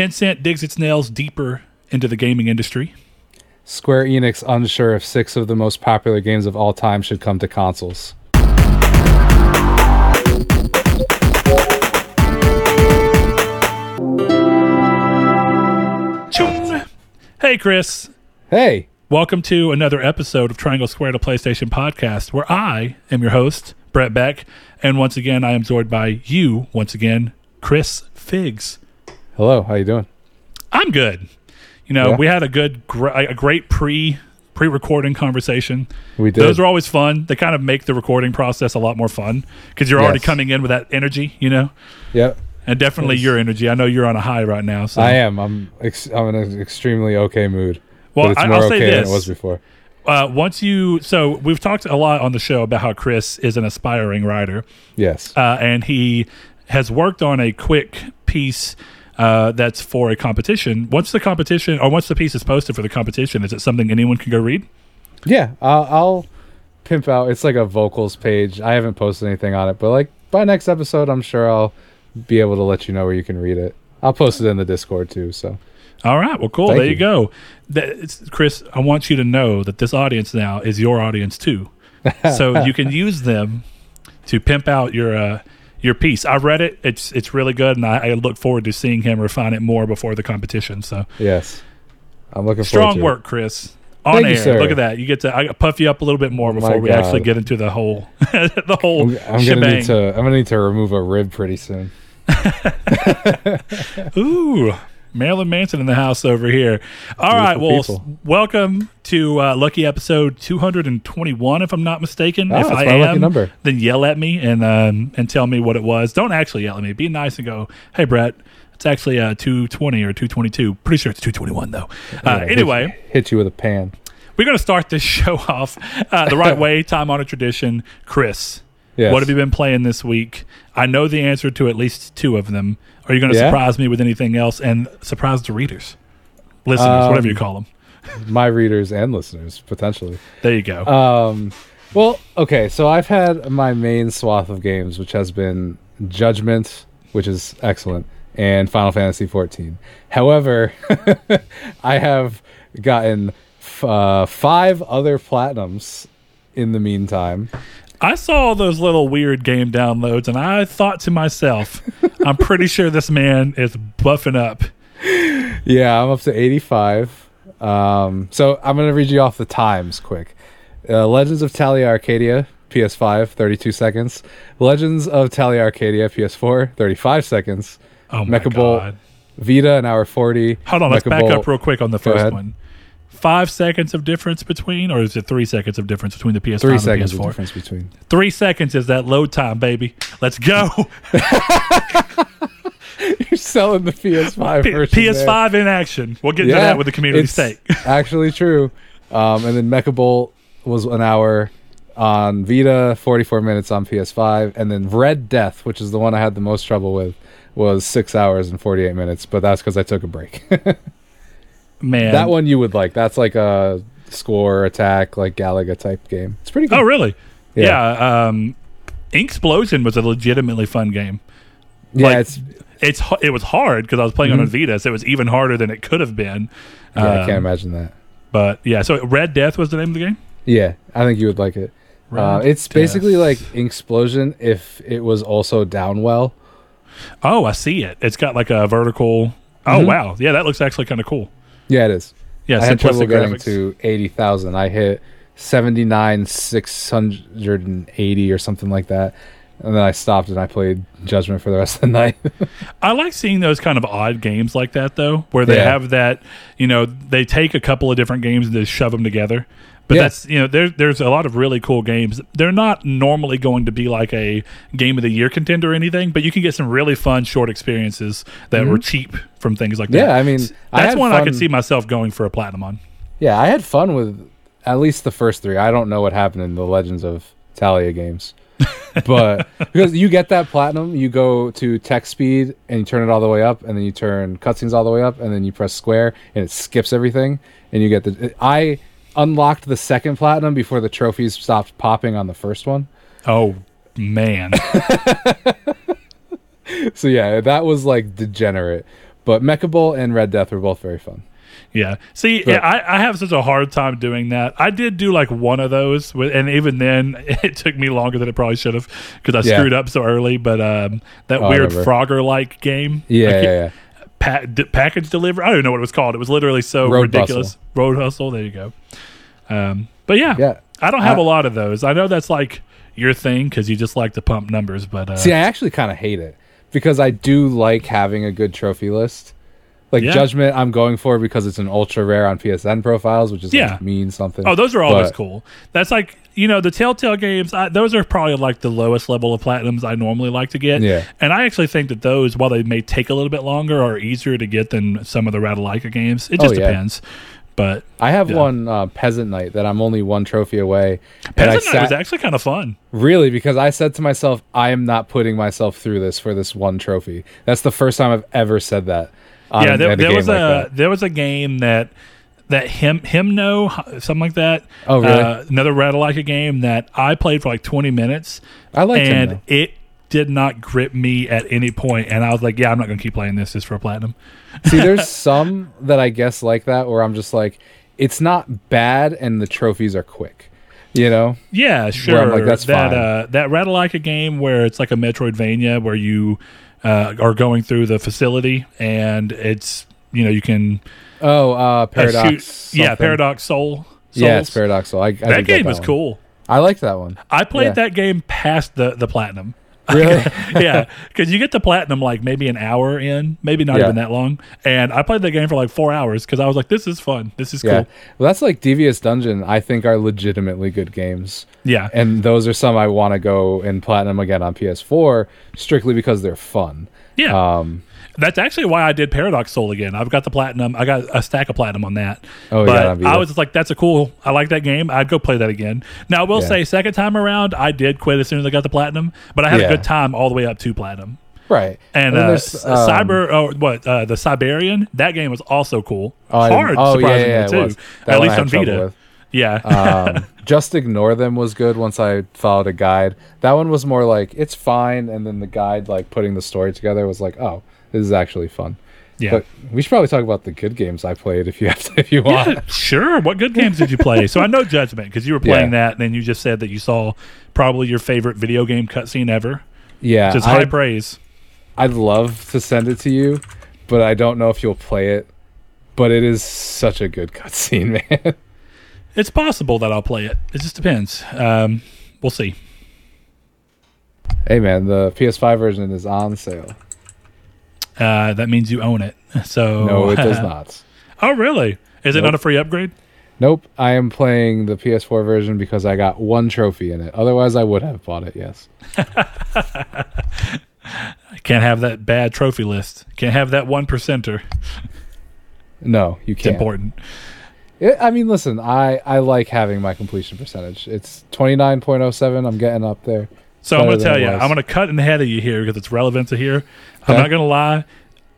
Tencent digs its nails deeper into the gaming industry. Square Enix unsure if six of the most popular games of all time should come to consoles. Chung. Hey, Chris. Hey, Welcome to another episode of Triangle Square to PlayStation Podcast, where I am your host, Brett Beck, and once again I am joined by you, once again, Chris Figs. Hello, how you doing? I'm good. You know, Yeah. we had a good, gr- a great pre pre recording conversation. We did. Those are always fun. They kind of make the recording process a lot more fun because you're already coming in with that energy, you know, Yep, and definitely Yes. your energy. I know you're on a high right now. So I am. I'm. Ex- I'm in an extremely okay mood. Well, I- more I'll say okay than this. it was before. uh, once you, so we've talked a lot on the show about how Chris is an aspiring writer. Yes. uh, and he has worked on a quick piece uh, that's for a competition. Once the competition, or once the piece is posted for the competition, is it something anyone can go read? Yeah, I'll, I'll pimp out. It's like a vocals page. I haven't posted anything on it, but like by next episode, I'm sure I'll be able to let you know where you can read it. I'll post it in the Discord too. So All right, well, cool. Thank there you, you. go. That, it's- Chris, I want you to know that this audience now is your audience too, so you can use them to pimp out your uh, your piece. I read it; it's it's really good, and I, I look forward to seeing him refine it more before the competition. So yes, I'm looking forward strong to it. Strong work, Chris. On Thank you, air, sir. look at that. You get to I puff you up a little bit more before my we actually get into the whole the whole I'm, I'm gonna need to. I'm gonna need to remove a rib pretty soon. Ooh, Marilyn Manson in the house over here. All right, well, Beautiful people. welcome to uh, lucky episode 221, if I'm not mistaken. Ah, if I am, lucky number. then yell at me and um, and tell me what it was. Don't actually yell at me. Be nice and go, "Hey, Brett." It's actually uh, 220 or 222. Pretty sure it's 221 though. Uh, hit- anyway, hit you with a pan. we're going to start this show off uh, the right way, time honored tradition. Chris, Yes. what have you been playing this week? I know the answer to at least two of them. Are you going to Yeah? surprise me with anything else and surprise the readers, listeners, Um, whatever you call them? my readers and listeners potentially? There you go. Um, well, okay, so I've had my main swath of games, which has been Judgment, which is excellent, and Final Fantasy XIV. However, I have gotten f- uh, five other platinums in the meantime. I saw those little weird game downloads, and I thought to myself, I'm pretty sure this man is buffing up. Yeah, I'm up to 85. Um, so I'm going to read you off the times quick. Uh, Legends of Talia Arcadia, PS5, 32 seconds. Legends of Talia Arcadia, PS4, 35 seconds. Oh my Mecha Bolt, god! Vita, an hour 40. Hold on, let's back Bolt- up real quick on the Go first ahead. one. Five seconds of difference between, or is it three seconds of difference between the PS5 Three and seconds the of PS4? difference between. Three seconds is that load time, baby. Let's go. You're selling the PS5 P- version. PS5 in action. We'll get into Yeah, that with the community stake. actually true. Um, and then Mecha Bolt was an hour on Vita, 44 minutes on PS5, and then Red Death, which is the one I had the most trouble with, was six hours and 48 minutes. But that's because I took a break. Man, that one you would like. That's like a score attack, like Galaga type game. It's pretty good. Oh, really? Yeah. Yeah. um, Inksplosion was a legitimately fun game. yeah, like- it's It's it was hard because I was playing on a Vita, so it was even harder than it could have been. yeah, I Um, can't imagine that. But yeah, so Red Death was the name of the game. Yeah, I think you would like it. Uh, it's basically Death. like Inksplosion if it was also Downwell. Oh, I see it. It's got like a vertical. Oh Mhm. wow, yeah, that looks actually kind of cool. Yeah, it is. Yeah, I had trouble getting graphics. to 80,000. I hit 79, 680 or something like that. And then I stopped and I played Judgment for the rest of the night. I like seeing those kind of odd games like that though, where they Yeah. have that. You know, they take a couple of different games and just shove them together. But Yeah. that's you know, there's there's a lot of really cool games. They're not normally going to be like a game of the year contender or anything, but you can get some really fun short experiences that were cheap from things like that. Mm-hmm. yeah, I mean, I that's had one I could see myself going for a platinum on. Yeah, I had fun with at least the first three. I don't know what happened in the Legends of Talia games. but because you get that platinum, you go to text speed and you turn it all the way up, and then you turn cutscenes all the way up, and then you press square and it skips everything, and you get the. I unlocked the second platinum before the trophies stopped popping on the first one. Oh man, So yeah, that was like degenerate. But Mecha Bolt and Red Death were both very fun. Yeah. See, But- yeah, I, I have such a hard time doing that. I did do like one of those, with, and even then, it took me longer than it probably should have because I Yeah. screwed up so early. But um, that Oh, weird. Frogger-like game, Yeah, yeah, yeah. Pa- d- package delivery. I don't even know what it was called. It was literally so Road ridiculous. Road hustle. There you go. Um, but yeah, Yeah. I don't have I- a lot of those. I know that's like your thing because you just like to pump numbers. But uh, See, I actually kind of hate it because I do like having a good trophy list. Like Yeah. Judgment, I'm going for because it's an ultra rare on PSN profiles, which is Yeah. like mean something. Oh, those are always But- cool. That's like you know the Telltale games. I, those are probably like the lowest level of platinums I normally like to get. Yeah. and I actually think that those, while they may take a little bit longer, are easier to get than some of the Ratalaika games. It just Oh, yeah. depends. But I have Yeah. one uh, Peasant Knight that I'm only one trophy away. Peasant Knight was actually kind of fun. Really, because I said to myself, I am not putting myself through this for this one trophy. That's the first time I've ever said that. yeah, there, there was like a that. there was a game that that him him hymno something like that. Oh, really? Uh, another Ratalaika game that I played for like twenty minutes. I like and though. it did not grip me at any point, and I was like, "Yeah, I'm not going to keep playing this just for a platinum." See, there's some that I guess like that where I'm just like, it's not bad, and the trophies are quick. You know? Yeah, sure. Like, that's that fine. uh, that Ratalaika game where it's like a Metroidvania where you uh, are going through the facility and it's you know you can Oh, uh, Paradox. yeah. Paradox Soul. Yeah, it's Souls. Paradoxal. I, I That game was one. cool. I liked that one. I played Yeah. that game past the the platinum. Really? yeah, because you get to platinum like maybe an hour in, maybe not Yeah. even that long. And I played that game for like four hours because I was like, "This is fun. This is yeah. cool." Well, that's like Devious Dungeon. I think are legitimately good games, Yeah, and those are some I want to go in platinum again on PS4 strictly because they're fun. yeah. Um, That's actually why I did Paradox Soul again. I've got the platinum. I got a stack of platinum on that. Oh, but yeah, I was just like, "That's a cool. I like that game. I'd go play that again." Now I will Yeah. say, second time around, I did quit as soon as I got the platinum, but I had Yeah. a good time all the way up to platinum. right. And, then uh, there's, um, Cyber, or what? Uh, the Siberian. That game was also cool. Oh, Hard, oh, yeah, surprisingly yeah, too. At least on Vita. with. Yeah. um, just ignore them was good once I followed a guide. That one was more like it's fine, and then the guide like putting the story together was like, oh, this is actually fun. yeah. But we should probably talk about the good games I played if you have to, if you want. Yeah, sure. What good games did you play? so I know Judgment because you were playing that, and then you just said that you saw probably your favorite video game cutscene ever. Yeah, Just high I, praise. I'd love to send it to you, but I don't know if you'll play it. But it is such a good cutscene, man. It's possible that I'll play it. It just depends. Um, we'll see. hey, man, the PS5 version is on sale. Uh, that means you own it. So No, it does not. Oh, really? Is it not a free upgrade? Nope, I am playing the PS4 version because I got one trophy in it. Otherwise, I would have bought it. Yes. I Can't have that bad trophy list. Can't have that one percenter. No, you can't. important. It, I mean, listen, I I like having my completion percentage. It's twenty nine point oh seven. I'm getting up there. So I'm going to tell you. I'm going to cut in ahead of you here because it's relevant to here. I'm not going to lie.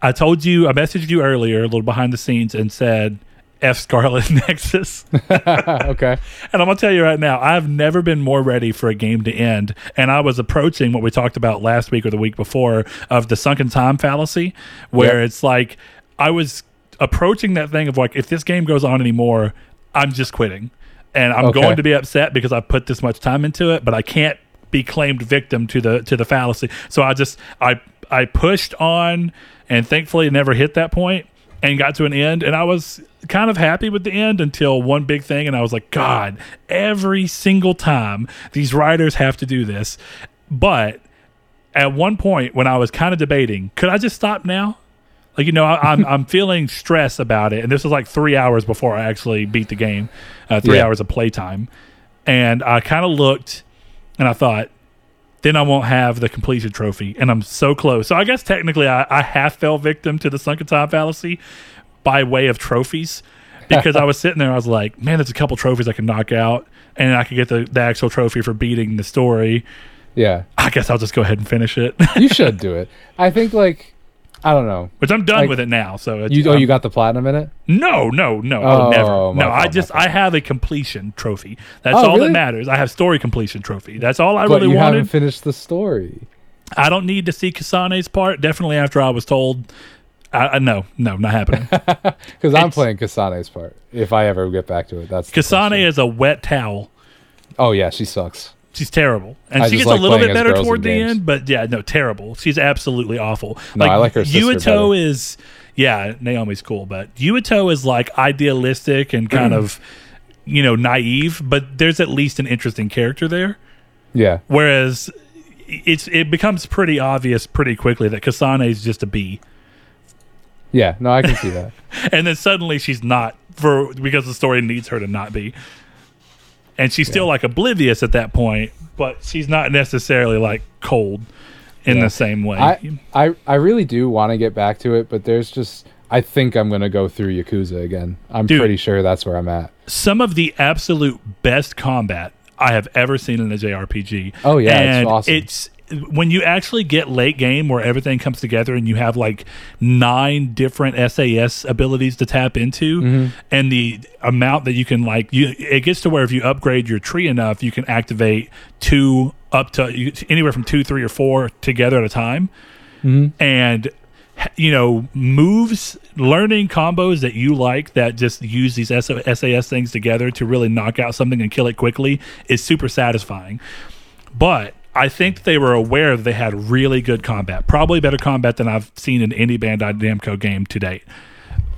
I told you, I messaged you earlier, a little behind the scenes, and said F Scarlet Nexus. okay. And I'm gonna tell you right now, I've never been more ready for a game to end. And I was approaching what we talked about last week or the week before of the sunken time fallacy, where Yeah. it's like I was approaching that thing of like, if this game goes on anymore, I'm just quitting, and I'm Okay. going to be upset because I put this much time into it, but I can't be claimed victim to the to the fallacy. So I just I I pushed on, and thankfully never hit that point and got to an end. And I was kind of happy with the end until one big thing and I was like god every single time these writers have to do this. But at one point when I was kind of debating could I just stop now? Like you know I, I'm I'm feeling stress about it. And this was like 3 hours before I actually beat the game uh, 3 Yeah. hours of playtime. And I kind of looked and I thought then I won't have the completion trophy. And I'm so close. So I guess technically I, I half fell victim to the sunken time fallacy by way of trophies because I was sitting there. I was like, man, there's a couple trophies I can knock out and I could get the, the actual trophy for beating the story. Yeah, I guess I'll just go ahead and finish it, you should do it. I think like I don't know. which I'm done Like, with it now. So it's, You oh you got the platinum in it? no, no, no, Oh, never. No, I just. I have a completion trophy. That's Oh, all really? that matters. I have story completion trophy. That's all I but really you wanted. haven't finished the story. I don't need to see Kasane's part. Definitely after I was told I, I no, no, not happening. Because I'm playing Kasane's part. If I ever get back to it, that's Kasane is a wet towel. Oh yeah, she sucks. She's terrible, and I she gets like a little bit better toward the games. end. But yeah, no, terrible. She's absolutely awful. No, I like her sister Yuito is yeah, Naomi's cool, but Yuito is like idealistic and kind of you know naive, but there's at least an interesting character there. Yeah, Whereas it's it becomes pretty obvious pretty quickly that Kasane is just a bee, yeah. No, I can see that. and then suddenly she's not for because the story needs her to not be, and she's still Yeah. like oblivious at that point, but she's not necessarily like cold in Yeah. the same way. I, I I really do want to get back to it, but there's just I think I'm gonna go through Yakuza again. I'm Dude. pretty sure that's where I'm at. Some of the absolute best combat I have ever seen in a JRPG. Oh, yeah, it's awesome. It's when you actually get late game where everything comes together and you have like nine different SAS abilities to tap into, Mm-hmm. and the amount that you can like you it gets to where if you upgrade your tree enough, you can activate two up to anywhere from two, three, or four together at a time, and you know moves learning combos that you like that just use these SAS things together to really knock out something and kill it quickly is super satisfying. But I think they were aware that they had really good combat, probably better combat than I've seen in any Bandai Namco game to date.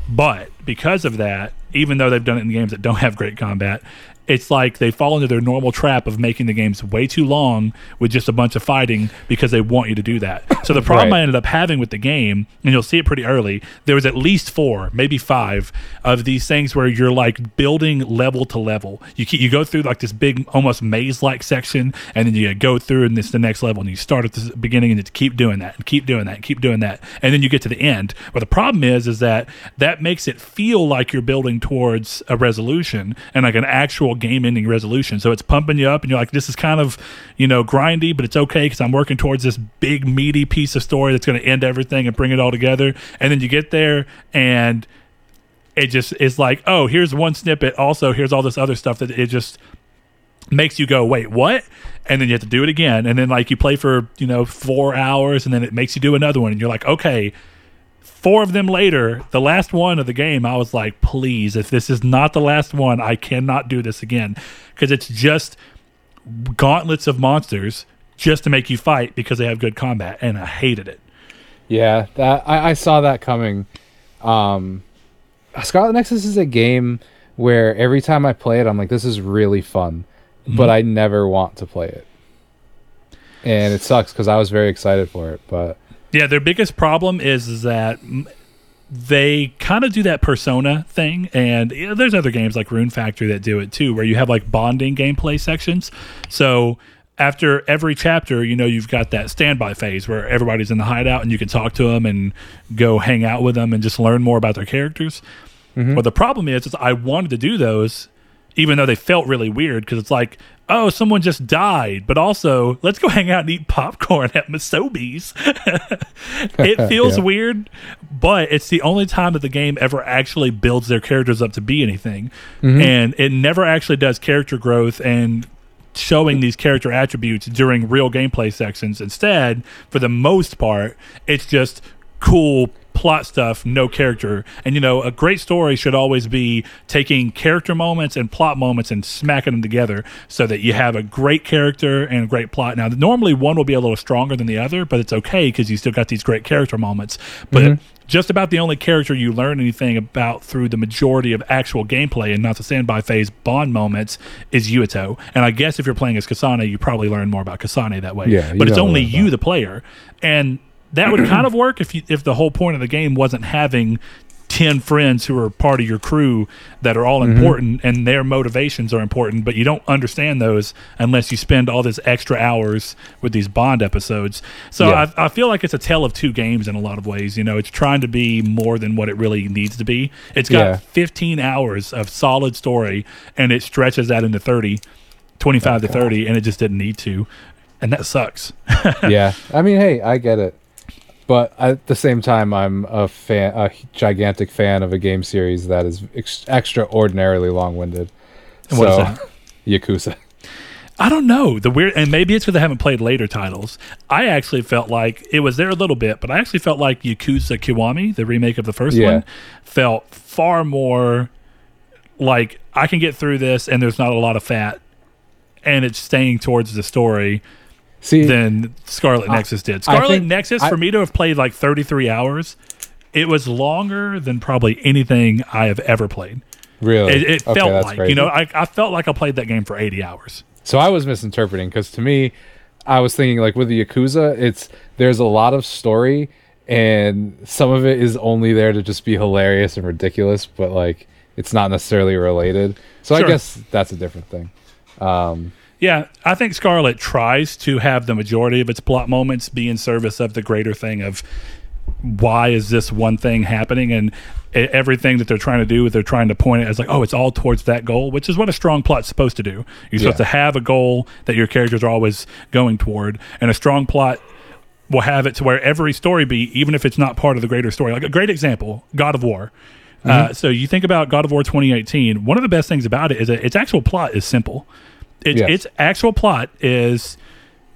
But because of that, even though they've done it in games that don't have great combat, it's like they fall into their normal trap of making the games way too long with just a bunch of fighting because they want you to do that. So the problem Right. I ended up having with the game, and you'll see it pretty early, there was at least four, maybe five of these things where you're like building level to level. You keep, you go through like this big almost maze like section, and then you go through and it's the next level, and you start at the beginning and just keep doing that and keep doing that and keep doing that, and then you get to the end. But the problem is, is that that makes it feel like you're building towards a resolution and like an actual game ending resolution. So it's pumping you up, and you're like, this is kind of you know grindy, but it's okay because I'm working towards this big meaty piece of story that's going to end everything and bring it all together. And then you get there and it just is like, oh, here's one snippet. Also, here's all this other stuff that it just makes you go, wait, what? And then you have to do it again. And then like you play for, you know, four hours and then it makes you do another one. And you're like, okay, four of them later, the last one of the game, I was like, please, if this is not the last one, I cannot do this again. Because it's just gauntlets of monsters just to make you fight because they have good combat. And I hated it. Yeah, that I, I saw that coming. Um, Scarlet Nexus is a game where every time I play it, I'm like, this is really fun, but I never want to play it, and it sucks because I was very excited for it. But Yeah, their biggest problem is, is that they kind of do that persona thing, and you know, there's other games like Rune Factory that do it too, where you have like bonding gameplay sections. So after every chapter, you know, you've got that standby phase where everybody's in the hideout and you can talk to them and go hang out with them and just learn more about their characters. Mm-hmm. Well, the problem is, is I wanted to do those, even though they felt really weird because it's like, oh, someone just died, but also let's go hang out and eat popcorn at Misobi's. it feels Yeah. weird, but it's the only time that the game ever actually builds their characters up to be anything, mm-hmm. and it never actually does character growth and showing these character attributes during real gameplay sections. Instead, for the most part, it's just cool plot stuff, no character. And you know, a great story should always be taking character moments and plot moments and smacking them together so that you have a great character and a great plot. Now, normally one will be a little stronger than the other, but it's okay because you still got these great character moments. But just about the only character you learn anything about through the majority of actual gameplay and not the standby phase bond moments is Yuito. And I guess if you're playing as Kasane, you probably learn more about Kasane that way. Yeah, but it's only you, the player. And that would kind of work if you, if the whole point of the game wasn't having 10 friends who are part of your crew that are all Mm-hmm. important and their motivations are important, but you don't understand those unless you spend all this extra hours with these Bond episodes. So Yeah. I, I feel like it's a tale of two games in a lot of ways. You know, it's trying to be more than what it really needs to be. It's got Yeah. 15 hours of solid story and it stretches that into 30, 25 to 30, and it just didn't need to. And that sucks. yeah, I mean, hey, I get it, but at the same time, I'm a fan, a gigantic fan of a game series that is ex- extraordinarily long-winded. And what is so, that? Yakuza. I don't know the weird, and maybe it's because I haven't played later titles. I actually felt like it was there a little bit, but I actually felt like Yakuza Kiwami, the remake of the first Yeah. one, felt far more like I can get through this, and there's not a lot of fat, and it's staying towards the story See, than Scarlet I- Nexus did. Scarlet think- Nexus, I- for me to have played like 33 hours, it was longer than probably anything I have ever played. really, It, it Okay, felt like, crazy. you know, I, I felt like I played that game for 80 hours. So I was misinterpreting because to me, I was thinking like with the Yakuza, it's there's a lot of story and some of it is only there to just be hilarious and ridiculous, but like it's not necessarily related. So Sure. I guess that's a different thing. Um, Yeah, I think Scarlet tries to have the majority of its plot moments be in service of the greater thing of why is this one thing happening? And everything that they're trying to do they're trying to point it as like oh it's all towards that goal which is what a strong plot's supposed to do. You're supposed Yeah. to have a goal that your characters are always going toward and a strong plot will have it to where every story beat even if it's not part of the greater story. Like a great example god of war. Uh, so you think about god of war 2018 one of the best things about it is that its actual plot is simple its, Yes. its actual plot is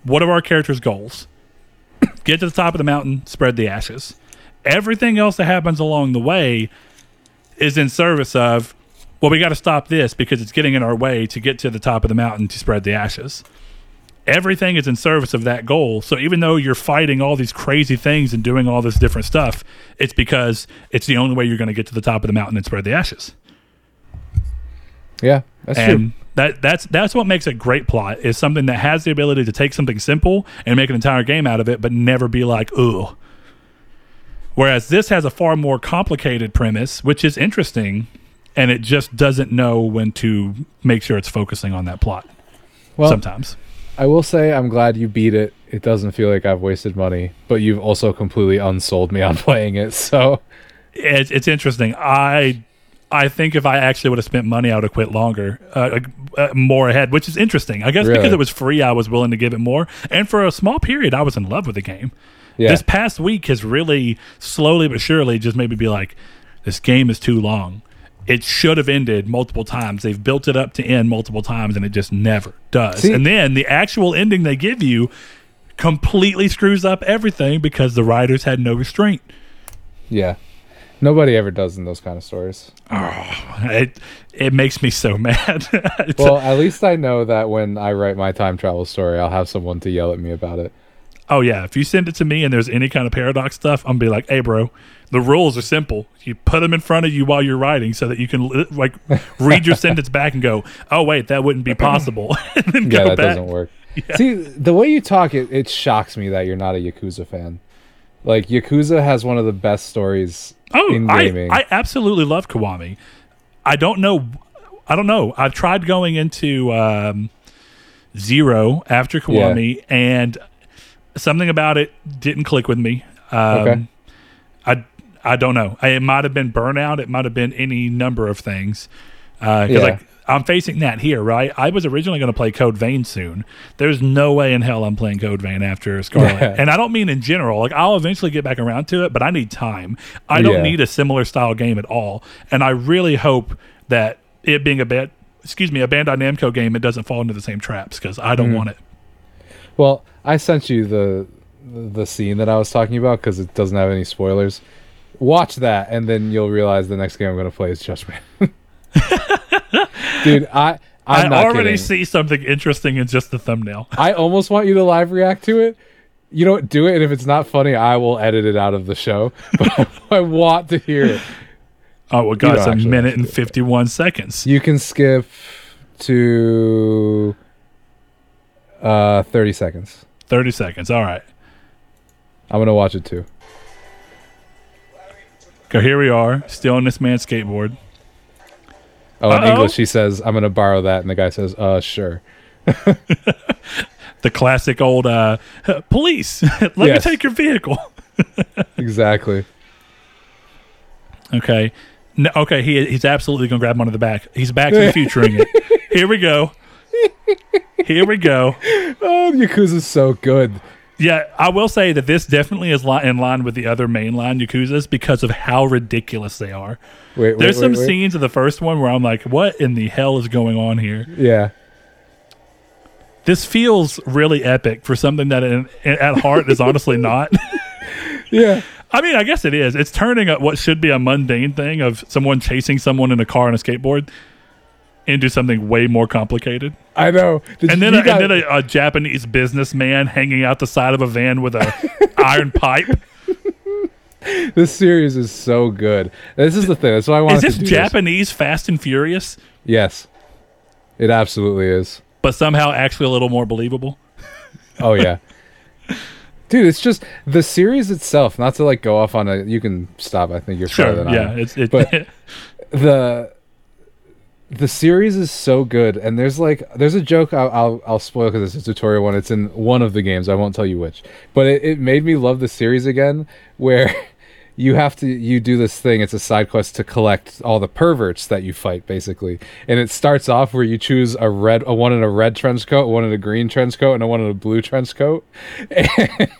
what are our characters' goals? Get to the top of the mountain, spread the ashes. Everything else that happens along the way is in service of, well, we got to stop this because it's getting in our way to get to the top of the mountain to spread the ashes. Everything is in service of that goal. So even though you're fighting all these crazy things and doing all this different stuff, it's because it's the only way you're going to get to the top of the mountain and spread the ashes yeah, that's true. that that's that's what makes a great plot is something that has the ability to take something simple and make an entire game out of it but never be like ugh whereas this has a far more complicated premise which is interesting and it just doesn't know when to make sure it's focusing on that plot Well, sometimes I will say I'm glad you beat it. It doesn't feel like I've wasted money, but you've also completely unsold me on playing it. So it's, it's interesting i I think if I actually would have spent money, I would have quit longer, uh, uh, more ahead, which is interesting. I guess because it was free, I was willing to give it more. And for a small period, I was in love with the game. yeah, This past week has really slowly but surely just made me be like, this game is too long. It should have ended multiple times. They've built it up to end multiple times, and it just never does. See- and then the actual ending they give you completely screws up everything because the writers had no restraint. yeah. Nobody ever does in those kind of stories. Oh, it it makes me so mad. Well, at least I know that when I write my time travel story, I'll have someone to yell at me about it. oh yeah, if you send it to me and there's any kind of paradox stuff, I'm gonna be like, hey bro, the rules are simple. You put them in front of you while you're writing so that you can like read your sentence back and go, oh wait, that wouldn't be possible, Yeah, that back. doesn't work. See, the way you talk, it, it shocks me that you're not a Yakuza fan. Like Yakuza has one of the best stories Oh, I. I absolutely love Kiwami. I don't know. I don't know. I've tried going into um, Zero after Kiwami, and something about it didn't click with me. Um, Okay. I I don't know. I, it might have been burnout. It might have been any number of things. Because Yeah. like I'm facing that here, right? I was originally going to play Code Vein soon. There's no way in hell I'm playing Code Vein after Scarlet. Yeah. And I don't mean in general. Like I'll eventually get back around to it, but I need time. I don't Yeah. need a similar style game at all. And I really hope that it being a bad, excuse me, a Bandai Namco game, it doesn't fall into the same traps because I Mm. don't want it. well, I sent you the the scene that I was talking about because it doesn't have any spoilers. Watch that, and then you'll realize the next game I'm going to play is Judgment. Dude, I I'm I already kidding. see something interesting in just the thumbnail. I almost want you to live react to it. You know what? Do it, and if it's not funny, I will edit it out of the show. But I want to hear it. Oh, well, God, it's a minute and. 51 seconds. You can skip to uh 30 seconds. 30 seconds. All right. I'm gonna watch it too. So here we are, still on this man's skateboard. Oh, in Uh-oh. English, she says, "I'm gonna borrow that," and the guy says, "Uh, sure." The classic old uh, police, let me take your vehicle. Exactly. Okay. No, okay, he, he's absolutely going to grab him onto the back. He's back to the futuring it. Here we go. Here we go. Oh, the Yakuza's so good. Yeah, I will say that this definitely is li- in line with the other mainline Yakuzas because of how ridiculous they are. Wait, wait, There's wait, some scenes of the first one where I'm like, what in the hell is going on here? Yeah. this feels really epic for something that in, at heart is honestly not. Yeah. I mean, I guess it is. It's turning what should be a mundane thing of someone chasing someone in a car on a skateboard into something way more complicated. I know. Did And you- then, you a, got- and then a, a Japanese businessman hanging out the side of a van with a iron pipe. this series is so good. This is the thing. That's why I wanted Is this Japanese Fast and Furious, Yes. It absolutely is. but somehow actually a little more believable? Oh yeah. Dude, it's just the series itself, not to like go off on a you can stop, I think you're Sure. than I Yeah. am. It's it. But- the the series is so good and there's like there's a joke i'll i'll, I'll spoil because it's a tutorial one. It's in one of the games. I won't tell you which. But it, it made me love the series again where you have to you do this thing it's a side quest to collect all the perverts that you fight basically. And it starts off where you choose a red a one in a red trench coat one in a green trench coat and a one in a blue trench coat.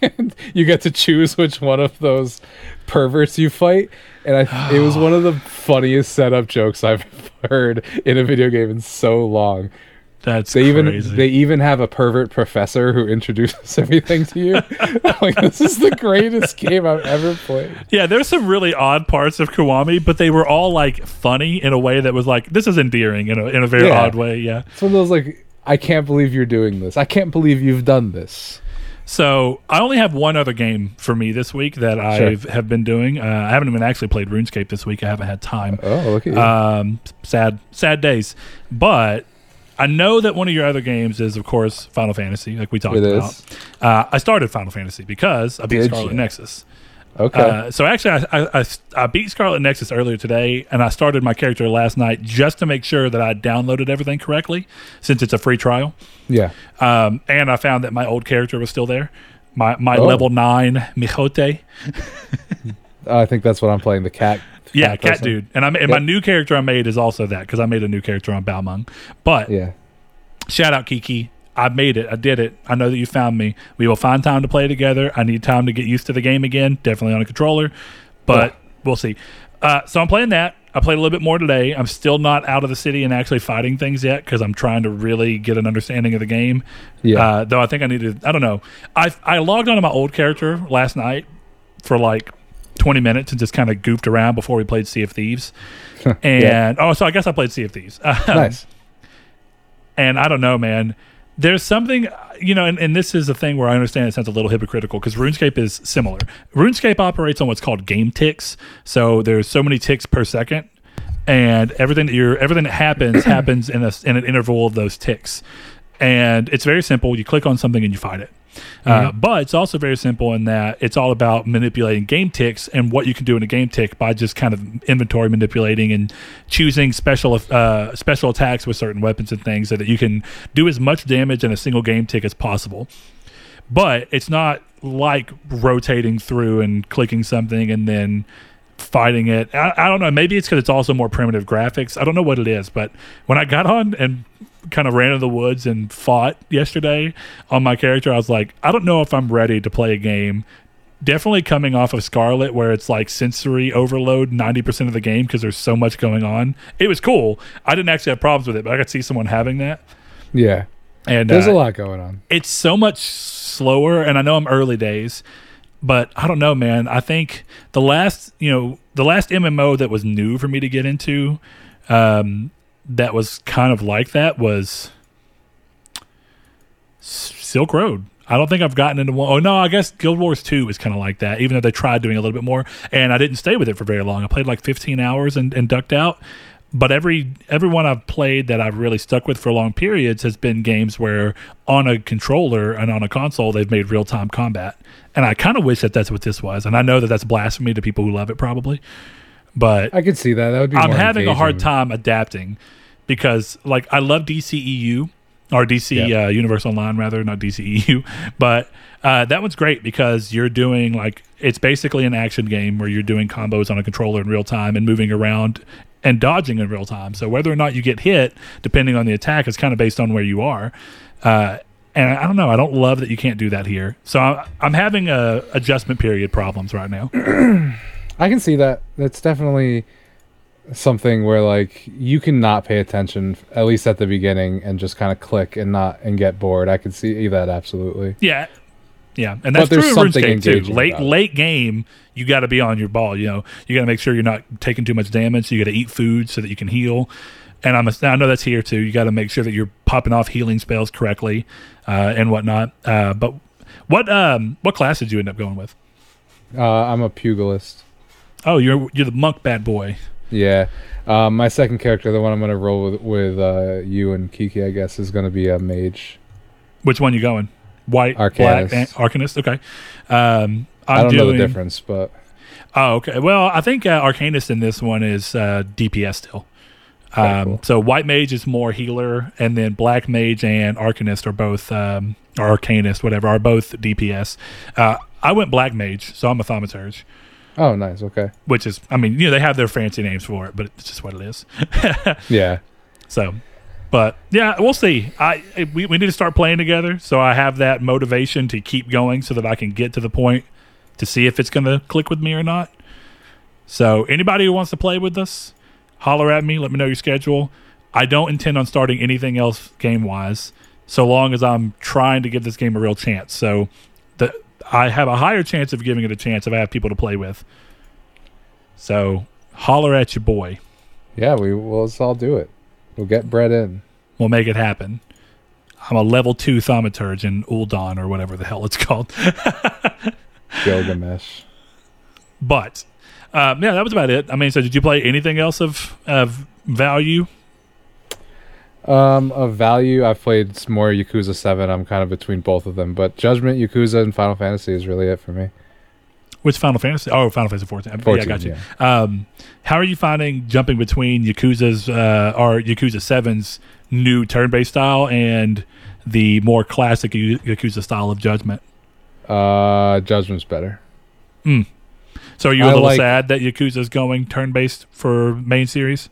And you get to choose which one of those perverts you fight. And I, it was one of the funniest setup jokes I've heard in a video game in so long. That's They even crazy. they even have a pervert professor who introduces everything to you. Like this is the greatest game I've ever played. yeah, there's some really odd parts of Kiwami, but they were all like funny in a way that was like this is endearing in a in a very Yeah. odd way. Yeah. It's one of those like I can't believe you're doing this. I can't believe you've done this. So I only have one other game for me this week that I Sure. have been doing. Uh, I haven't even actually played RuneScape this week. I haven't had time. Oh, you. Um, sad, sad days. But I know that one of your other games is, of course, Final Fantasy, like we talked It about. Uh, I started Final Fantasy because I beat Did Scarlet you? Nexus. okay. Uh, so actually, I, I, I, I beat Scarlet Nexus earlier today, and I started my character last night just to make sure that I downloaded everything correctly, since it's a free trial. yeah. Um, and I found that my old character was still there. My my Oh. level nine Miqo'te, I think that's what I'm playing the cat. yeah, cat person. dude, and I and my new character I made is also that because I made a new character on Balmung. But Yeah. shout out Kiki, I made it, I did it. I know that you found me. We will find time to play together. I need time to get used to the game again, definitely on a controller, but Yeah. we'll see. Uh, so I'm playing that. I played a little bit more today. I'm still not out of the city and actually fighting things yet because I'm trying to really get an understanding of the game. Yeah. Uh, though I think I need to. I don't know. I I logged onto my old character last night for like 20 minutes and just kind of goofed around before we played Sea of Thieves. and oh, so I guess I played Sea of Thieves. Um, nice. And I don't know, man. There's something, you know, and, and this is a thing where I understand it sounds a little hypocritical because RuneScape is similar. RuneScape operates on what's called game ticks. So there's so many ticks per second, and everything that you're everything that happens happens in a in an interval of those ticks. And it's very simple. You click on something and you find it. Uh, but it's also very simple in that it's all about manipulating game ticks and what you can do in a game tick by just kind of inventory manipulating and choosing special uh, special attacks with certain weapons and things so that you can do as much damage in a single game tick as possible. But it's not like rotating through and clicking something and then fighting it. I, I don't know. Maybe it's because it's also more primitive graphics. I don't know what it is, but when I got on and kind of ran in the woods and fought yesterday on my character, I was like, I don't know if I'm ready to play a game. Definitely coming off of Scarlet, where it's like sensory overload 90% of the game because there's so much going on. It was cool. I didn't actually have problems with it, but I could see someone having that. Yeah. And There's uh, a lot going on. it's so much slower and i know i'm early days but i don't know man i think the last you know the last mmo that was new for me to get into um that was kind of like that was silk road. I don't think i've gotten into one. Oh no i guess guild wars 2 is kind of like that even though they tried doing a little bit more. And i didn't stay with it for very long. I played like 15 hours and, and ducked out. But every everyone I've played that I've really stuck with for long periods has been games where on a controller and on a console they've made real time combat, and I kind of wish that that's what this was. And I know that that's blasphemy to people who love it probably, but I could see that. That would be. I'm having a hard time adapting because like I love DCEU or DC Yeah. uh, Universe Online rather, not DCEU, but uh, that one's great because you're doing like it's basically an action game where you're doing combos on a controller in real time and moving around and dodging in real time. So whether or not you get hit, depending on the attack, is kind of based on where you are. Uh, and I don't know. I don't love that you can't do that here. So I'm, I'm having a adjustment period problems right now. I can see that. That's definitely something where like you can not pay attention at least at the beginning and just kind of click and not and get bored. I could see that absolutely. Yeah. Yeah, and that's true in RuneScape too. Late late game, you got to be on your ball. You know, you got to make sure you're not taking too much damage. You got to eat food so that you can heal. And I'm I know that's here too. You got to make sure that you're popping off healing spells correctly uh, and whatnot. Uh, but what um what class did you end up going with? Uh, I'm a pugilist. Oh, you're you're the monk bad boy. Yeah. Um, my second character, the one I'm going to roll with, with uh, you and Kiki, I guess, is going to be a mage. Which one you going? White, Arcanist. black, and Arcanist. Okay. Um, I'm I don't doing, know the difference, but Oh, okay. Well, I think uh, Arcanist in this one is uh, DPS still. Um, cool. So White Mage is more healer, and then Black Mage and Arcanist are both, um, or Arcanist, whatever, are both DPS. Uh, I went Black Mage, so I'm a Thaumaturge, oh, nice. Okay. which is, I mean, you know, they have their fancy names for it, but it's just what it is. Yeah. So, but yeah, we'll see. I we, we need to start playing together, so I have that motivation to keep going, so that I can get to the point to see if it's going to click with me or not. So, anybody who wants to play with us, holler at me. Let me know your schedule. I don't intend on starting anything else game wise, so long as I'm trying to give this game a real chance. So, I have a higher chance of giving it a chance if I have people to play with. So, holler at your boy. Yeah, we well, let's all do it. We'll get bread in. We'll make it happen. I'm a level two thaumaturge in Uldon or whatever the hell it's called. Gilgamesh. But um, yeah, that was about it. I mean, so did you play anything else of of value? Um, of value, I've played more Yakuza Seven. I'm kind of between both of them, but Judgment, Yakuza, and Final Fantasy is really it for me. Which Final Fantasy? Oh, Final Fantasy 14. yeah, I got you. Um, how are you finding jumping between Yakuza's uh, or Yakuza 7's new turn-based style and the more classic Yakuza style of Judgment? Uh, Judgment's better. So are you a I little like- sad that Yakuza's going turn-based for main series?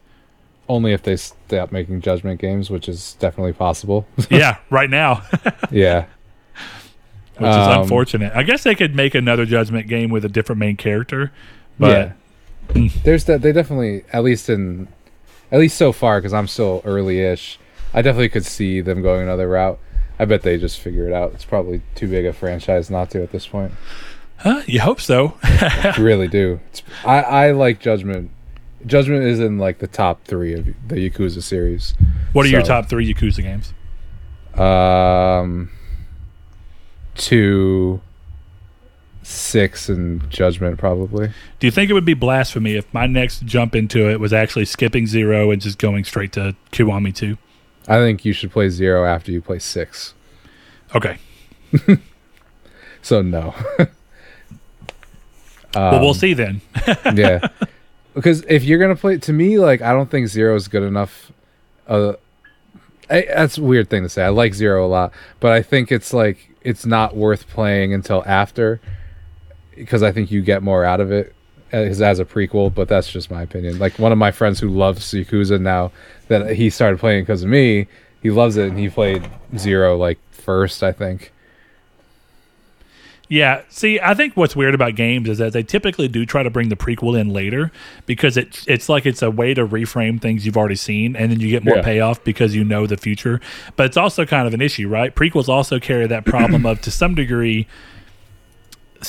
Only if they stop making Judgment games, which is definitely possible. yeah, right now. yeah. which is Um, unfortunate. I guess they could make another Judgment game with a different main character, but yeah. There's that. They definitely, at least in, at least so far, because I'm still early-ish. I definitely could see them going another route. I bet they just figure it out. It's probably too big a franchise not to at this point. huh, you hope so. Really do. It's, I I like Judgment. Judgment is in like the top three of the Yakuza series. what are your top three Yakuza games? Um, two, six, and Judgment probably. Do you think it would be blasphemy if my next jump into it was actually skipping zero and just going straight to Kiwami two? I think you should play zero after you play six. Okay, So no. well Um, we'll see then. yeah. Because if you're gonna play, to me, like I don't think zero is good enough. Uh, I, that's a weird thing to say. I like zero a lot, but I think it's like it's not worth playing until after, because I think you get more out of it as, as a prequel. But that's just my opinion. Like one of my friends who loves Yakuza now, that he started playing because of me. He loves it, and he played zero like first, I think. Yeah, see, I think what's weird about games is that they typically do try to bring the prequel in later because it's it's like it's a way to reframe things you've already seen, and then you get more Yeah. payoff because you know the future. But it's also kind of an issue, right? Prequels also carry that problem of, to some degree,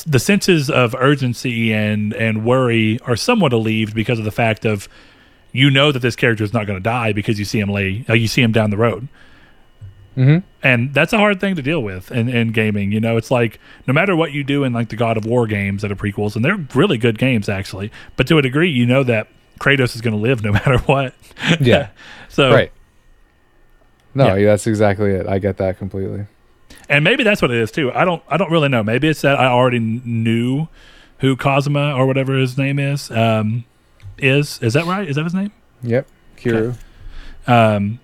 the senses of urgency and and worry are somewhat relieved because of the fact of you know that this character is not going to die because you see him lay, uh, you see him down the road Mm-hmm. and that's a hard thing to deal with in, in gaming you know it's like no matter what you do in like the god of war games that are prequels and they're really good games actually but to a degree you know that kratos is going to live no matter what Yeah. so Right. No, Yeah. that's exactly it. I get that completely. and maybe that's what it is too i don't i don't really know maybe it's that i already knew who Cosma or whatever his name is um is is that right is that his name Yep. Kiryu. um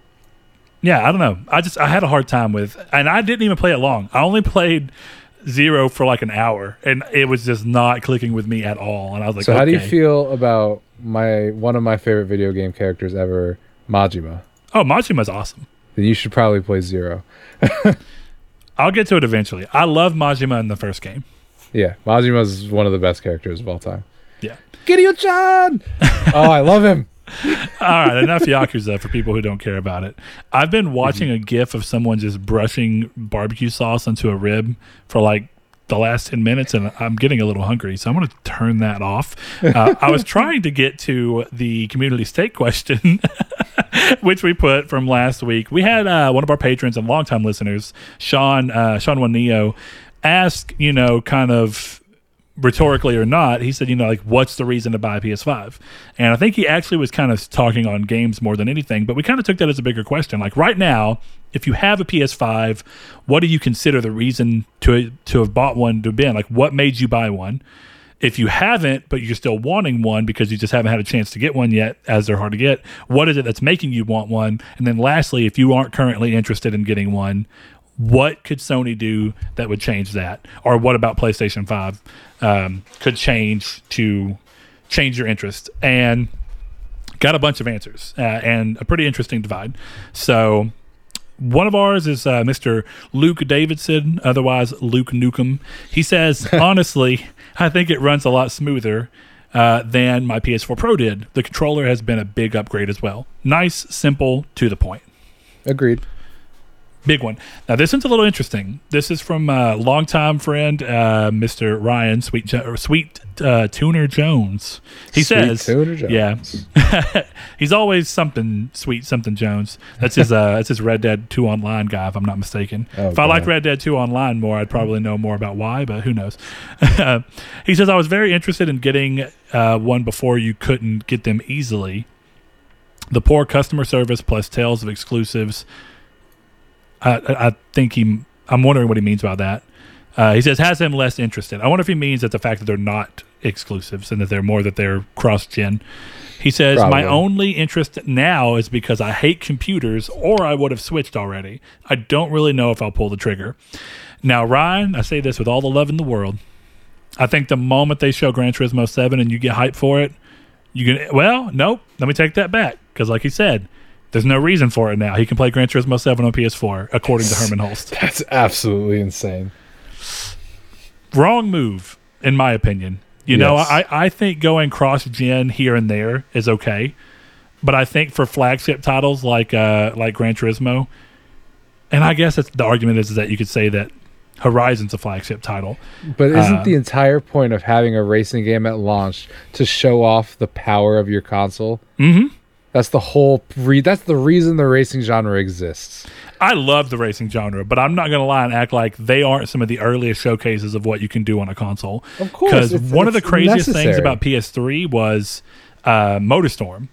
yeah i don't know i just i had a hard time with and i didn't even play it long i only played zero for like an hour and it was just not clicking with me at all and i was like so how do you feel about my one of my favorite video game characters ever, Majima? oh majima's awesome Then you should probably play Zero. i'll get to it eventually i love majima in the first game Yeah, Majima is one of the best characters of all time. yeah Kiryu-chan! oh, I love him. All right, enough Yakuza for people who don't care about it. I've been watching a GIF of someone just brushing barbecue sauce onto a rib for like the last 10 minutes, and I'm getting a little hungry, so I'm going to turn that off. Uh, I was trying to get to the community steak question, which we put from last week. We had uh, one of our patrons and longtime listeners, Sean, uh, Sean Waneo, ask, you know, kind of rhetorically or not, he said, you know, like, what's the reason to buy a PS5? And I think he actually was kind of talking on games more than anything, but we kind of took that as a bigger question. Like, right now, if you have a PS5, what do you consider the reason to to have bought one to have been? Like, what made you buy one? If you haven't, but you're still wanting one because you just haven't had a chance to get one yet, as they're hard to get, what is it that's making you want one? And then lastly, if you aren't currently interested in getting one, what could Sony do that would change that? Or what about PlayStation 5 um, could change to change your interest? And got a bunch of answers uh, and a pretty interesting divide. So one of ours is uh, Mr. Luke Davidson, otherwise Luke Nukem. He says, honestly, I think it runs a lot smoother uh, than my PS4 Pro did. The controller has been a big upgrade as well. Nice, simple, to the point. Agreed. Big one. Now, this one's a little interesting. This is from a longtime friend, uh, Mr. Ryan Sweet jo- Sweet uh, Tuner Jones. He Sweet says, Tuner Jones. "Yeah, he's always something sweet, something Jones. That's his. Uh, that's his Red Dead Two Online guy, if I'm not mistaken. Oh, if I liked Red Dead Two Online more, I'd probably know more about why, but who knows? he says I was very interested in getting uh, one before you couldn't get them easily. The poor customer service plus tales of exclusives I, I think he. I'm wondering what he means by that. Uh, he says has him less interested. I wonder if he means that the fact that they're not exclusives and that they're more that they're cross gen. He says my only interest now is because I hate computers, or I would have switched already. I don't really know if I'll pull the trigger. Now, Ryan, I say this with all the love in the world. I think the moment they show Gran Turismo Seven and you get hyped for it, you can. Well, nope. Let me take that back because, like he said, there's no reason for it now. He can play Gran Turismo 7 on PS4, according to Hermen Hulst. That's absolutely insane. Wrong move, in my opinion. You know, I, I think going cross gen here and there is okay. But I think for flagship titles like uh, like Gran Turismo, and I guess it's, the argument is, is that you could say that Horizon's a flagship title. But isn't Uh, the entire point of having a racing game at launch to show off the power of your console? Mm-hmm. That's the whole. Re- that's the reason the racing genre exists. I love the racing genre, but I'm not going to lie and act like they aren't some of the earliest showcases of what you can do on a console. Of course, because one of the craziest things about PS3 was uh, MotorStorm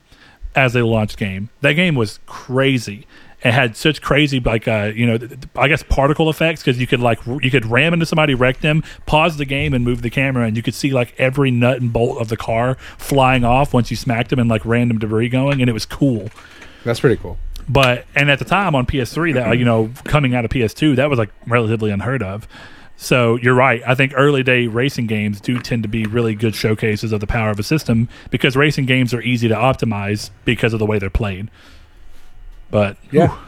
as a launch game. That game was crazy. It had such crazy, like uh, you know, I guess particle effects because you could like you could ram into somebody, wreck them, pause the game, and move the camera, and you could see like every nut and bolt of the car flying off once you smacked them, and like random debris going, and it was cool. That's pretty cool. But and at the time on PS3, that you know coming out of PS2, that was like relatively unheard of. So you're right. I think early day racing games do tend to be really good showcases of the power of a system because racing games are easy to optimize because of the way they're played. But Yeah. whew.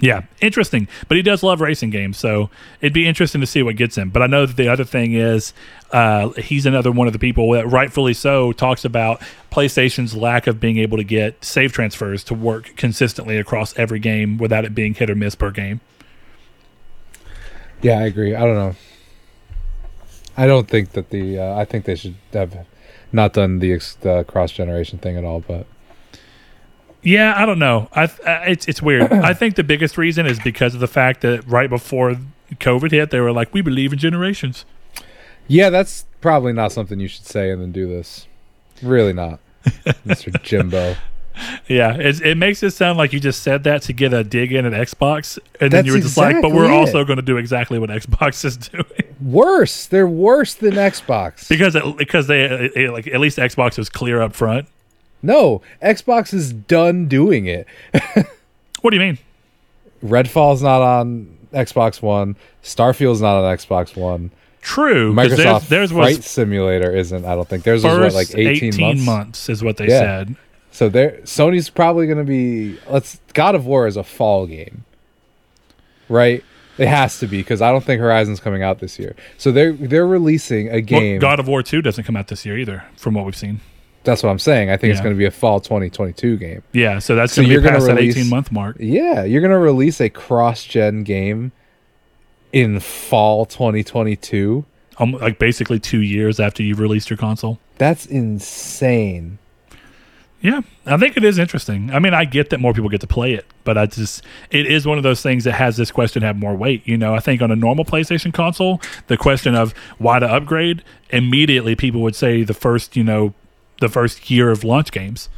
yeah, interesting. But he does love racing games, so it'd be interesting to see what gets him. But I know that the other thing is uh, he's another one of the people that rightfully so talks about PlayStation's lack of being able to get save transfers to work consistently across every game without it being hit or miss per game. Yeah, I agree. I don't know. I don't think that the. Uh, I think they should have not done the, ex- the cross generation thing at all. But Yeah, I don't know. I, I it's it's weird. I think the biggest reason is because of the fact that right before COVID hit, they were like, "We believe in generations." yeah, that's probably not something you should say and then do this. Really not, Mister Jimbo. Yeah, it, it makes it sound like you just said that to get a dig in at Xbox, and then you were just like, "But we're exactly also going to do exactly what Xbox is doing." Worse. They're worse than Xbox. because it, because they it, it- like at least Xbox was clear up front. No, Xbox is done doing it. What do you mean? Redfall's not on Xbox One. Starfield's not on Xbox One. True. Microsoft there's, Flight Simulator isn't. I don't think there's was what, like eighteen, months. is what they Yeah. said. So there, Sony's probably going to be. Let's. God of War is a fall game, right? It has to be because I don't think Horizon's coming out this year. So they're they're releasing a Well, game. God of War Two doesn't come out this year either, from what we've seen. That's what I'm saying. I think it's going to be a fall 2022 game. Yeah, so that's So going to be past that release- 18 month mark. Yeah, you're going to release a cross-gen game in fall 2022. Um, like basically two years after you've released your console. That's insane. Yeah, I think it is interesting. I mean, I get that more people get to play it, but I just it is one of those things that has this question have more weight. You know, I think on a normal PlayStation console, the question of why to upgrade immediately people would say the first, you know, the first year of launch games.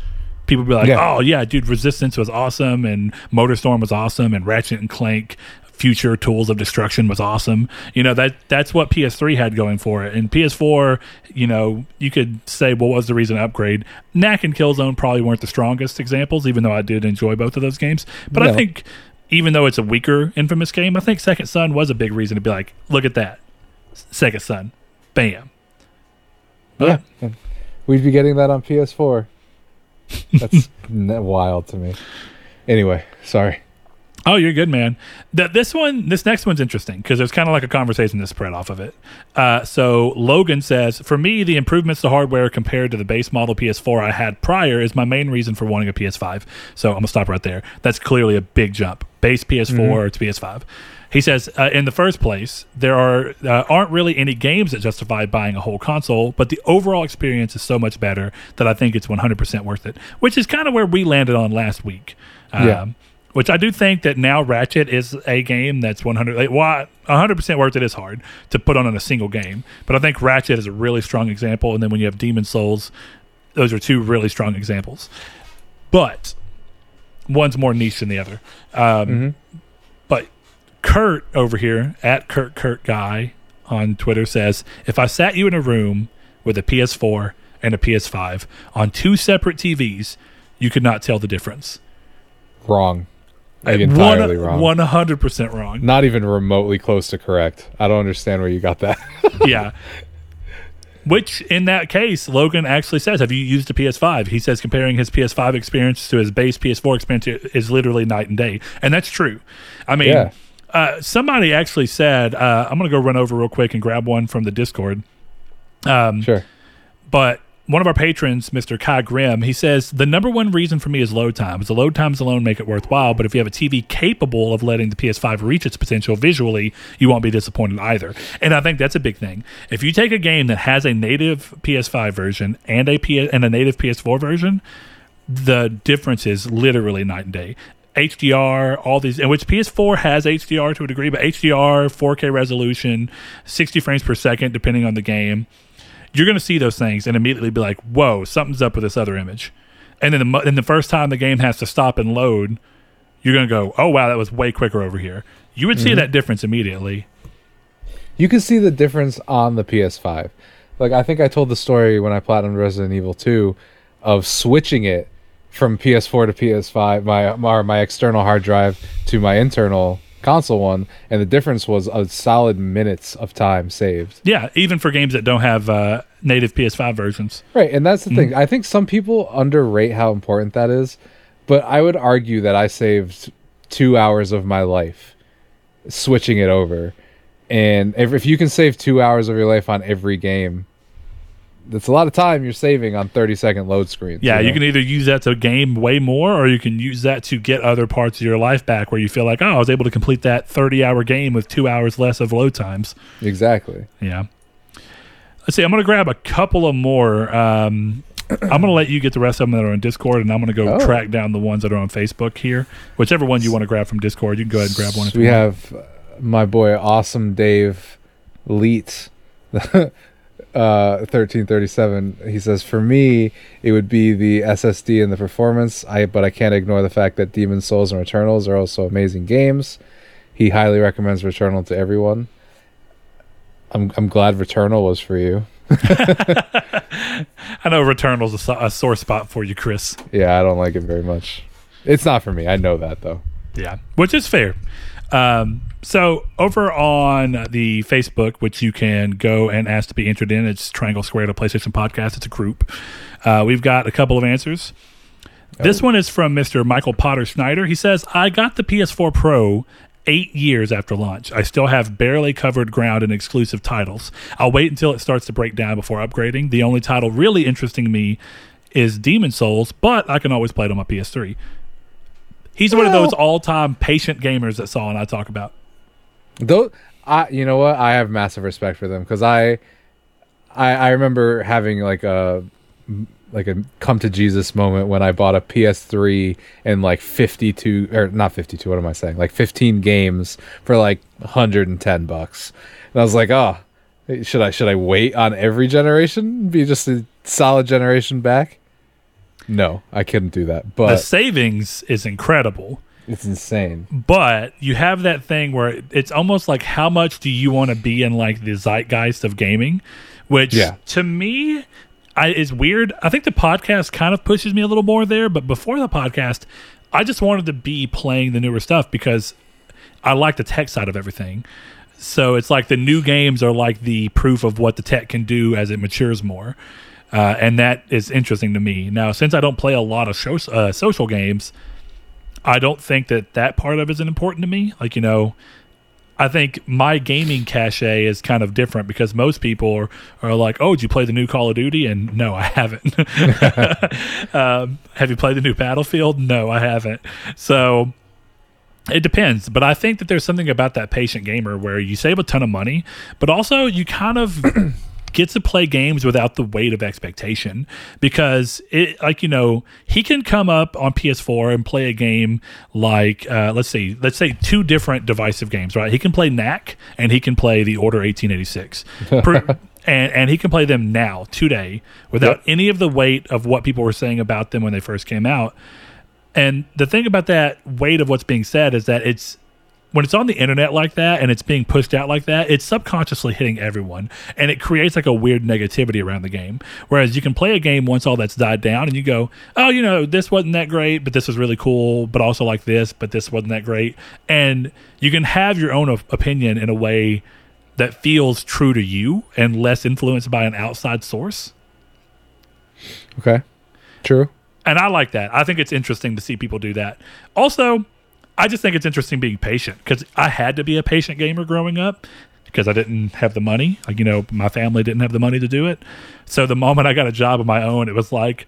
People would be like, Yeah. "Oh yeah, dude, Resistance was awesome, and Motorstorm was awesome, and Ratchet and Clank." Future Tools of Destruction was awesome. You know that that's what PS3 had going for it, and PS4. You know, you could say, well, what was the reason to upgrade? Knack and Killzone probably weren't the strongest examples, even though I did enjoy both of those games. But I think, even though it's a weaker Infamous game, I think Second Son was a big reason to be like, look at that, Second Son, bam. Yeah. We'd be getting that on PS4. That's wild to me. Anyway, sorry. Oh, you're good, man. That this one, this next one's interesting because there's kind of like a conversation to spread off of it. Uh, so Logan says, for me, the improvements to hardware compared to the base model PS4 I had prior is my main reason for wanting a PS5. So I'm gonna stop right there. That's clearly a big jump. Base PS4 to PS5. He says, uh, in the first place, there are uh, aren't really any games that justify buying a whole console, but the overall experience is so much better that I think it's 100% worth it. Which is kind of where we landed on last week. Um, Yeah. which I do think that now Ratchet is a game that's 100 like, well, 100% worth it is hard to put on in a single game. But I think Ratchet is a really strong example and then when you have Demon Souls, those are two really strong examples. But one's more niche than the other. Um, Mhm. Kurt over here at Kurt Kurt guy on Twitter says, "If I sat you in a room with a PS4 and a PS5 on two separate TVs, you could not tell the difference." Wrong. Like entirely One- wrong. 100% wrong. Not even remotely close to correct. I don't understand where you got that. yeah. Which, in that case, Logan actually says, "Have you used a PS5?" He says comparing his PS5 experience to his base PS4 experience is literally night and day, and that's true. I mean, Yeah. Uh, somebody actually said, uh, "I'm going to go run over real quick and grab one from the Discord." Um, sure. but one of our patrons, Mr. Kai Grimm, he says the number one reason for me is load times. The load times alone make it worthwhile, but if you have a TV capable of letting the PS5 reach its potential visually, you won't be disappointed either. And I think that's a big thing. If you take a game that has a native PS5 version and a P- and a native PS4 version, the difference is literally night and day. HDR, all these, in which PS4 has HDR to a degree, but HDR, 4K resolution, 60 frames per second, depending on the game you're going to see those things and immediately be like, "Whoa, something's up with this other image." And then the, and the first time the game has to stop and load, you're going to go, "Oh wow, that was way quicker over here." You would see mm-hmm. that difference immediately. You can see the difference on the PS5. Like I think I told the story when I platinumed Resident Evil 2 of switching it from PS4 to PS5, my my, my external hard drive to my internal console one, and the difference was a solid minutes of time saved. Yeah, even for games that don't have uh, native PS5 versions. Right, and that's the Mm-hmm. thing. I think some people underrate how important that is, but I would argue that I saved two hours of my life switching it over. And if, if you can save two hours of your life on every game, that's a lot of time you're saving on 30 second load screens. Yeah, you know? can either use that to game way more, or you can use that to get other parts of your life back, where you feel like, "Oh, I was able to complete that 30-hour game with two hours less of load times." exactly. Yeah. Let's see. I'm going to grab a couple of more. Um, I'm going to let you get the rest of them that are on Discord, and I'm going to go Oh. track down the ones that are on Facebook here. Whichever one you want to grab from Discord, you can go ahead and grab one. if you we have uh, my boy Awesome Dave Leet. Uh, 1337 he says for me it would be the ssd and the performance. I but i can't ignore the fact that demon souls and returnals are also amazing games. He highly recommends returnal to everyone. I'm, I'm glad returnal was for you. I know Returnal's a, a sore spot for you, Chris. yeah i don't like it very much. It's not for me. I know that though. Yeah, which is fair. Um, so over on the Facebook, which you can go and ask to be entered in, it's Triangle Squared PlayStation podcast. It's a group. Uh, we've got a couple of answers. This one is from Mr. Michael Potter Snyder. He says, I got the PS4 Pro eight years after launch. I still have barely covered ground in exclusive titles. I'll wait until it starts to break down before upgrading. The only title really interesting me is Demon Souls, but I can always play it on my PS3. He's one of those all-time patient gamers that Saul and I talk about. Though I, you know what, I have massive respect for them because I, I, I remember having like a, like a come to Jesus moment when I bought a PS3 and like 52 or not 52. What am I saying? Like 15 games for like 110 bucks, and I was like, oh, should I should I wait on every generation? Be just a solid generation back? No, I couldn't do that. But the savings is incredible. It's insane. but you have that thing where it's almost like how much do you want to be in like the zeitgeist of gaming? Which Yeah. to me I, is weird. I think the podcast kind of pushes me a little more there but before the podcast i just wanted to be playing the newer stuff because i like the tech side of everything. So it's like the new games are like the proof of what the tech can do as it matures more. Uh, and that is interesting to me. Now since i don't play a lot of show, uh, social games I don't think that that part of it isn't important to me. Like, you know, I think my gaming cachet is kind of different because most people are, are like, oh, did you play the new Call of Duty? And no, I haven't. um, have you played the new Battlefield? No, I haven't. So it depends. But I think that there's something about that patient gamer where you save a ton of money, but also you kind of. Get to play games without the weight of expectation because it like you know he can come up on PS4 and play a game like uh, let's see let's say two different divisive games right? He can play Knack and he can play the Order 1886 Per- and and he can play them now today without Yep. any of the weight of what people were saying about them when they first came out. And the thing about that weight of what's being said is that it's when it's on the internet like that and it's being pushed out like that, it's subconsciously hitting everyone and it creates like a weird negativity around the game. Whereas you can play a game once all that's died down and you go, oh, you know, this wasn't that great, but this was really cool, but also like this, but this wasn't that great. And you can have your own opinion in a way that feels true to you and less influenced by an outside source. Okay, true. And I like that. I think it's interesting to see people do that. Also, I just think it's interesting being patient because I had to be a patient gamer growing up because I didn't have the money. Like, you know, my family didn't have the money to do it. So the moment I got a job of my own, it was like,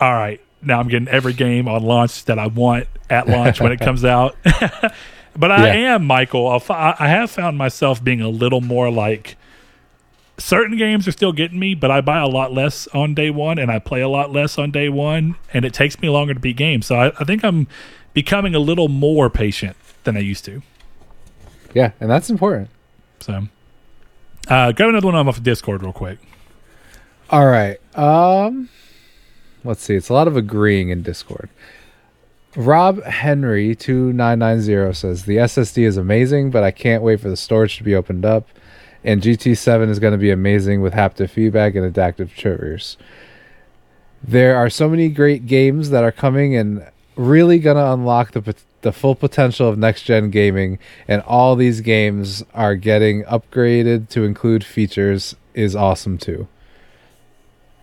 all right, now I'm getting every game on launch that I want at launch when it comes out. but I Yeah. am, Michael. I have found myself being a little more like, certain games are still getting me, but I buy a lot less on day one and I play a lot less on day one, and it takes me longer to beat games. So I, I think I'm becoming a little more patient than I used to. Yeah, and that's important. So, uh, grab another one off of Discord real quick. All right. Um let's see. It's a lot of agreeing in Discord. Rob Henry 2990 says the SSD is amazing, but I can't wait for the storage to be opened up. And GT7 is going to be amazing with haptic feedback and adaptive triggers. There are so many great games that are coming and really going to unlock the the full potential of next gen gaming and all these games are getting upgraded to include features is awesome too.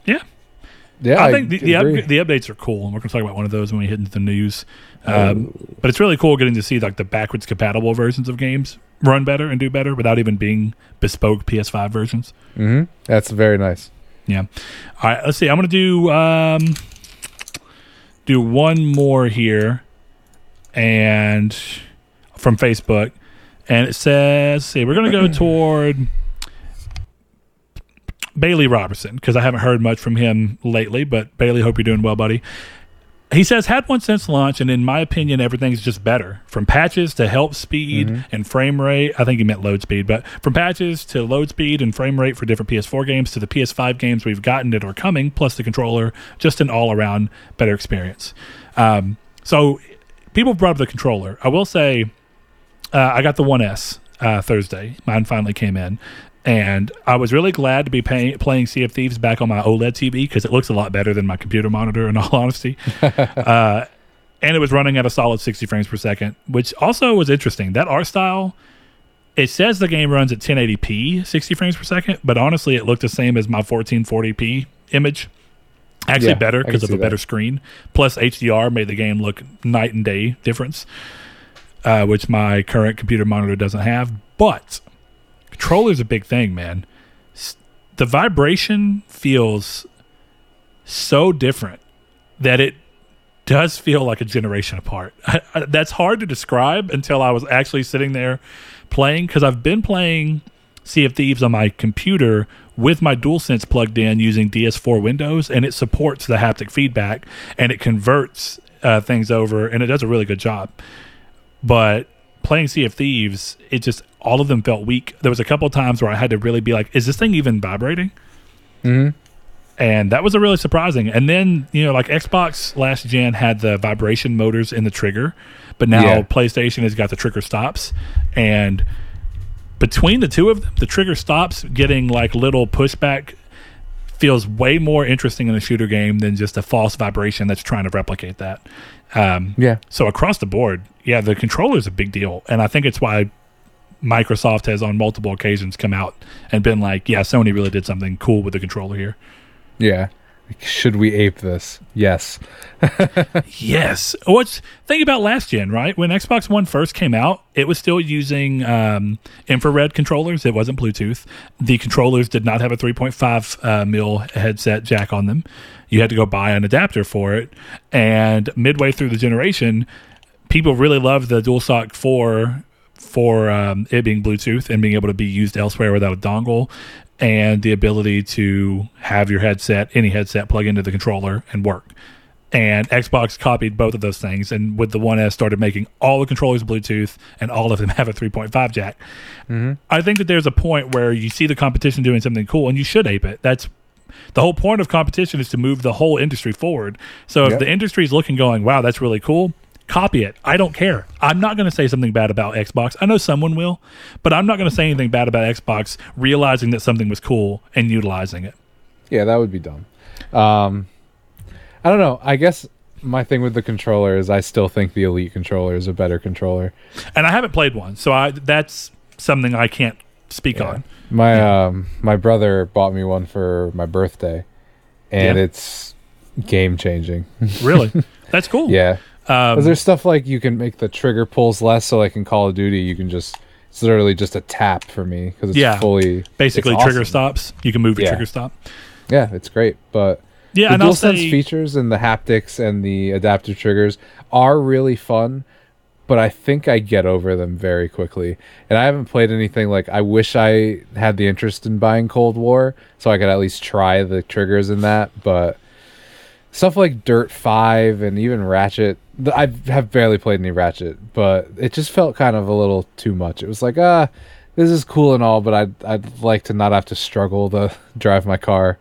Yeah. Yeah, I think the the, the updates are cool, and we're going to talk about one of those when we hit into the news. Um, but it's really cool getting to see like the backwards compatible versions of games run better and do better without even being bespoke PS5 versions. hmm That's very nice. Yeah. All right. Let's see. I'm going to do um, do one more here, and from Facebook, and it says, "See, we're going to go toward Bailey Robertson because I haven't heard much from him lately. But Bailey, hope you're doing well, buddy." He says, had one since launch, and in my opinion, everything's just better. From patches to help speed and frame rate. I think he meant load speed, but from patches to load speed and frame rate for different PS4 games to the PS5 games we've gotten that are coming, plus the controller, just an all around better experience. Um, so people brought up the controller. I will say, uh, I got the 1S uh, Thursday. Mine finally came in. And I was really glad to be pay- playing Sea of Thieves back on my OLED TV because it looks a lot better than my computer monitor, in all honesty. uh, and it was running at a solid 60 frames per second, which also was interesting. That art style, it says the game runs at 1080p, 60 frames per second, but honestly, it looked the same as my 1440p image. Actually, Yeah, better because of a better screen. Plus, HDR made the game look night and day difference, uh, which my current computer monitor doesn't have. But controller's a big thing, man. The vibration feels so different that it does feel like a generation apart. That's hard to describe until I was actually sitting there playing because I've been playing Sea of Thieves on my computer with my DualSense plugged in using DS4 Windows, and it supports the haptic feedback and it converts uh, things over, and it does a really good job. But playing Sea of Thieves, it just all of them felt weak. There was a couple times where I had to really be like, "Is this thing even vibrating?" hmm and that was a really surprising. And then you know, like Xbox last gen had the vibration motors in the trigger, but now Yeah. PlayStation has got the trigger stops, and between the two of them, the trigger stops getting like little pushback feels way more interesting in a shooter game than just a false vibration that's trying to replicate that. Um, Yeah. so across the board, yeah, the controller is a big deal, and I think it's why Microsoft has on multiple occasions come out and been like, "Yeah, Sony really did something cool with the controller here." Yeah. Should we ape this? Yes. Yes. What's think about last gen, right? When Xbox One first came out, it was still using um, infrared controllers. It wasn't Bluetooth. The controllers did not have a 3.5 uh, mil headset jack on them. You had to go buy an adapter for it. And midway through the generation, people really loved the DualShock 4 for um, it being Bluetooth and being able to be used elsewhere without a dongle, and the ability to have your headset, any headset, plug into the controller and work. And Xbox copied both of those things, and with the One S started making all the controllers Bluetooth, and all of them have a 3.5 jack. I think that there's a point where you see the competition doing something cool, and you should ape it. That's the whole point of competition is to move the whole industry forward. So if Yep. the industry is looking, going, "Wow, that's really cool," copy it. I don't care. I'm not going to say something bad about Xbox. I know someone will, but I'm not going to say anything bad about Xbox realizing that something was cool and utilizing it. Yeah, that would be dumb. Um, I don't know. I guess my thing with the controller is I still think the Elite controller is a better controller. And I haven't played one, so I that's something I can't speak on. My um my brother bought me one for my birthday, and Yeah. it's game changing. Really, that's cool. yeah, Um, 'Cause there's stuff like you can make the trigger pulls less. So like in Call of Duty, you can just it's literally just a tap for me because it's Yeah. fully basically trigger awesome. stops. You can move your Yeah. trigger stop. Yeah, it's great, but Yeah, the DualSense say features and the haptics and the adaptive triggers are really fun, but I think I get over them very quickly. And I haven't played anything like I wish I had the interest in buying Cold War so I could at least try the triggers in that, but stuff like Dirt 5 and even Ratchet I have barely played any Ratchet, but it just felt kind of a little too much. It was like, ah, this is cool and all, but I'd I'd like to not have to struggle to drive my car.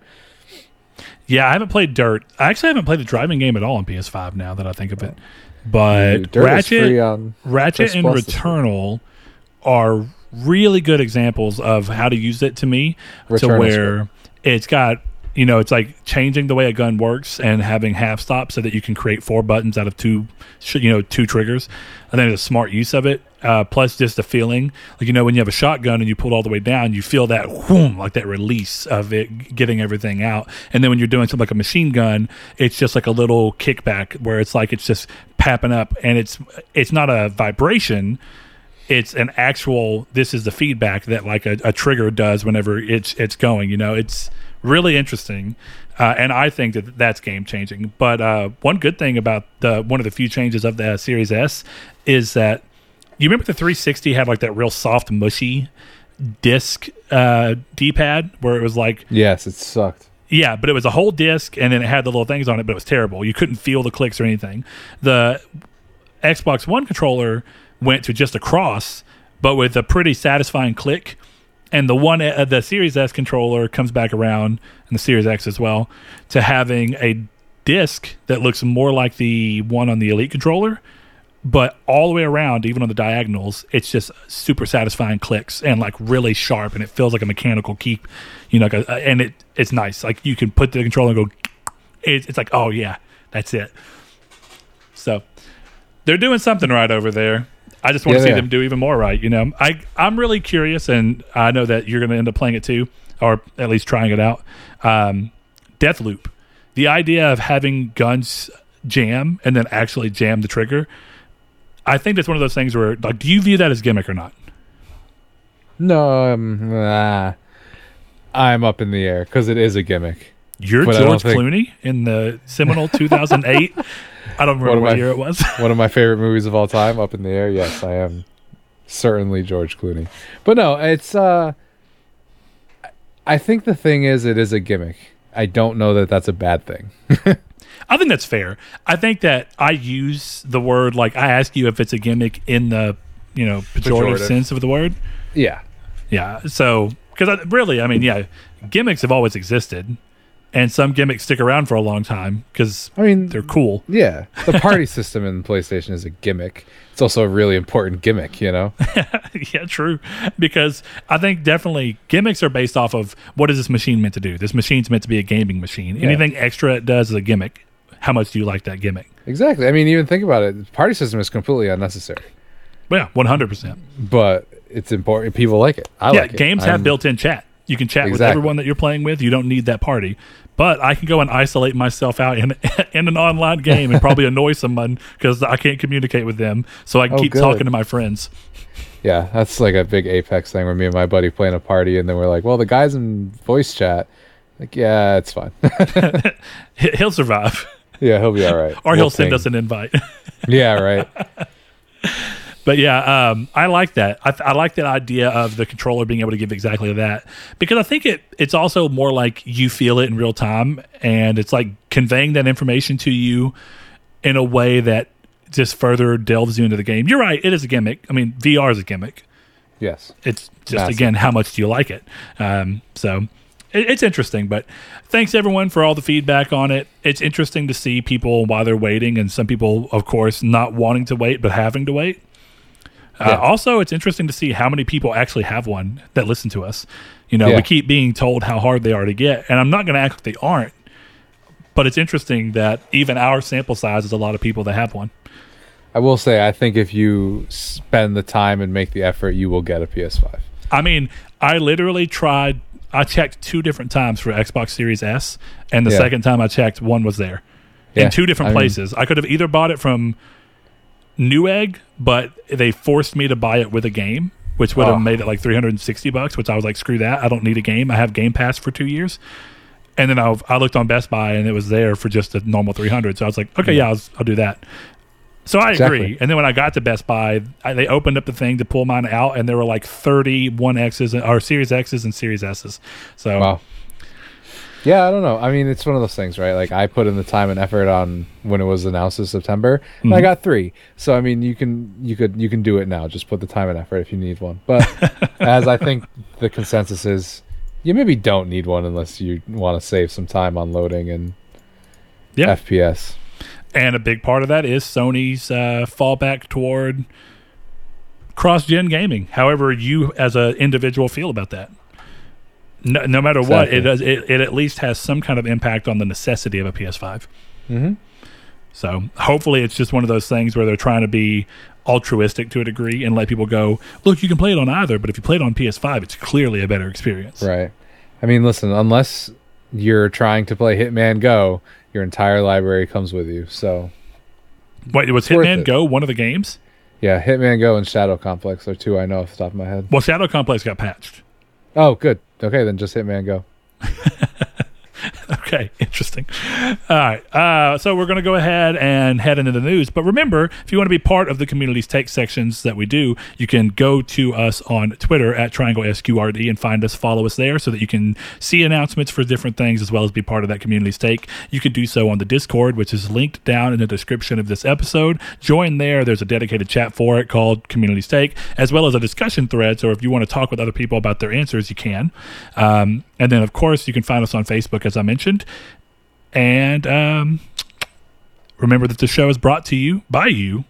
Yeah, I haven't played Dirt. I actually haven't played the driving game at all on PS5 now that I think of it. But is Ratchet, Ratchet and Plus this week. Returnal are really good examples of how to use it to me Returnal's to where it's got you know it's like changing the way a gun works and having half stop so that you can create four buttons out of two you know two triggers. I think it's a smart use of it. Uh, plus just the feeling. Like you know when you have a shotgun and you pull it all the way down you feel that whoom like that release of it getting everything out. And then when you're doing something like a machine gun it's just like a little kickback where it's like it's just papping up and it's it's not a vibration. It's an actual this is the feedback that like a, a trigger does whenever it's it's going you know? It's really interesting uh, and i think that that's game changing but uh, one good thing about the one of the few changes of the series s is that you remember the 360 had like that real soft mushy disc uh, d-pad where it was like Yes, it sucked. yeah, but it was a whole disc, and then it had the little things on it, but it was terrible. You couldn't feel the clicks or anything. The Xbox One controller went to just a cross, but with a pretty satisfying click. And the one, uh, the Series S controller comes back around, and the Series X as well, to having a disc that looks more like the one on the Elite controller, but all the way around, even on the diagonals, it's just super satisfying clicks and like really sharp, and it feels like a mechanical key, you know. a- And it it's nice. Like you can put the controller and go. It's like oh yeah, that's it. So they're doing something right over there. I just want Yeah, to see are. them do even more right. You know, I I'm really curious, and I know that you're going to end up playing it too, or at least trying it out. Um, Deathloop, the idea of having guns jam and then actually jam the trigger. I think that's one of those things where, like, do you view that as gimmick or not? No, um, nah. I'm up in the air because it is a gimmick. You're But George think- Clooney in the seminal 2008. I don't remember of what my- year it was. One of my favorite movies of all time, Up in the Air. Yes, I am certainly George Clooney. But no, it's. uh I think the thing is, it is a gimmick. I don't know that that's a bad thing. I think that's fair. I think that I use the word like I ask you if it's a gimmick in the you know pejorative, Pejorative. sense of the word. Yeah, Yeah. So because I, really, I mean, yeah, gimmicks have always existed, and some gimmicks stick around for a long time because I mean, they're cool. yeah, the party system in PlayStation is a gimmick. It's also a really important gimmick, you know. yeah, true. Because I think definitely gimmicks are based off of what is this machine meant to do? This machine's meant to be a gaming machine. Yeah. Anything extra it does is a gimmick. How much do you like that gimmick? Exactly. I mean, even think about it. The party system is completely unnecessary, Well, yeah, one hundred percent. but it's important. People like it. I Yeah, like it. games I'm- have built-in chat. You can chat with everyone that you're playing with. You don't need that party. But I can go and isolate myself out in in an online game and probably annoy someone because I can't communicate with them. So I can Oh, keep good. talking to my friends. Yeah, that's like a big Apex thing where me and my buddy playing a party, and then we're like, "Well, the guys in voice chat." Like, yeah, it's fine. He- He'll survive, yeah, he'll be all right. or We'll he'll send us an invite. Yeah, right. But yeah, um, I like that. I, I like that idea of the controller being able to give exactly that because I think it it's also more like you feel it in real time, and it's like conveying that information to you in a way that just further delves you into the game. You're right; it is a gimmick. I mean, VR is a gimmick. Yes. It's just Massive. again, how much do you like it? Um, so it's interesting. But thanks everyone for all the feedback on it. It's interesting to see people while they're waiting, and some people, of course, not wanting to wait but having to wait. Uh, Yeah. also, it's interesting to see how many people actually have one that listen to us. You know, Yeah. we keep being told how hard they are to get, and I'm not going to act like they aren't. But it's interesting that even our sample size is a lot of people that have one. I will say, I think if you spend the time and make the effort, you will get a PS5. I mean, I literally tried. I checked two different times for Xbox Series S, and the Yeah. second time I checked, one was there in two different I mean- places. I could have either bought it from Newegg, but they forced me to buy it with a game, which would have Oh. made it like three hundred and sixty bucks. Which I was like, screw that! I don't need a game. I have Game Pass for two years. And then I, I looked on Best Buy, and it was there for just a normal three hundred. So I was like, okay, hmm. yeah, I'll, I'll do that. So I Exactly. agree. And then when I got to Best Buy, I, they opened up the thing to pull mine out, and there were like 30 1Xs and- or Series X's and Series S's. So Wow. Yeah, I don't know. I mean, it's one of those things, right? Like I put in the time and effort on when it was announced in September, and I got three. So I mean, you can you could you can do it now. Just put the time and effort if you need one. But as I think the consensus is, you maybe don't need one unless you want to save some time on loading and Yeah. FPS. and a big part of that is Sony's uh, fallback toward cross-gen gaming. However, you as an individual feel about that. No, no matter what, it does. It, it at least has some kind of impact on the necessity of a PS5. Mm-hmm. So hopefully, it's just one of those things where they're trying to be altruistic to a degree and let people go, look, you can play it on either, but if you play it on PS5, it's clearly a better experience. Right. I mean, listen, unless you're trying to play Hitman Go, your entire library comes with you. So Wait, was Hitman it. Go one of the games? yeah, Hitman Go and Shadow Complex are two I know off the top of my head. Well, Shadow Complex got patched. Oh, good. Okay, then just Hitman Go. Okay, interesting. All right. Uh, so we're going to go ahead and head into the news. But remember, if you want to be part of the community's take sections that we do, you can go to us on Twitter at Triangle SQRD and find us, follow us there so that you can see announcements for different things as well as be part of that community's take. You can do so on the Discord, which is linked down in the description of this episode. Join there. There's a dedicated chat for it called Community's Take, as well as a discussion thread. So if you want to talk with other people about their answers, you can. Um, and then, of course, you can find us on Facebook, as I mentioned. And um, remember that the show is brought to you by you,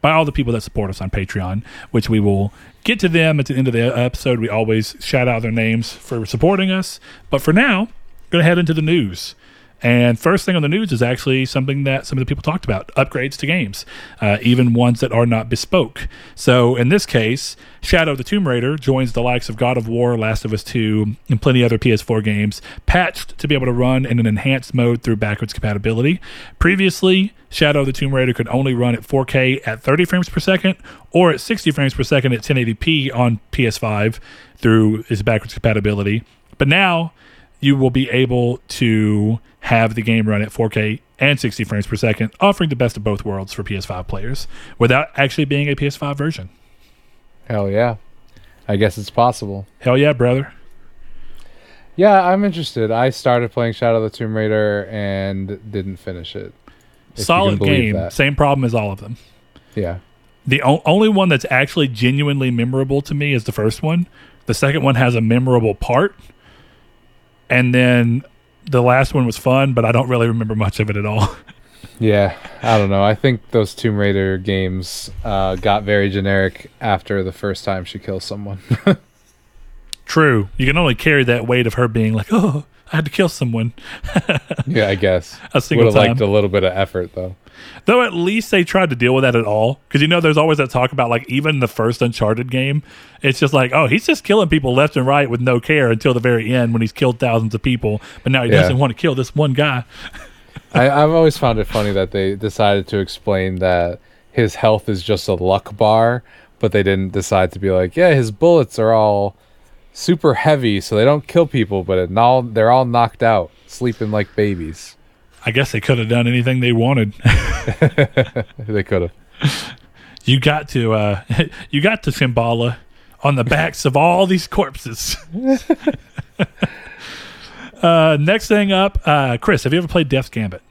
by all the people that support us on Patreon, which we will get to them at the end of the episode. We always shout out their names for supporting us. But for now, going to head into the news. And first thing on the news is actually something that some of the people talked about upgrades to games, uh, even ones that are not bespoke. So in this case, Shadow of the Tomb Raider joins the likes of God of War, Last of Us 2, and plenty other PS4 games, patched to be able to run in an enhanced mode through backwards compatibility. Previously, Shadow of the Tomb Raider could only run at 4K at 30 frames per second or at 60 frames per second at 1080p on PS5 through its backwards compatibility. But now, you will be able to have the game run at 4K and 60 frames per second, offering the best of both worlds for PS5 players without actually being a PS5 version. Hell yeah. I guess it's possible. Hell yeah, brother. Yeah, I'm interested. I started playing Shadow of the Tomb Raider and didn't finish it. Solid game. that. Same problem as all of them. Yeah. The o- only one that's actually genuinely memorable to me is the first one. The second one has a memorable part. And then the last one was fun, but I don't really remember much of it at all. Yeah, I don't know. I think those Tomb Raider games uh, got very generic after the first time she kills someone. True. You can only carry that weight of her being like, oh, I had to kill someone yeah, I guess. a single Would have liked a little bit of effort though. Though at least they tried to deal with that at all. Because you know, there's always that talk about like even the first Uncharted game. It's just like, oh, he's just killing people left and right with no care until the very end when he's killed thousands of people. But now he Yeah. doesn't want to kill this one guy. I, I've always found it funny that they decided to explain that his health is just a luck bar, but they didn't decide to be like, yeah, his bullets are all super heavy, so they don't kill people, but all, they're all knocked out, sleeping like babies. I guess they could have done anything they wanted. They could have. you got to, uh, you got to Shambhala on the backs of all these corpses. uh, next thing up, uh, Chris, have you ever played Death's Gambit?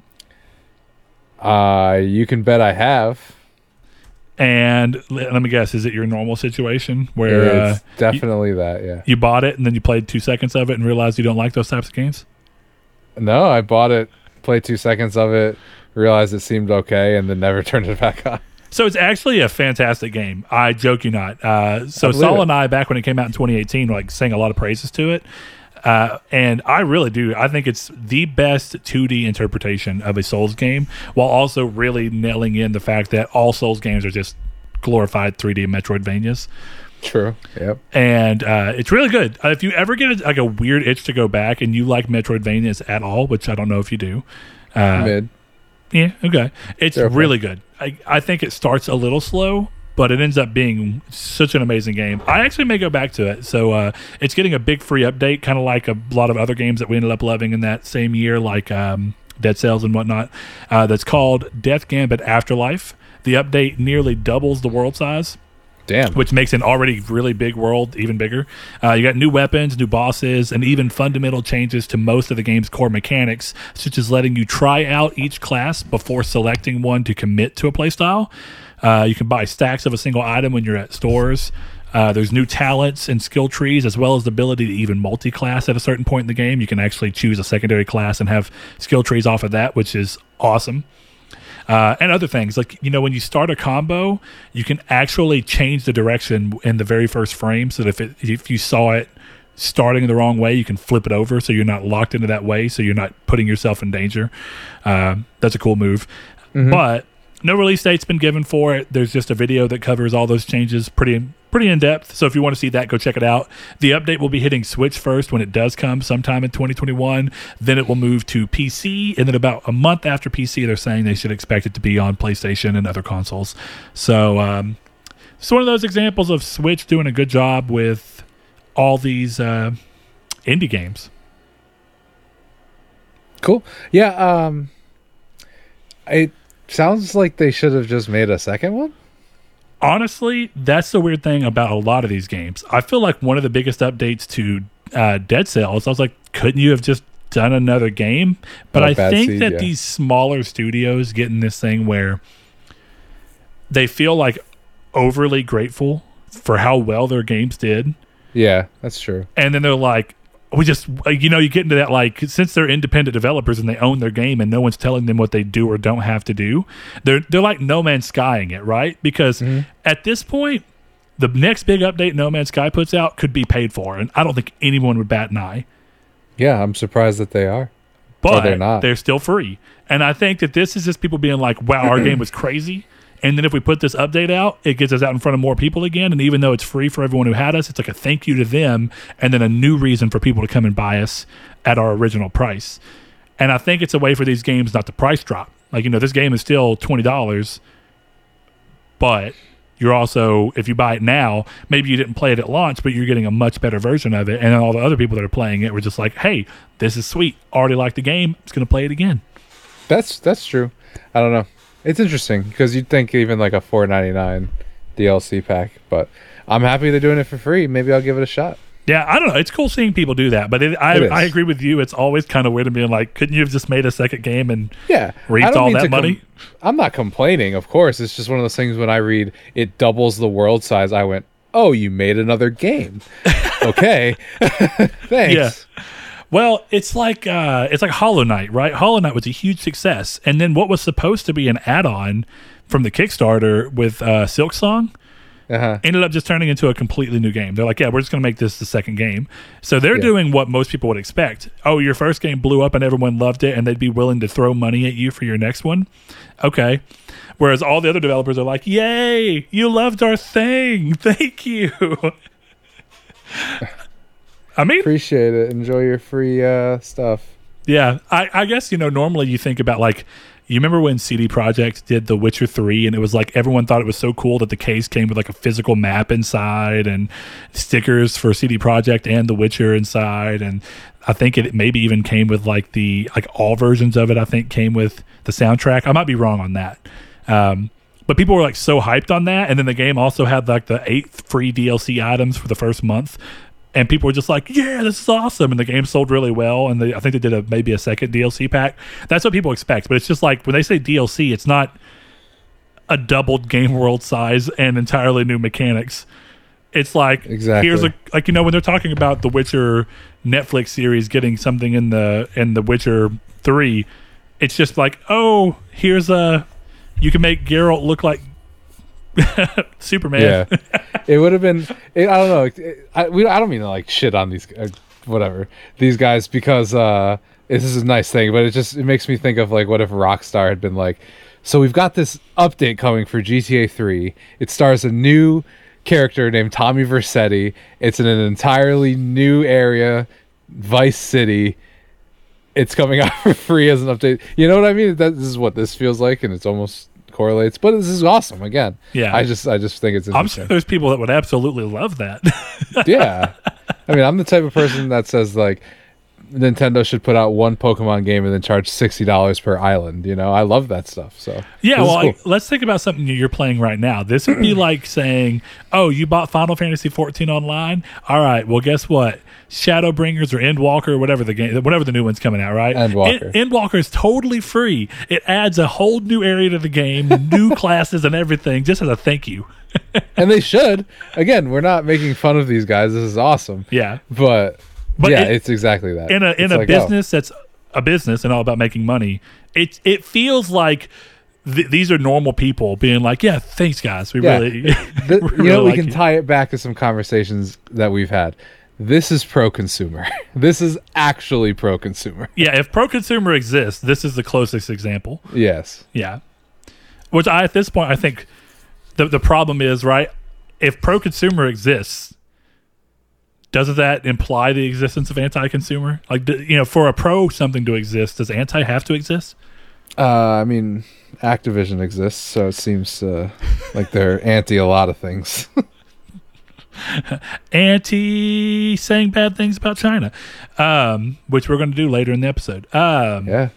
Uh, you can bet I have. And let let me guess, is it your normal situation where uh, it's definitely that, yeah. you bought it and then you played two seconds of it and realized you don't like those types of games? No, I bought it, played two seconds of it, realized it seemed okay, and then never turned it back on. So it's actually a fantastic game. I joke you not. Uh, so Saul it. and I, back when it came out in 2018, like sang a lot of praises to it. Uh, and I really do. I think it's the best 2D interpretation of a Souls game, while also really nailing in the fact that all Souls games are just glorified 3D Metroidvanias. True. Yep. and uh, it's really good. Uh, if you ever get a, like a weird itch to go back and you like Metroidvanias at all, which I don't know if you do, uh, Mid. yeah, okay, it's They're okay. really good. I, I think it starts a little slow, but it ends up being such an amazing game. I actually may go back to it. So uh, it's getting a big free update, kind of like a lot of other games that we ended up loving in that same year, like um, Dead Cells and whatnot. Uh, that's called Death Gambit Afterlife. The update nearly doubles the world size Damn. which makes an already really big world even bigger. Uh, you got new weapons, new bosses, and even fundamental changes to most of the game's core mechanics, such as letting you try out each class before selecting one to commit to a playstyle. Uh, you can buy stacks of a single item when you're at stores. Uh, there's new talents and skill trees, as well as the ability to even multi-class at a certain point in the game. You can actually choose a secondary class and have skill trees off of that, which is awesome uh, and other things like you know when you start a combo you can actually change the direction in the very first frame so that if it, if you saw it starting the wrong way you can flip it over so you're not locked into that way so you're not putting yourself in danger. Uh, that's a cool move. But no release date's been given for it. There's just a video that covers all those changes pretty pretty in depth so if you want to see that go check it out the update will be hitting switch first when it does come sometime in 2021 then it will move to pc and then about a month after pc they're saying they should expect it to be on playstation and other consoles so um, it's one of those examples of switch doing a good job with all these uh, indie games Cool. Yeah. Um. It sounds like they should have just made a second one. Honestly, that's the weird thing about a lot of these games. I feel like one of the biggest updates to uh, Dead Cells, I was like, couldn't you have just done another game? But I think Seed, that yeah. these smaller studios get in this thing where they feel like overly grateful for how well their games did. Yeah, that's true. And then they're like, we just, uh, you know, you get into that like, since they're independent developers and they own their game and no one's telling them what they do or don't have to do, they're they're like No Man's Skying it, right? Because at this point, the next big update No Man's Sky puts out could be paid for, and I don't think anyone would bat an eye. Yeah, I'm surprised that they are. But they're not. they're still free, and I think that this is just people being like, "Wow, our game was crazy." And then if we put this update out, it gets us out in front of more people again. And even though it's free for everyone who had us, it's like a thank you to them, and then a new reason for people to come and buy us at our original price. And I think it's a way for these games not to price drop. Like you know, this game is still twenty dollars, but you're also if you buy it now, maybe you didn't play it at launch, but you're getting a much better version of it. And all the other people that are playing it were just like, "Hey, this is sweet. Already like the game. It's going to play it again." That's that's true. I don't know. It's interesting because you'd think even like a four ninety nine DLC pack, but I'm happy they're doing it for free. Maybe I'll give it a shot. Yeah, I don't know. It's cool seeing people do that, but it, I It. I agree with you. It's always kind of weird to being like, couldn't you have just made a second game and Yeah, reaped all that com- money? I'm not complaining, of course. It's just one of those things when I read it doubles the world size. I went, "Oh, you made another game." okay, thanks. Yeah. Well, it's like uh, it's like Hollow Knight, right? Hollow Knight was a huge success, and then what was supposed to be an add-on from the Kickstarter with uh, Silksong Uh-huh. ended up just turning into a completely new game. They're like, yeah, we're just going to make this the second game. So they're Yeah. doing what most people would expect. Oh, your first game blew up and everyone loved it, and they'd be willing to throw money at you for your next one. Okay. Whereas all the other developers are like, yay, you loved our thing. Thank you. I mean, Appreciate it. Enjoy your free uh, stuff. yeah, I, I guess you know. Normally, you think about like you remember when CD Projekt did The Witcher Three, and it was like everyone thought it was so cool that the case came with like a physical map inside and stickers for CD Projekt and The Witcher inside, and I think it maybe even came with like the like all versions of it. I think came with the soundtrack. I might be wrong on that. Um, but people were like so hyped on that, and then the game also had like the eight free DLC items for the first month, and people were just like, "Yeah, this is awesome!" And the game sold really well, and they, I think they did a maybe a second DLC pack. That's what people expect, but it's just like when they say DLC, it's not a doubled game world size and entirely new mechanics. It's like Exactly. here's a like you know when they're talking about the Witcher Netflix series getting something in the in the Witcher three, it's just like oh here's a you can make Geralt look like Superman. Yeah, it would have been. It, I don't know. It, I, we, I don't mean to like shit on these, uh, whatever these guys because uh, this is a nice thing, but it just it makes me think of like what if Rockstar had been like, so we've got this update coming for GTA Three. It stars a new character named Tommy Vercetti. It's in an entirely new area, Vice City. It's coming out for free as an update. You know what I mean? That, this is what this feels like, and it's almost correlates. But this is awesome. Again, Yeah. I just I just think it's I'm sure there's people that would absolutely love that. yeah. I mean, I'm the type of person that says like Nintendo should put out one Pokemon game and then charge sixty dollars per island. You know, I love that stuff. So Yeah, well, cool. like, let's think about something you're playing right now. This would be like saying, "Oh, you bought Final Fantasy 14 online? All right, well, guess what? Shadowbringers or Endwalker, or whatever the game, whatever the new one's coming out, right? Endwalker. End, Endwalker is totally free. It adds a whole new area to the game, new classes and everything, just as a thank you. and they should. Again, we're not making fun of these guys. This is awesome. Yeah, But, But yeah, it- it's exactly that. in a in It's a like, oh, business that's a business and all about making money, it it feels like. Th- these are normal people being like, "Yeah, thanks, guys. We Yeah. really, the- we you know, really we like can you." tie it back to some conversations that we've had. This is pro consumer. this is actually pro consumer. Yeah, if pro consumer exists, this is the closest example. Yes. Yeah. Which I at this point I think the the problem is, right? If pro consumer exists, doesn't that imply the existence of anti consumer? Like you know, for a pro something to exist, does anti have to exist? Uh, I mean, Activision exists, so it seems uh, like they're anti a lot of things. Anti saying bad things about China. Um, which we're going to do later in the episode. Um, yeah.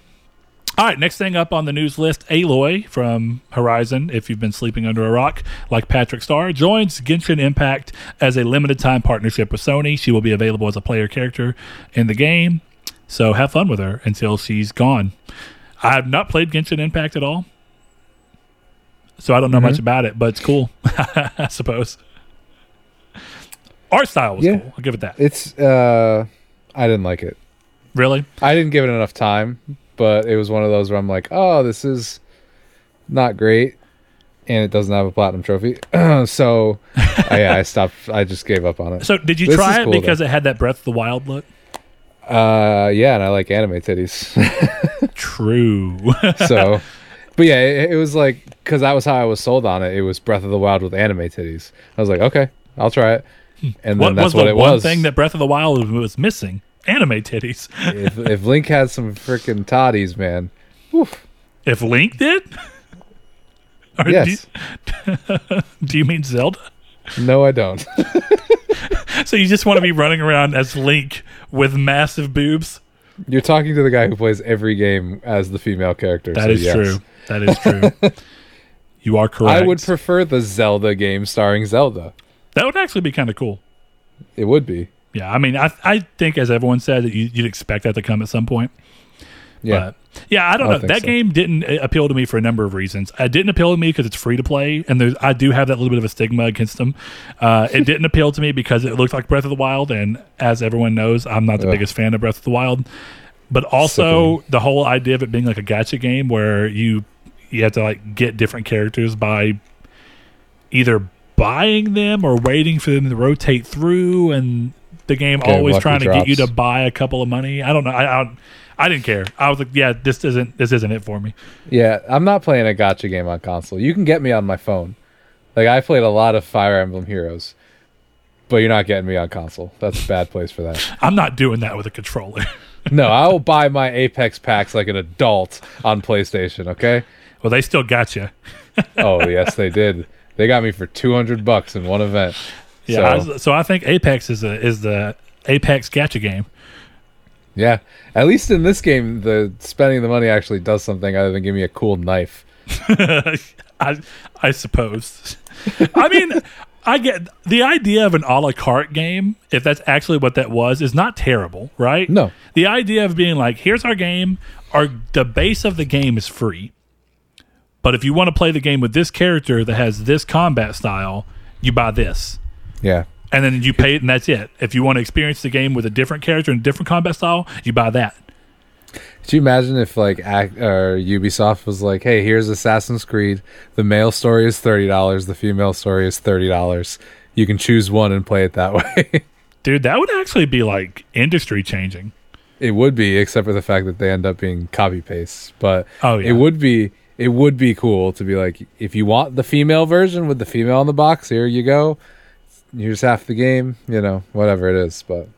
All right, next thing up on the news list, Aloy from Horizon, if you've been sleeping under a rock, like Patrick Star, joins Genshin Impact as a limited time partnership with Sony. She will be available as a player character in the game. So have fun with her until she's gone. I have not played Genshin Impact at all. So I don't know much about it, but it's cool, I suppose. Art style was Yeah. cool. I'll give it that. It's uh I didn't like it. Really? I didn't give it enough time, but it was one of those where I'm like, "Oh, this is not great." And it doesn't have a platinum trophy. so, I, yeah, I stopped I just gave up on it. So did you This try it cool, because it had that Breath of the Wild look? Uh yeah, and I like anime titties. True. so, but yeah, it, it was like cuz that was how I was sold on it. It was Breath of the Wild with anime titties. I was like, "Okay, I'll try it." And then what that's was what the it one was. thing that Breath of the Wild was missing? Anime titties. if, if Link had some freaking toddies, man. If Link did, Or do, Yes. you, do you mean Zelda? No, I don't. So you just want to be running around as Link with massive boobs? You're talking to the guy who plays every game as the female character. That so is yes. true. That is true. you are correct. I would prefer the Zelda game starring Zelda. that would actually be kind of cool. It would be. Yeah, I mean, I I think as everyone said that you, you'd expect that to come at some point. Yeah. But, yeah, I don't I know. That so. game didn't appeal to me for a number of reasons. It didn't appeal to me because it's free to play, and there's I do have that little bit of a stigma against them. Uh, it didn't appeal to me because it looked like Breath of the Wild, and as everyone knows, I'm not the biggest fan of Breath of the Wild. But also the whole idea of it being like a gacha game where you you have to like get different characters by either buying them or waiting for them to rotate through, and the game Getting always trying to get you to buy a couple of money. I don't know. I, I I didn't care. I was like, yeah, this isn't this isn't it for me. Yeah, I'm not playing a gacha game on console. You can get me on my phone. Like I played a lot of Fire Emblem Heroes, but you're not getting me on console. That's a bad place for that. I'm not doing that with a controller. No, I will buy my Apex packs like an adult on PlayStation. Okay. well, they still got you. Oh yes, they did. They got me for 200 bucks in one event. Yeah. So, I, so I think Apex is a, is the Apex gacha game. yeah. At least in this game, the spending the money actually does something other than give me a cool knife. I I suppose. I mean, I get the idea of an a la carte game. If that's actually what that was, is not terrible, right? No. The idea of being like, here's our game. Our the base of the game is free, but if you want to play the game with this character that has this combat style, you buy this. Yeah. and then you pay it, and that's it. If you want to experience the game with a different character and different combat style, you buy that. Could you imagine if like Ac- or Ubisoft was like, "Hey, here's Assassin's Creed. The male story is thirty dollars. The female story is thirty dollars. You can choose one and play it that way." Dude, that would actually be like industry changing. it would be, except for the fact that they end up being copy pastes. But Oh, yeah. it would be it would be cool to be like, if you want the female version with the female on the box, here you go. Here's half the game. You know, whatever it is. But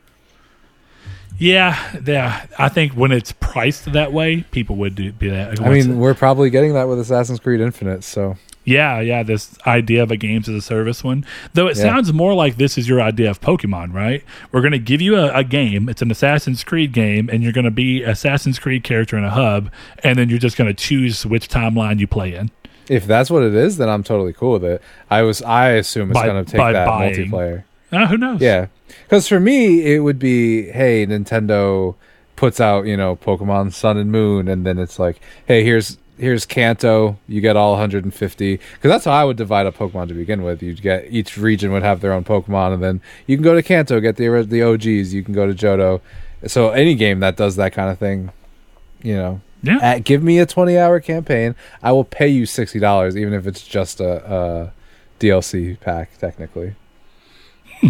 Yeah, yeah. I think when it's priced that way, people would do, be that. I mean, we're probably getting that with Assassin's Creed Infinite. So yeah, yeah. This idea of a games as a service one, though, it Yeah. sounds more like this is your idea of Pokemon, right? We're going to give you a, a game. It's an Assassin's Creed game, and you're going to be Assassin's Creed character in a hub, and then you're just going to choose which timeline you play in. If that's what it is, then I'm totally cool with it. I was I assume it's By- to take that buying. multiplayer. Uh, who knows? Yeah, because for me, it would be, hey, Nintendo puts out, you know, Pokemon Sun and Moon, and then it's like, hey, here's here's Kanto, you get all 150. Because that's how I would divide up Pokemon to begin with. You'd get each region would have their own Pokemon, and then you can go to Kanto, get the the OGs. You can go to Johto. So any game that does that kind of thing, you know, Yeah. at, give me a 20 hour campaign. I will pay you sixty dollars, even if it's just a, a DLC pack, technically. Hmm.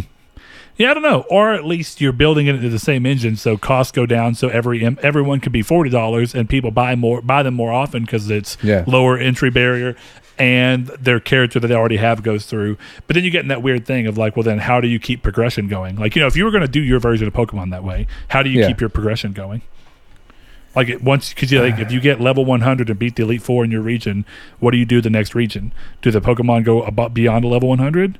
Yeah, I don't know. Or at least you're building it into the same engine, so costs go down, so every everyone could be forty dollars, and people buy more buy them more often because it's Yeah. lower entry barrier, and their character that they already have goes through. But then you get in that weird thing of like, well, then how do you keep progression going? Like, you know, if you were going to do your version of Pokemon that way, how do you Yeah. keep your progression going? Like it, once, because you like if you get level 100 and beat the Elite Four in your region, what do you do the next region? Do the Pokemon go about beyond a level 100?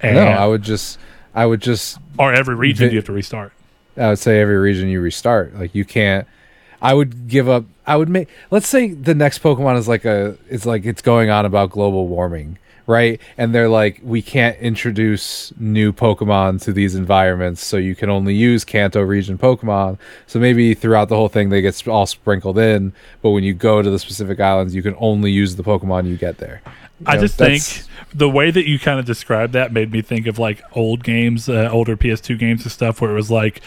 And, no, I would just, I would just, or every region Vi- you have to restart. I would say every region you restart. Like you can't. I would give up. I would make. Let's say the next Pokemon is like a. It's like it's going on about global warming, right? And they're like, we can't introduce new Pokemon to these environments, so you can only use Kanto region Pokemon. So maybe throughout the whole thing they get all sprinkled in, but when you go to the specific islands, you can only use the Pokemon you get there. I You know, just think the way that you kind of described that made me think of like old games, uh, older PS2 games and stuff, where it was like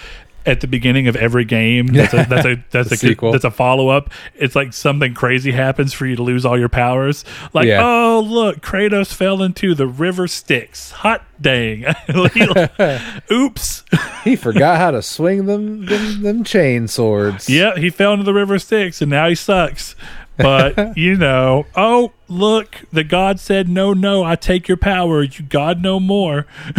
at the beginning of every game, that's a that's a that's a sequel. that's a follow up. It's like something crazy happens for you to lose all your powers. Like, Yeah. oh look, Kratos fell into the river Styx. Hot dang! Oops. he forgot how to swing them them, them chain swords. yeah, he fell into the river Styx, and now he sucks. But you know, oh look, the God said no, no, I take your power. You God no more.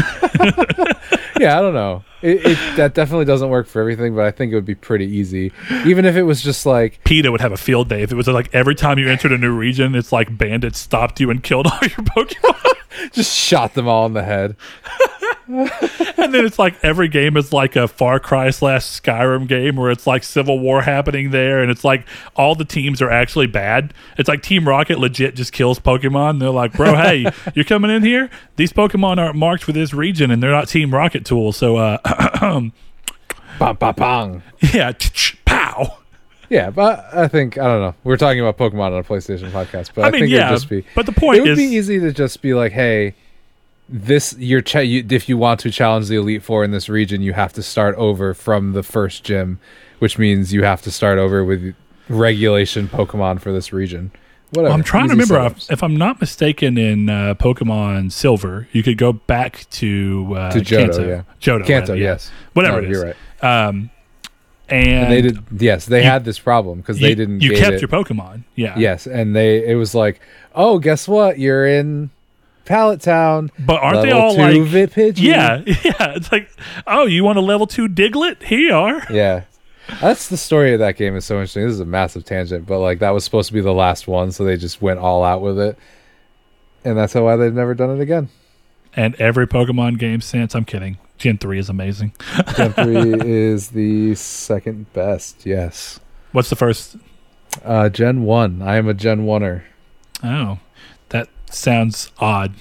yeah, I don't know. It, it, that definitely doesn't work for everything, but I think it would be pretty easy. Even if it was just like PETA would have a field day if it was like every time you entered a new region, it's like bandits stopped you and killed all your Pokemon. just shot them all in the head. and then it's like every game is like a Far Cry slash Skyrim game where it's like civil war happening there, and it's like all the teams are actually bad. It's like Team Rocket legit just kills Pokemon. They're like, bro, hey, you're coming in here. These Pokemon aren't marked for this region, and they're not Team Rocket tools. So, uh, bang, bang, bang. yeah, pow. Yeah, but I think I don't know. We're talking about Pokemon on a PlayStation podcast, but I, I mean, think yeah, it would just be. but the point it would is- be easy to just be like, hey, this your cha- you, if you want to challenge the Elite Four in this region, you have to start over from the first gym, which means you have to start over with regulation Pokemon for this region. Whatever. Well, I'm trying to remember if, if I'm not mistaken in uh, Pokemon Silver, you could go back to uh, To Johto, Kanto. yeah. Johto, Kanto, rather, yeah. yes, whatever No, it is. You're right. Um, and, And they did. Yes, they you- had this problem because you, they didn't. You gate kept it. your Pokemon, yeah. Yes, and they it was like, oh, guess what? You're in Pallet Town. But aren't they all like? Vipidgey. Yeah, yeah. It's like, oh, you want a level two Diglett? Here you are. yeah. That's the story of that game is so interesting. This is a massive tangent, but like that was supposed to be the last one, so they just went all out with it, and that's why they've never done it again. And every Pokemon game since, I'm kidding. Gen three is amazing. Gen three is the second best. Yes. What's the first? Uh, Gen one. I am a Gen oneer. Oh, sounds odd,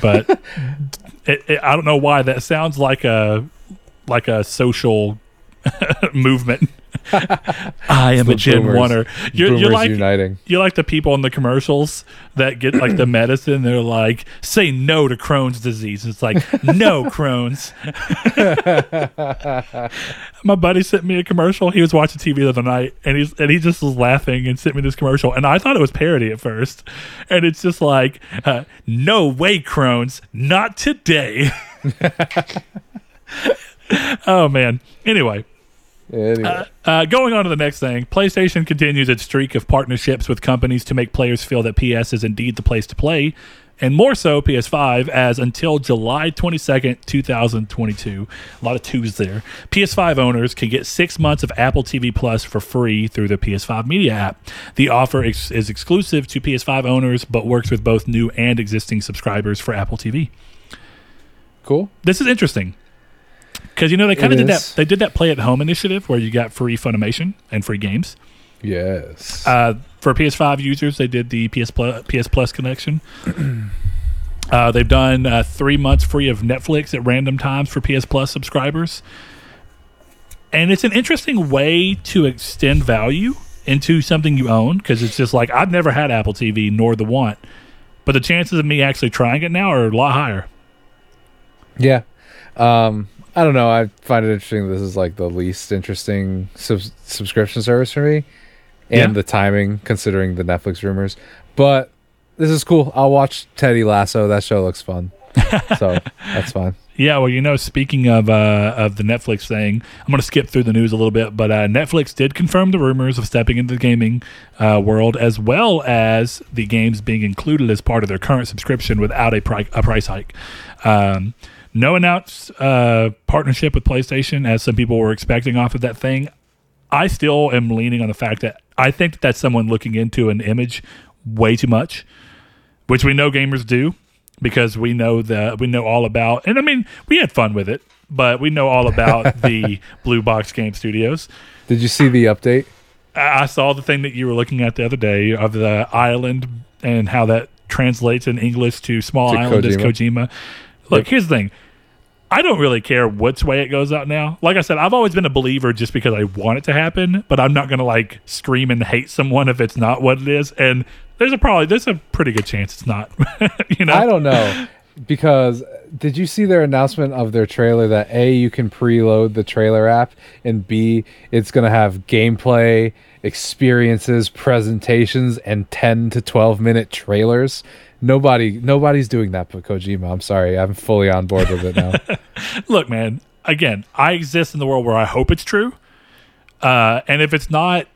but it, it, I don't know why that sounds like a like a social movement. I am a Gen boomers- Oneer. You're, you're like uniting. you're like the people in the commercials that get like the medicine. They're like, say no to Crohn's disease. It's like no Crohn's. My buddy sent me a commercial. He was watching TV the other night, and he's and he just was laughing and sent me this commercial. And I thought it was parody at first, and it's just like, uh, no way, Crohn's, not today. oh man. Anyway, Anyway. uh, going on to the next thing, PlayStation continues its streak of partnerships with companies to make players feel that PS is indeed the place to play, and more so PS5, as until July 22nd, 2022, a lot of twos there, PS5 owners can get six months of Apple TV Plus for free through the PS5 Media app. The offer ex- is exclusive to PS5 owners, but works with both new and existing subscribers for Apple TV. cool. This is interesting. Because you know they kind of did is. that. They did that play at home initiative where you got free Funimation and free games. Yes. Uh, for PS5 users, they did the PS Plus, PS Plus connection. uh, they've done uh, three months free of Netflix at random times for PS Plus subscribers, and it's an interesting way to extend value into something you own because it's just like I've never had Apple TV nor the want, but the chances of me actually trying it now are a lot higher. Yeah. Um, I don't know. I find it interesting. This is like the least interesting sub- subscription service for me, and Yeah. the timing, considering the Netflix rumors. But this is cool. I'll watch Teddy Lasso. That show looks fun, so that's fine. Yeah, well, you know, speaking of uh, of the Netflix thing, I'm going to skip through the news a little bit, but uh, Netflix did confirm the rumors of stepping into the gaming uh, world, as well as the games being included as part of their current subscription without a, pri- a price hike. Um, no announced uh, partnership with PlayStation, as some people were expecting off of that thing. I still am leaning on the fact that I think that that's someone looking into an image way too much, which we know gamers do because we know that we know all about and I mean we had fun with it, but we know all about the Blue Box Game Studios. Did you see the update? I I saw the thing that you were looking at the other day of the island and how that translates in English to small To island is Kojima. Look, here's the thing. I don't really care which way it goes out now. Like I said, I've always been a believer just because I want it to happen, but I'm not going to like scream and hate someone if it's not what it is. And there's a probably there's a pretty good chance it's not. you know, I don't know because did you see their announcement of their trailer that a you can preload the trailer app and b it's going to have gameplay experiences presentations and 10 to 12 minute trailers nobody nobody's doing that but kojima i'm sorry i'm fully on board with it now look, man. Again, I exist in the world where I hope it's true, uh, and if it's not,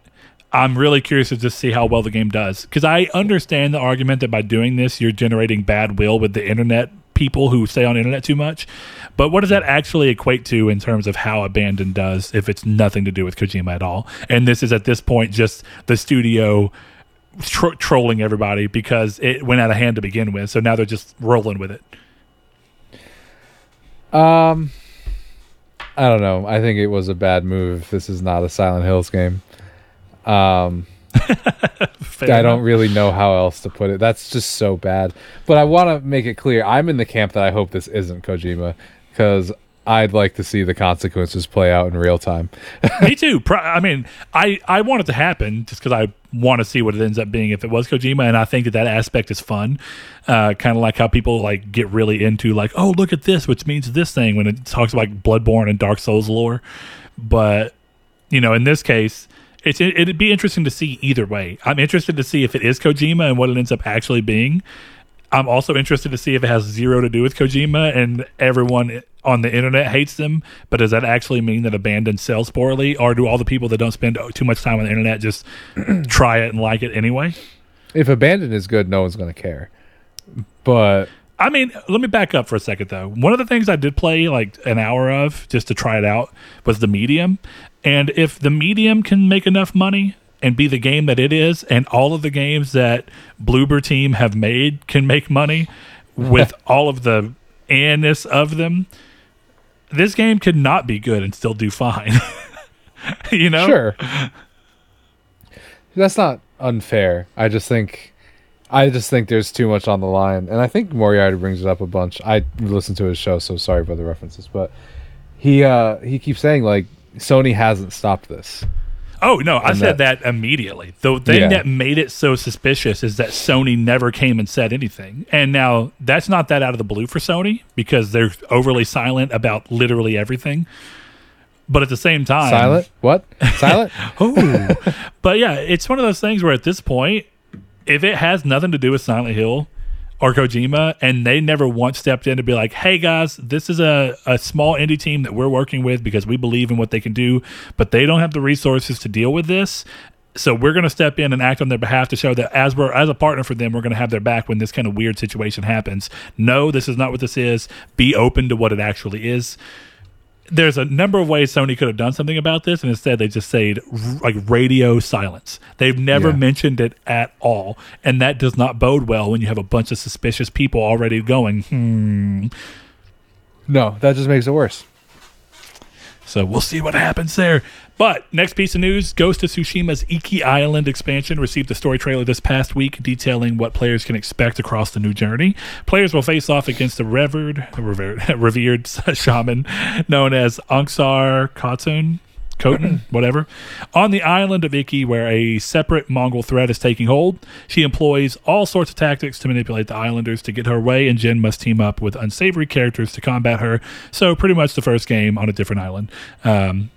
I'm really curious to just see how well the game does because I understand the argument that by doing this you're generating bad will with the internet people who stay on internet too much. But what does that actually equate to in terms of how Abandon does if it's nothing to do with Kojima at all? And this is at this point just the studio tro- trolling everybody because it went out of hand to begin with. So now they're just rolling with it. Um, I don't know. I think it was a bad move. This is not a Silent Hills game. Um, I don't really know how else to put it. That's just so bad. But I want to make it clear. I'm in the camp that I hope this isn't Kojima because I'd like to see the consequences play out in real time. Me too. I mean, I, I want it to happen just because I want to see what it ends up being if it was Kojima, and I think that that aspect is fun. Uh, kind of like how people like get really into like, oh, look at this, which means this thing when it talks about Bloodborne and Dark Souls lore. But you know, in this case, it's it, it'd be interesting to see either way. I'm interested to see if it is Kojima and what it ends up actually being. I'm also interested to see if it has zero to do with Kojima and everyone on the internet hates them. But does that actually mean that Abandon sells poorly, or do all the people that don't spend too much time on the internet just try it and like it anyway? If Abandon is good, no one's going to care. But I mean, let me back up for a second though. One of the things I did play like an hour of just to try it out was the medium. And if the medium can make enough money and be the game that it is, and all of the games that Bloober team have made can make money with all of the anness of them, this game could not be good and still do fine. you know? sure. That's not unfair. I just think I just think there's too much on the line. And I think Moriarty brings it up a bunch. I listened to his show, so sorry about the references, but he uh he keeps saying like Sony hasn't stopped this. Oh no, I said that- that, immediately. The thing Yeah. that made it so suspicious is that Sony never came and said anything. And now that's not that out of the blue for Sony because they're overly silent about literally everything. But at the same time, Silent? What? Silent? Oh, but yeah, it's one of those things where at this point, if it has nothing to do with Silent Hill or Kojima, and they never once stepped in to be like, "Hey guys, this is a, a small indie team that we're working with because we believe in what they can do, but they don't have the resources to deal with this." So we're going to step in and act on their behalf to show that as we're as a partner for them, we're going to have their back when this kind of weird situation happens. No, this is not what this is. Be open to what it actually is there's a number of ways Sony could have done something about this, and instead they just said like radio silence. They've never Yeah. mentioned it at all, and that does not bode well when you have a bunch of suspicious people already going. Hmm. no, that just makes it worse. So we'll see what happens there. But next piece of news Ghost of Tsushima's Iki Island expansion received a story trailer this past week detailing what players can expect across the new journey. Players will face off against the revered, revered, revered shaman known as Ankhsar Khatun. Khoten, whatever, on the island of Iki, where a separate Mongol threat is taking hold. She employs all sorts of tactics to manipulate the islanders to get her way, and Jin must team up with unsavory characters to combat her. So, pretty much the first game on a different island. Um,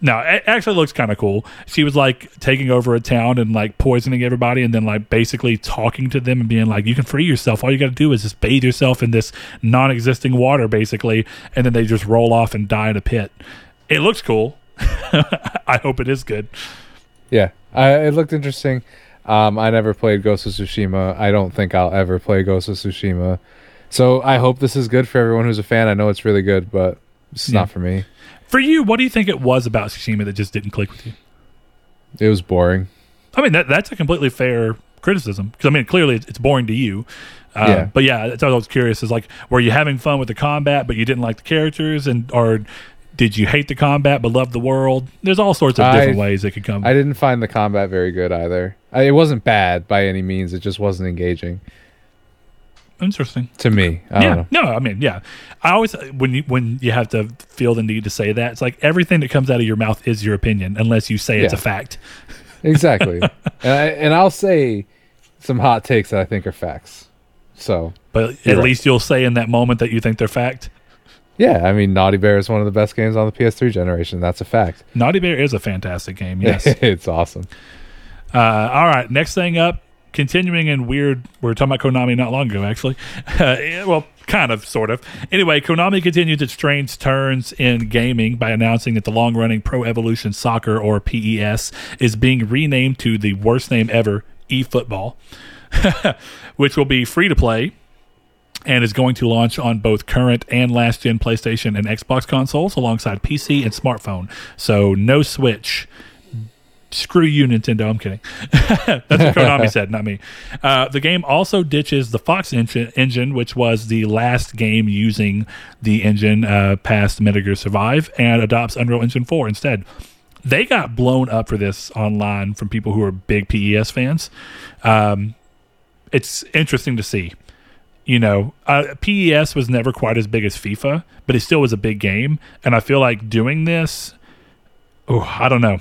no, it actually looks kind of cool. She was like taking over a town and like poisoning everybody, and then like basically talking to them and being like, "You can free yourself. All you got to do is just bathe yourself in this non-existing water, basically." And then they just roll off and die in a pit. It looks cool. I hope it is good. Yeah, I, it looked interesting. Um, I never played Ghost of Tsushima. I don't think I'll ever play Ghost of Tsushima. So I hope this is good for everyone who's a fan. I know it's really good, but it's Yeah. not for me. For you, what do you think it was about Tsushima that just didn't click with you? It was boring. I mean, that that's a completely fair criticism because I mean, clearly it's, it's boring to you. Uh, Yeah. But yeah, that's what I was curious. Is like, were you having fun with the combat, but you didn't like the characters, and or did you hate the combat but love the world? There's all sorts of different I- ways it could come. I didn't find the combat very good either. I, it wasn't bad by any means. It just wasn't engaging Interesting. to me. I yeah. No, I mean, yeah. I always when you when you have to feel the need to say that, it's like everything that comes out of your mouth is your opinion, unless you say it's Yeah. a fact. Exactly. and, I, and I'll say some hot takes that I think are facts. So But at right. least you'll say in that moment that you think they're fact. yeah, I mean, Naughty Bear is one of the best games on the PS3 generation. That's a fact. Naughty Bear is a fantastic game. Yes. it's awesome. Uh, all right, next thing up, continuing in weird. We were talking about Konami not long ago, actually. Uh, well, kind of, sort of. Anyway, Konami continues its strange turns in gaming by announcing that the long running Pro Evolution Soccer, or PES, is being renamed to the worst name ever, eFootball, which will be free to play and is going to launch on both current and last gen PlayStation and Xbox consoles alongside PC and smartphone. So, no Switch screw you, Nintendo. I'm kidding. That's what Konami said, not me. Uh, the game also ditches the Fox engine, engine, which was the last game using the engine uh, past Metal Survive, and adopts Unreal Engine 4 instead. They got blown up for this online from people who are big PES fans. Um, it's interesting to see. You know, uh, PES was never quite as big as FIFA, but it still was a big game. And I feel like doing this, oh, I don't know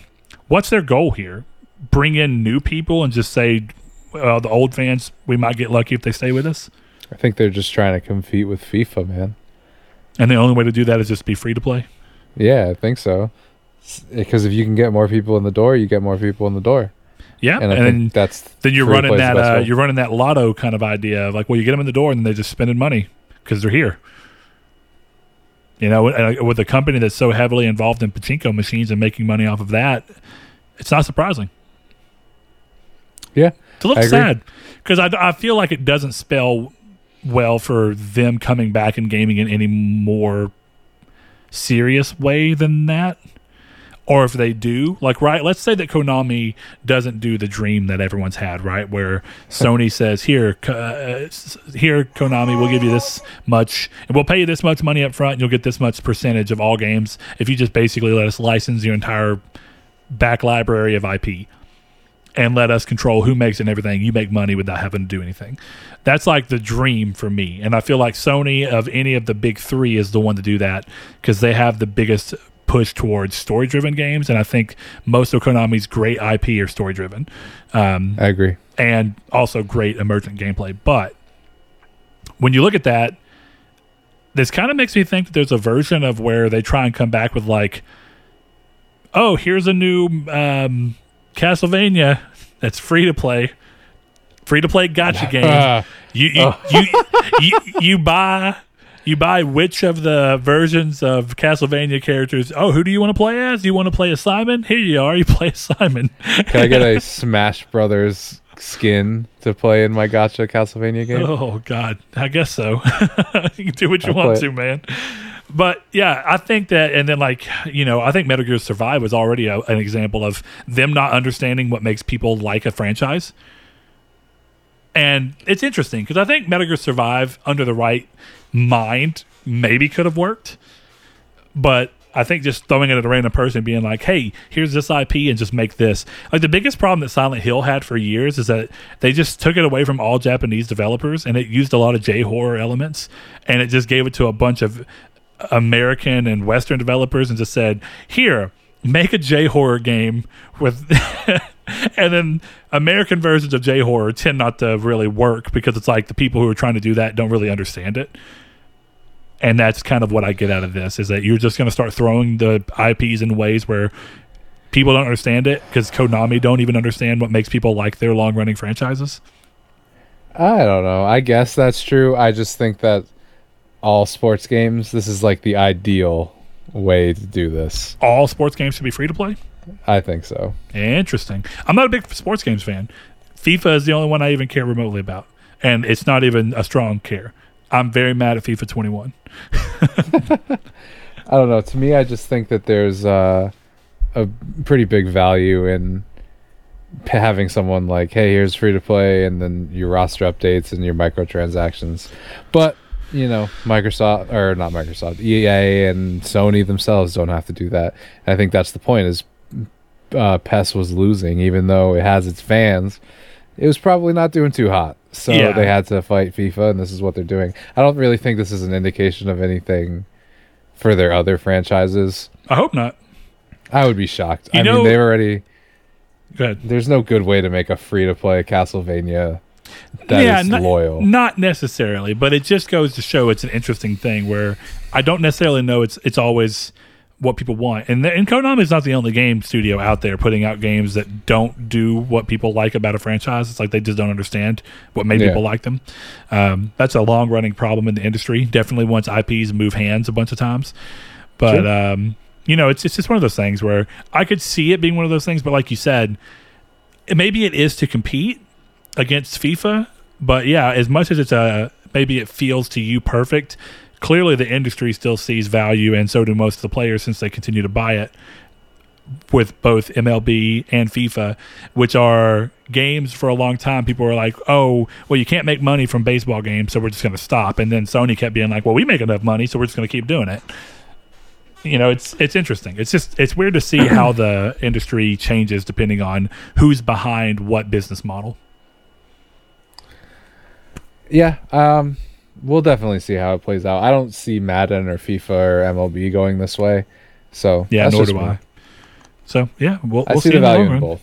what's their goal here? Bring in new people and just say, well, the old fans, we might get lucky if they stay with us? I think they're just trying to compete with FIFA, man. And the only way to do that is just be free to play? Yeah, I think so. Because if you can get more people in the door, you get more people in the door. Yeah, and, and that's then you're running that uh, you're running that lotto kind of idea of like, well, you get them in the door and then they're just spending money because they're here. You know, uh, with a company that's so heavily involved in pachinko machines and making money off of that, it's not surprising. Yeah, it's a little sad because I, I feel like it doesn't spell well for them coming back and gaming in any more serious way than that. Or if they do, like, right, let's say that Konami doesn't do the dream that everyone's had, right? Where Sony says, here, uh, here, Konami, we'll give you this much, and we'll pay you this much money up front, and you'll get this much percentage of all games if you just basically let us license your entire back library of IP and let us control who makes it and everything. You make money without having to do anything. That's like the dream for me. And I feel like Sony, of any of the big three, is the one to do that because they have the biggest push towards story driven games, and I think most of Konami's great IP are story driven. Um, I agree, and also great emergent gameplay. But when you look at that, this kind of makes me think that there's a version of where they try and come back with like, oh, here's a new um, Castlevania that's free to play. Free to play gacha game. you you, oh. you, you you buy you buy which of the versions of Castlevania characters. Oh, who do you want to play as? Do you want to play as Simon? Here you are. You play as Simon. Can I get a Smash Brothers skin to play in my gotcha Castlevania game? Oh God, I guess so. you can do what you I'll want to, man. But yeah, I think that, and then like you know, I think Metal Gear Survive was already a, an example of them not understanding what makes people like a franchise. And it's interesting because I think Metal Gear Survive, under the right mind maybe could have worked. But I think just throwing it at a random person, being like, "Hey, here's this IP, and just make this." Like the biggest problem that Silent Hill had for years is that they just took it away from all Japanese developers, and it used a lot of J horror elements, and it just gave it to a bunch of American and Western developers, and just said, "Here, make a J horror game with." and then American versions of J horror tend not to really work because it's like the people who are trying to do that don't really understand it. And that's kind of what I get out of this is that you're just going to start throwing the IPs in ways where people don't understand it because Konami don't even understand what makes people like their long running franchises. I don't know. I guess that's true. I just think that all sports games, this is like the ideal way to do this. All sports games should be free to play? I think so. Interesting. I'm not a big sports games fan. FIFA is the only one I even care remotely about, and it's not even a strong care. I'm very mad at FIFA 21. I don't know. To me, I just think that there's uh, a pretty big value in having someone like, "Hey, here's free to play," and then your roster updates and your microtransactions. But you know, Microsoft or not Microsoft, EA and Sony themselves don't have to do that. And I think that's the point: is uh, PES was losing, even though it has its fans. It was probably not doing too hot, so yeah. they had to fight FIFA, and this is what they're doing. I don't really think this is an indication of anything for their other franchises. I hope not. I would be shocked. You I know, mean, they've already. Good. There's no good way to make a free to play Castlevania that yeah, not, loyal. Not necessarily, but it just goes to show it's an interesting thing where I don't necessarily know it's it's always what people want. And, and Konami is not the only game studio out there putting out games that don't do what people like about a franchise. It's like they just don't understand what made Yeah. people like them. Um, that's a long running problem in the industry. Definitely once IPs move hands a bunch of times. But, Sure. um, you know, it's, it's just one of those things where I could see it being one of those things. But like you said, maybe it is to compete against FIFA. But yeah, as much as it's a maybe it feels to you perfect, clearly the industry still sees value, and so do most of the players since they continue to buy it with both MLB and FIFA, which are games for a long time. People were like, "Oh, well, you can't make money from baseball games, so we're just going to stop." And then Sony kept being like, "Well, we make enough money, so we're just going to keep doing it." You know, it's it's interesting. It's just it's weird to see how the industry changes depending on who's behind what business model. Yeah, um, we'll definitely see how it plays out. I don't see Madden or FIFA or MLB going this way. So Yeah, nor do me. I. So yeah, we'll, I we'll see see the value in both.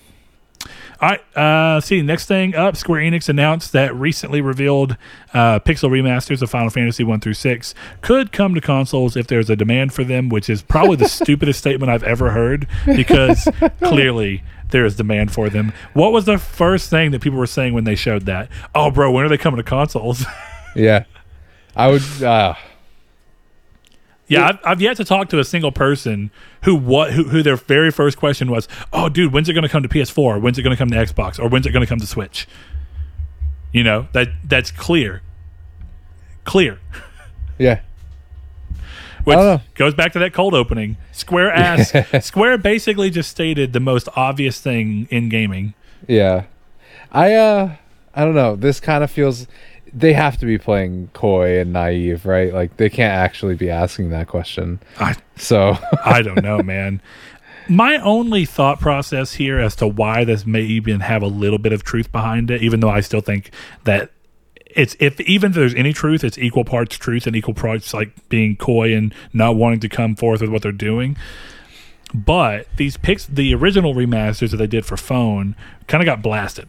All right. Uh, see, next thing up, Square Enix announced that recently revealed uh, pixel remasters of Final Fantasy 1 through 6 could come to consoles if there's a demand for them, which is probably the stupidest statement I've ever heard because clearly there is demand for them. What was the first thing that people were saying when they showed that? Oh, bro, when are they coming to consoles? Yeah, I would. Uh, yeah, I've, I've yet to talk to a single person who what who, who their very first question was, "Oh, dude, when's it going to come to PS4? When's it going to come to Xbox? Or when's it going to come to Switch?" You know that that's clear, clear. yeah, Which I don't know. goes back to that cold opening. Square asked. Square basically just stated the most obvious thing in gaming. yeah. I uh, I don't know. This kind of feels. They have to be playing coy and naive, right? Like they can't actually be asking that question. I So I don't know, man. My only thought process here as to why this may even have a little bit of truth behind it, even though I still think that it's if even if there's any truth, it's equal parts truth and equal parts like being coy and not wanting to come forth with what they're doing. But these picks, the original remasters that they did for phone, kind of got blasted,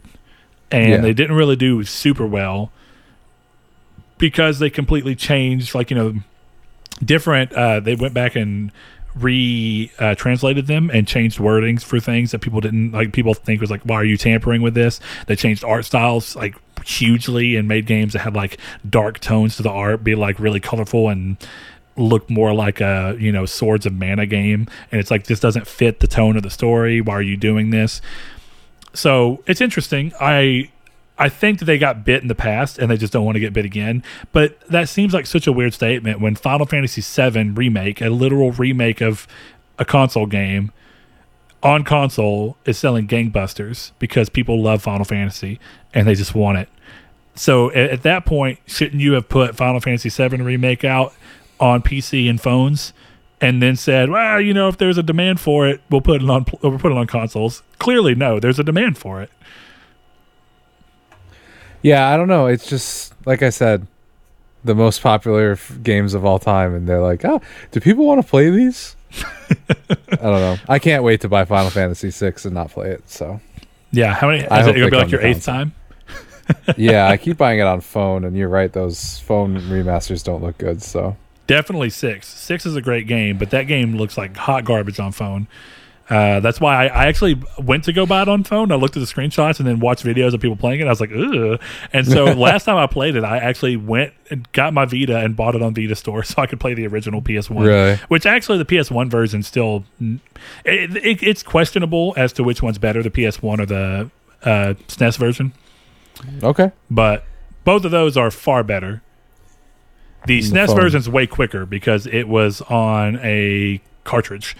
and Yeah. they didn't really do super well because they completely changed, like you know, different. Uh, they went back and re uh, translated them and changed wordings for things that people didn't like. People think was like, "Why are you tampering with this?" They changed art styles like hugely and made games that had like dark tones to the art, be like really colorful and look more like a you know swords of mana game and it's like this doesn't fit the tone of the story why are you doing this so it's interesting i i think that they got bit in the past and they just don't want to get bit again but that seems like such a weird statement when final fantasy VII remake a literal remake of a console game on console is selling gangbusters because people love final fantasy and they just want it so at, at that point shouldn't you have put final fantasy VII remake out on pc and phones and then said, "Well, you know, if there's a demand for it, we'll put it on we'll put it on consoles." Clearly, no, there's a demand for it. Yeah, I don't know. It's just like I said, the most popular f- games of all time, and they're like, oh, do people want to play these? I don't know. I can't wait to buy Final Fantasy VI and not play it. So Yeah, how many? I Is it gonna be like your eighth time? yeah, I keep buying it on phone, and you're right; those phone remasters don't look good. So Definitely six. Six is a great game, but that game looks like hot garbage on phone. Uh, that's why I, I actually went to go buy it on phone. I looked at the screenshots and then watched videos of people playing it. I was like, ugh. And so last time I played it, I actually went and got my Vita and bought it on Vita Store so I could play the original PS1. Really? Which actually the PS1 version still, it, it, it's questionable as to which one's better, the PS1 or the uh, SNES version. okay, But both of those are far better. The The SNES phone. version's way quicker because it was on a cartridge.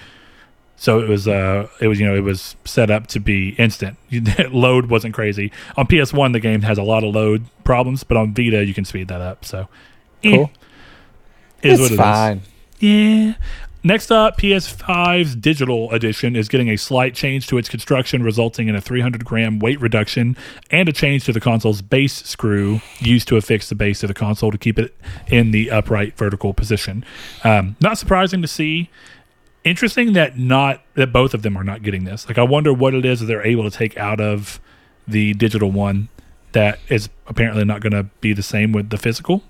So it was uh it was you know it was set up to be instant. load wasn't crazy. On PS1 the game has a lot of load problems, but on Vita you can speed that up. So eh, cool. is it's what it is. fine. Yeah. Next up, PS5's digital edition is getting a slight change to its construction, resulting in a 300 gram weight reduction and a change to the console's base screw used to affix the base of the console to keep it in the upright vertical position. Um, not surprising to see. Interesting that not that both of them are not getting this. Like, I wonder what it is that they're able to take out of the digital one that is apparently not going to be the same with the physical.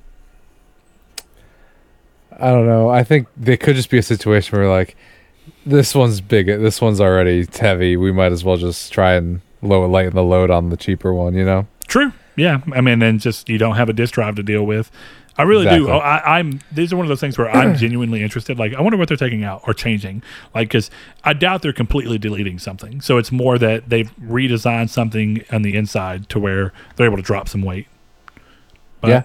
I don't know. I think there could just be a situation where like this one's big. This one's already heavy. We might as well just try and low lighten the load on the cheaper one. You know. True. Yeah. I mean, then just you don't have a disk drive to deal with. I really do. Exactly. Oh, I, I'm. These are one of those things where I'm genuinely interested. Like, I wonder what they're taking out or changing. Like, because I doubt they're completely deleting something. So it's more that they've redesigned something on the inside to where they're able to drop some weight. But- yeah,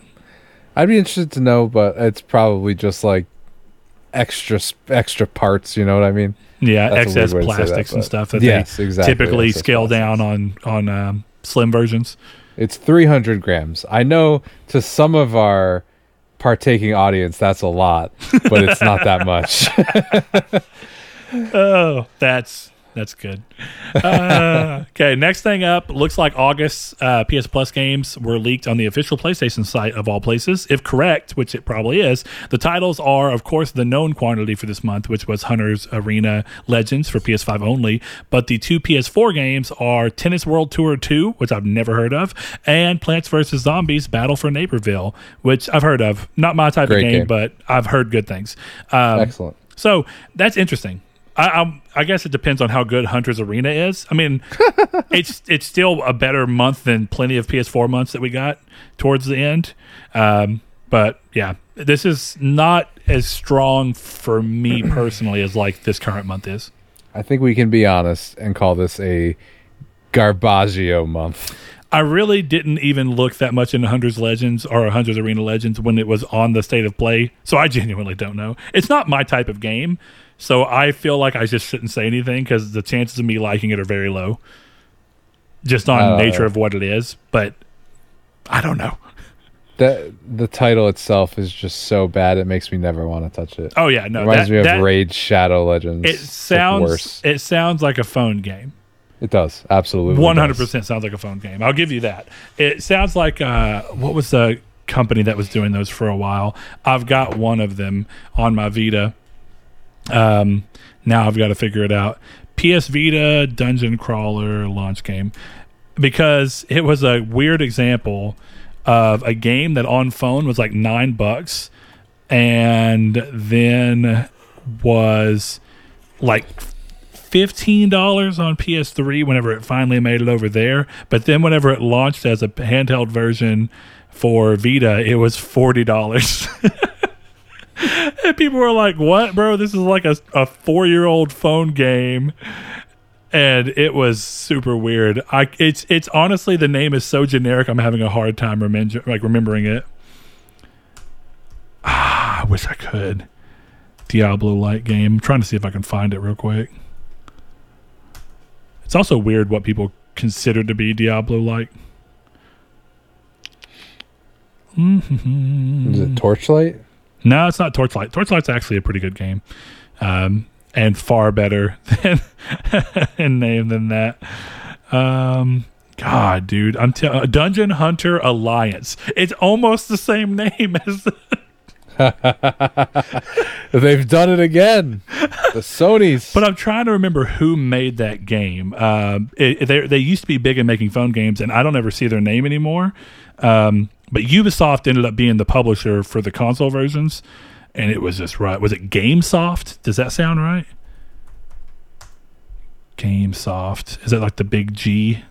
I'd be interested to know, but it's probably just like extra extra parts. You know what I mean? Yeah, That's excess weird way to say that, plastics and stuff that yes, they exactly. typically scale plastics. down on on um, slim versions. It's 300 grams. I know to some of our partaking audience that's a lot, but it's not that much. Oh, that's that's good. Uh, okay, next thing up looks like August uh, PS Plus games were leaked on the official PlayStation site of all places. If correct, which it probably is, the titles are, of course, the known quantity for this month, which was Hunter's Arena Legends for PS5 only. But the two PS4 games are Tennis World Tour 2, which I've never heard of, and Plants vs Zombies Battle for Neighborville, which I've heard of. Not my type Great of game, game. but I've heard good things. Um, Excellent. so that's interesting. I, I'm, I guess it depends on how good Hunter's Arena is. I mean, it's it's still a better month than plenty of PS4 months that we got towards the end. Um, but yeah, this is not as strong for me personally as like this current month is. I think we can be honest and call this a Garbaggio month. I really didn't even look that much into Hunter's Legends or Hunter's Arena Legends when it was on the state of play, so I genuinely don't know. It's not my type of game, so I feel like I just shouldn't say anything because the chances of me liking it are very low, just on Uh, nature of what it is. But I don't know. The the title itself is just so bad it makes me never want to touch it. Oh yeah, no, Reminds that, me of that- Raid Shadow Legends. It sounds worse. it sounds like a phone game. It does absolutely. One hundred percent sounds like a phone game. I'll give you that. It sounds like uh, what was the company that was doing those for a while? I've got one of them on my Vita. Um, now I've got to figure it out. PS Vita dungeon crawler launch game because it was a weird example of a game that on phone was like nine bucks and then was like fifteen dollars on PS3 whenever it finally made it over there. But then whenever it launched as a handheld version for Vita, it was forty dollars. and people were like, "What, bro? This is like a, a four year old phone game." And it was super weird. I it's it's honestly the name is so generic. I'm having a hard time remember like remembering it. Ah, I wish I could. Diablo like game. I'm trying to see if I can find it real quick. It's also weird what people consider to be Diablo like. Is it Torchlight? No, it's not Torchlight. Torchlight's actually a pretty good game, um, and far better than in name than that. Um, God, dude, I'm t- uh, Dungeon Hunter Alliance. It's almost the same name as. They've done it again. The Sony's. But I'm trying to remember who made that game. Um, it, they they used to be big in making phone games, and I don't ever see their name anymore. Um, but Ubisoft ended up being the publisher for the console versions, and it was just right. Was it Gameloft? Does that sound right? Gameloft is that like the big G?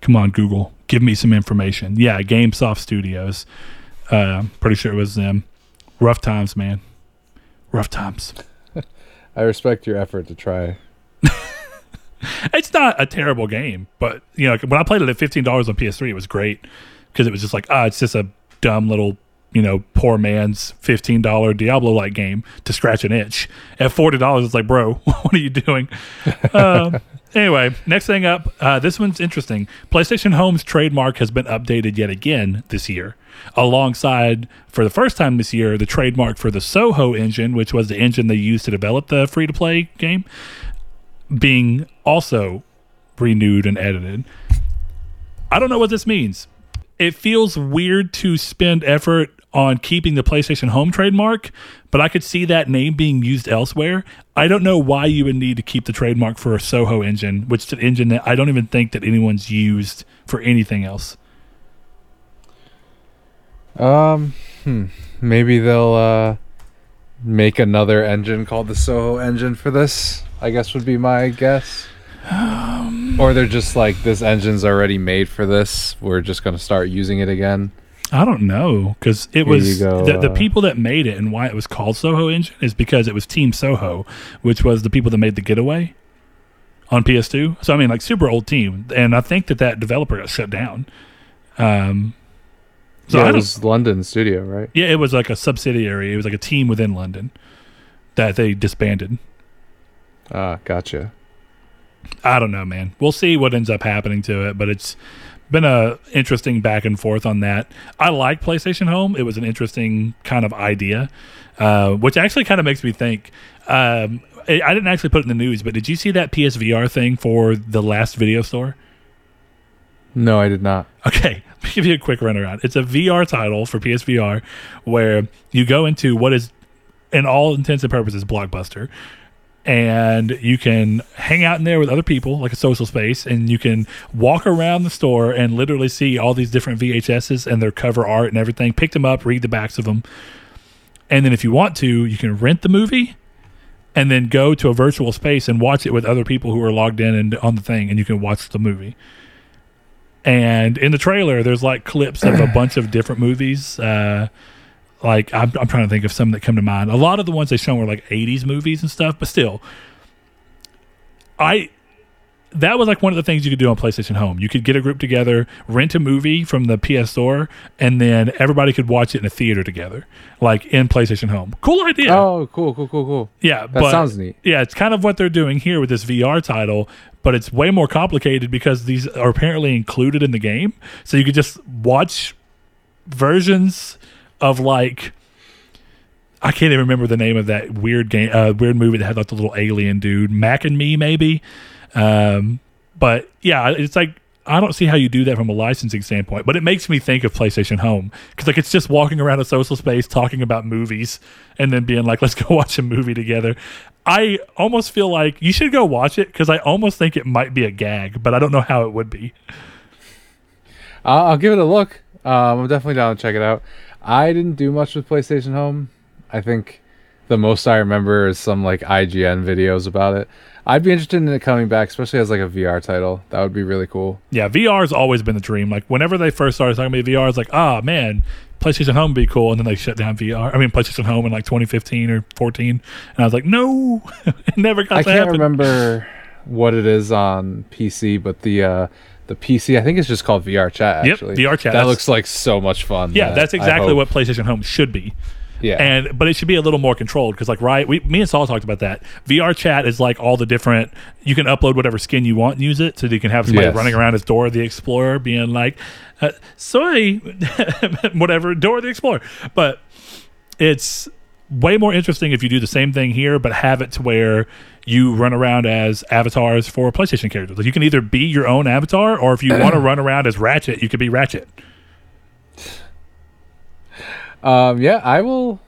Come on, Google, give me some information. Yeah, Gameloft Studios. Uh, pretty sure it was them. Rough times, man. Rough times. I respect your effort to try. It's not a terrible game, but you know, when I played it at fifteen dollars on PS3, it was great because it was just like, ah, it's just a dumb little, you know, poor man's fifteen dollar Diablo like game to scratch an itch. At forty dollars, it's like, bro, what are you doing? um, anyway, next thing up, uh, this one's interesting. PlayStation Home's trademark has been updated yet again this year, alongside for the first time this year the trademark for the Soho engine, which was the engine they used to develop the free to play game being also renewed and edited. I don't know what this means. It feels weird to spend effort on keeping the PlayStation Home trademark, but I could see that name being used elsewhere. I don't know why you would need to keep the trademark for a Soho engine, which is an engine that I don't even think that anyone's used for anything else. Um, hmm. Maybe they'll uh make another engine called the Soho engine for this. I guess would be my guess. Um, or they're just like this engine's already made for this. We're just going to start using it again. I don't know because it Here was go, the, the uh, people that made it and why it was called Soho Engine is because it was Team Soho, which was the people that made the Getaway on PS2. So I mean, like super old team, and I think that that developer got shut down. Um, so yeah, it was London studio, right? yeah, it was like a subsidiary. It was like a team within London that they disbanded. Ah, gotcha. I don't know, man. We'll see what ends up happening to it, but it's been a interesting back and forth on that. I like PlayStation Home. It was an interesting kind of idea, uh, which actually kind of makes me think. Um, I I didn't actually put it in the news, but did you see that PSVR thing for the last video store? No, I did not. Okay, let me give you a quick runaround. It's a VR title for PSVR where you go into what is, in all intents and purposes, Blockbuster. And you can hang out in there with other people, like a social space, and you can walk around the store and literally see all these different VHSs and their cover art and everything. Pick them up, read the backs of them. And then if you want to, you can rent the movie and then go to a virtual space and watch it with other people who are logged in and on the thing, and you can watch the movie. And in the trailer, there's like clips of a bunch of different movies. Uh, like I'm, I'm trying to think of some that come to mind. A lot of the ones they show were like 80s movies and stuff, but still, I that was like one of the things you could do on PlayStation Home. You could get a group together, rent a movie from the PS Store, and then everybody could watch it in a theater together, like in PlayStation Home. Cool idea. Oh, cool, cool, cool, cool. Yeah, That but sounds neat. yeah, it's kind of what they're doing here with this VR title, but it's way more complicated because these are apparently included in the game. So you could just watch versions of like I can't even remember the name of that weird game, uh, weird movie that had like the little alien dude, Mac and Me, maybe. Um, but yeah, it's like I don't see how you do that from a licensing standpoint, but it makes me think of PlayStation Home because like it's just walking around a social space talking about movies and then being like, "Let's go watch a movie together." I almost feel like you should go watch it because I almost think it might be a gag, but I don't know how it would be. I'll, give it a look. Um, I'm definitely down to check it out. I didn't do much with PlayStation Home. I think the most I remember is some like IGN videos about it. I'd be interested in it coming back, especially as like a VR title. That would be really cool. Yeah, VR has always been the dream. Like whenever they first started talking about VR, it's like, ah, man, PlayStation Home would be cool, and then they shut down VR. I mean, PlayStation Home in like 2015 or 14, and I was like, no, it never got I can't happen. remember what it is on PC, but the uh, the PC I think it's just called VR Chat. Yep, Actually, VR Chat. That looks like so much fun. Yeah, that that's exactly what PlayStation Home should be. Yeah, and but it should be a little more controlled because like right we me and Saul talked about that VR chat is like all the different you can upload whatever skin you want and use it so you can have somebody Yes. running around as Dora the Explorer being like uh, soy whatever Dora the Explorer but it's way more interesting if you do the same thing here but have it to where you run around as avatars for PlayStation characters like you can either be your own avatar or if you want to run around as Ratchet you could be Ratchet Um, yeah, I will.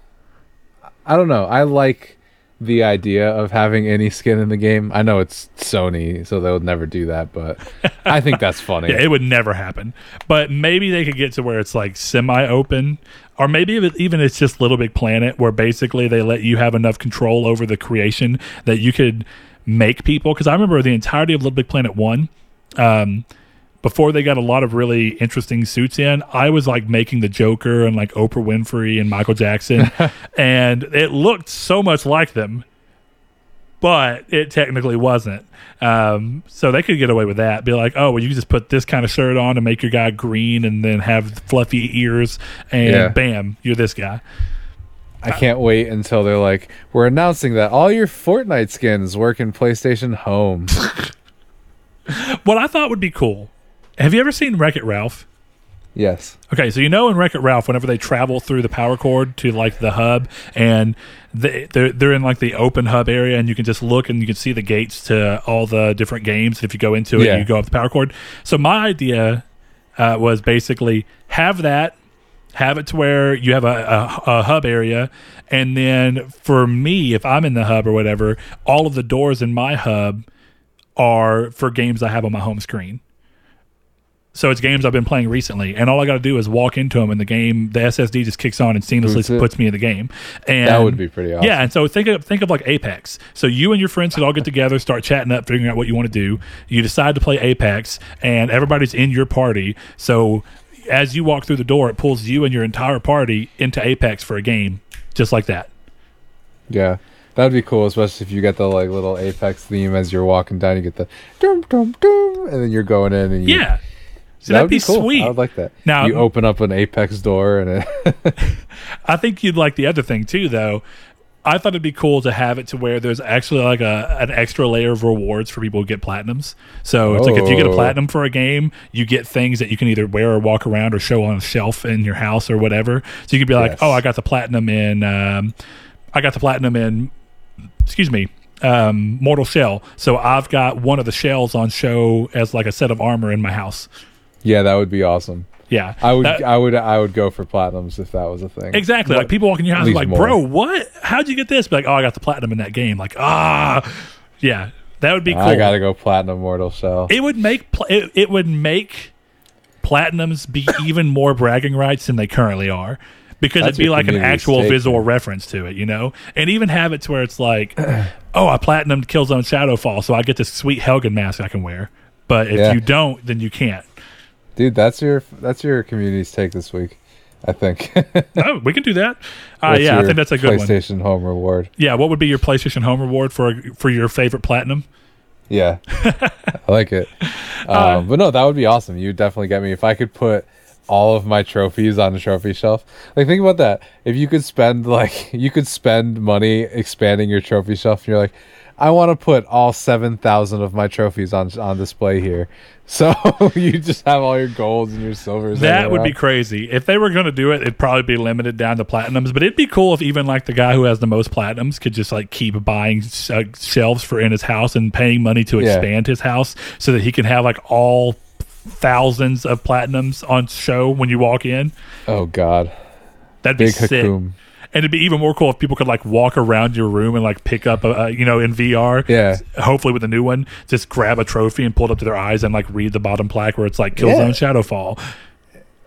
I don't know. I like the idea of having any skin in the game. I know it's Sony, so they would never do that, but I think that's funny. Yeah, it would never happen. But maybe they could get to where it's like semi-open, or maybe even it's just Little Big Planet, where basically they let you have enough control over the creation that you could make people. Because I remember the entirety of Little Big Planet one. Um, before they got a lot of really interesting suits in, I was like making the Joker and like Oprah Winfrey and Michael Jackson, and it looked so much like them, but it technically wasn't. Um, so they could get away with that. Be like, oh, well, you just put this kind of shirt on and make your guy green, and then have fluffy ears, and Yeah. bam, you're this guy. I can't wait until they're like, we're announcing that all your Fortnite skins work in PlayStation Home. What I thought would be cool. Have you ever seen Wreck It Ralph? yes. Okay, so you know in Wreck It Ralph, whenever they travel through the power cord to like the hub, and they, they're they're in like the open hub area, and you can just look and you can see the gates to all the different games. If you go into it, Yeah. you go up the power cord. So my idea uh, was basically have that, have it to where you have a, a, a hub area, and then for me, if I'm in the hub or whatever, all of the doors in my hub are for games I have on my home screen So it's games I've been playing recently, and all I got to do is walk into them, and the game, the SSD just kicks on and seamlessly puts me in the game. And That would be pretty awesome. yeah, and so think of think of like Apex. So you and your friends could all get together, start chatting up, figuring out what you want to do. You decide to play Apex, and everybody's in your party. So as you walk through the door, it pulls you and your entire party into Apex for a game, just like that. Yeah. That'd be cool, especially if you get the like little Apex theme as you're walking down. You get the dum dum dum, and then you're going in, and you, Yeah, so that that'd would be, cool. sweet. I would like that. Now- you open up an Apex door, and it, I think you'd like the other thing too, though. I thought it'd be cool to have it to where there's actually like a an extra layer of rewards for people who get platinums. So it's like if you get a Oh. platinum for a game, you get things that you can either wear or walk around or show on a shelf in your house or whatever. So you could be like, Yes. "Oh, I got the platinum in, um, I got the platinum in, excuse me, um, Mortal Shell. So I've got one of the shells on show as like a set of armor in my house. Yeah, that would be awesome. Yeah, I would, That- I would, I would go for platinums if that was a thing. Exactly. Like people walk in your house at and least like, more. bro, what? How'd you get this? Be like, oh, I got the platinum in that game. Like, ah, yeah, that would be cool. I gotta go platinum Mortal Shell. It would make pl- it, it would make platinums be even more bragging rights than they currently are. Because That's it'd be like an actual visual reference to it, you know, and even have it to where it's like, oh, I platinumed Killzone Shadowfall, so I get this sweet Helgen mask I can wear. But if Yeah. you don't, then you can't. Dude, that's your that's your community's take this week. I think. oh, we can do that. Uh, yeah, I think that's a good one. PlayStation home reward. Yeah, what would be your PlayStation Home reward for for your favorite platinum? Yeah, I like it. Um, Uh, but no, that would be awesome. You definitely get me if I could put all of my trophies on a trophy shelf. Like, think about that. If you could spend like you could spend money expanding your trophy shelf, and you're like, I want to put all seven thousand of my trophies on on display here. So you just have all your golds and your silvers. That would be crazy. If they were going to do it, it'd probably be limited down to platinums. But it'd be cool if even like the guy who has the most platinums could just like keep buying uh, shelves for in his house and paying money to Yeah. expand his house so that he can have like all thousands of platinums on show when you walk in. Oh God, That'd be big sick. Hakum. And it'd be even more cool if people could like walk around your room and like pick up, a, a, you know, in VR. Yeah. Hopefully with a new one, just grab a trophy and pull it up to their eyes and like read the bottom plaque where it's like Killzone Shadowfall.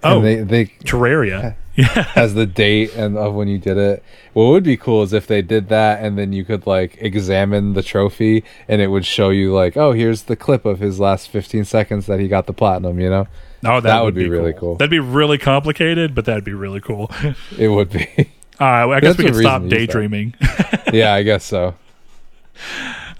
Oh, And they they Terraria. has the date and of when you did it. What would be cool is if they did that and then you could like examine the trophy and it would show you like, oh, here's the clip of his last 15 seconds that he got the platinum. You know, Oh, that, That would, would be, be really cool. cool. That'd be really complicated, but that'd be really cool. It would be. Right, well, I guess That's we can stop reason to use that. daydreaming. yeah, I guess so.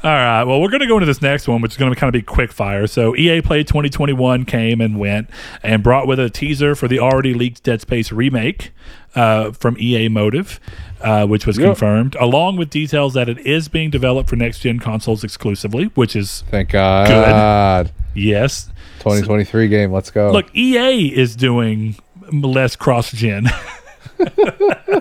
All right, well, we're going to go into this next one, which is going to kind of be quick fire. So, EA Play 2021 came and went and brought with it a teaser for the already leaked Dead Space remake uh, from EA Motive, uh, which was Yep. confirmed, along with details that it is being developed for next gen consoles exclusively, which is Thank God. Good. yes. 2023 game. Let's go. Look, EA is doing less cross gen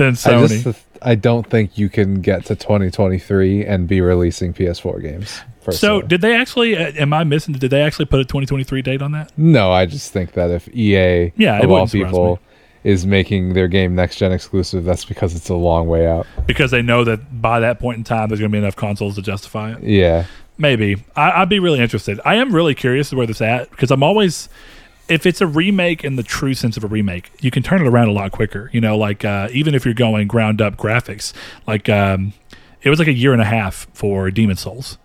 than I just I don't think you can get to 2023 and be releasing PS4 games. So, did they actually? Uh, am I missing? Did they actually put a 2023 date on that? No, I just think that if EA, Yeah, of all people, is making their game next gen exclusive, that's because it's a long way out. Because they know that by that point in time, there's going to be enough consoles to justify it. Yeah, Maybe I, I'd be really interested. I am really curious where this at because I'm always, if it's a remake in the true sense of a remake, you can turn it around a lot quicker. You know, like uh, even if you're going ground up graphics, like um, it was like a year and a half for Demon Souls.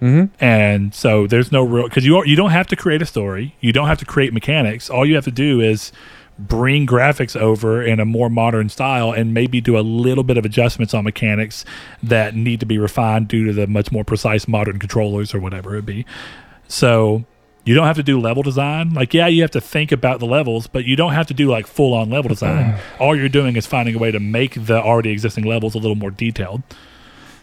Mm-hmm. And so there's no real because you you don't have to create a story, you don't have to create mechanics. All you have to do is bring graphics over in a more modern style and maybe do a little bit of adjustments on mechanics that need to be refined due to the much more precise modern controllers or whatever it be. So you don't have to do level design. Like, yeah, you have to think about the levels, but you don't have to do like full on level design. All you're doing is finding a way to make the already existing levels a little more detailed.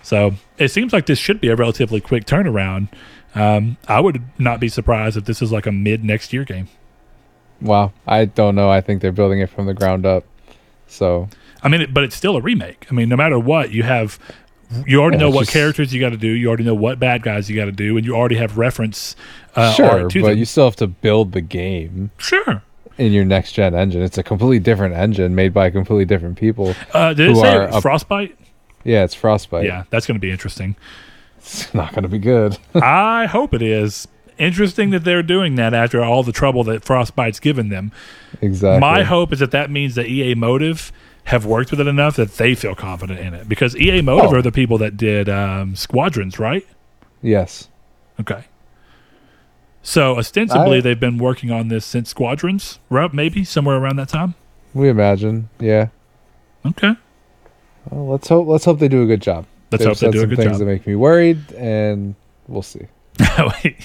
So it seems like this should be a relatively quick turnaround. Um, I would not be surprised if this is like a mid next year game. wow. I don't know. I think they're building it from the ground up. So I mean, but it's still a remake. I mean, no matter what, you have you already Yeah, know what just- characters you got to do. You already know what bad guys you got to do, and you already have reference uh, sure, but them. you still have to build the game sure. in your next gen engine. It's a completely different engine made by completely different people. Uh, did it Who say are up- Frostbite? Yeah, it's Frostbite. Yeah, that's going to be interesting. It's not going to be good. I hope it is. interesting that they're doing that after all the trouble that Frostbite's given them. Exactly. My hope is that that means that EA Motive have worked with it enough that they feel confident in it because EA Motive Oh. are the people that did um, Squadrons, right? Yes. Okay. So ostensibly I- they've been working on this since Squadrons, right? Maybe somewhere around that time. We imagine. Yeah. Okay. Well, let's hope. Let's hope they do a good job. Let's They've hope they do a some good things job. that make me worried, and we'll see.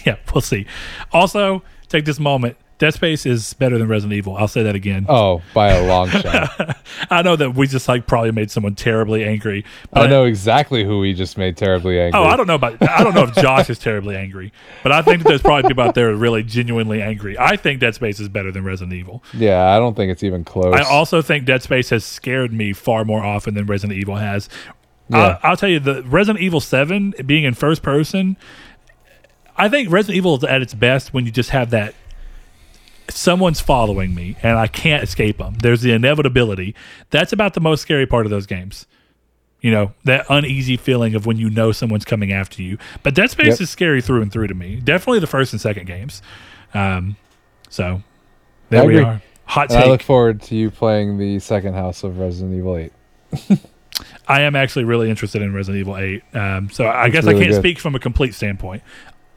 yeah, we'll see. Also, take this moment. Dead Space is better than Resident Evil. I'll say that again. Oh, by a long shot. I know that we just like probably made someone terribly angry. I know exactly who we just made terribly angry. Oh, I don't know about. I don't know if Josh is terribly angry, but I think that there's probably people out there really genuinely angry. I think Dead Space is better than Resident Evil. Yeah, I don't think it's even close. I also think Dead Space has scared me far more often than Resident Evil has. Yeah. I, I'll tell you, the Resident Evil Seven being in first person, I think Resident Evil is at its best when you just have that someone's following me and I can't escape them. There's the inevitability. That's about the most scary part of those games. You know, that uneasy feeling of when you know someone's coming after you. But Dead Space Yep. is scary through and through to me. Definitely the first and second games. Um, so there I we agree. are. Hot And I look forward to you playing the second house of Resident Evil 8. I am actually really interested in Resident Evil 8. Um, so I It's guess I can't good. speak from a complete standpoint.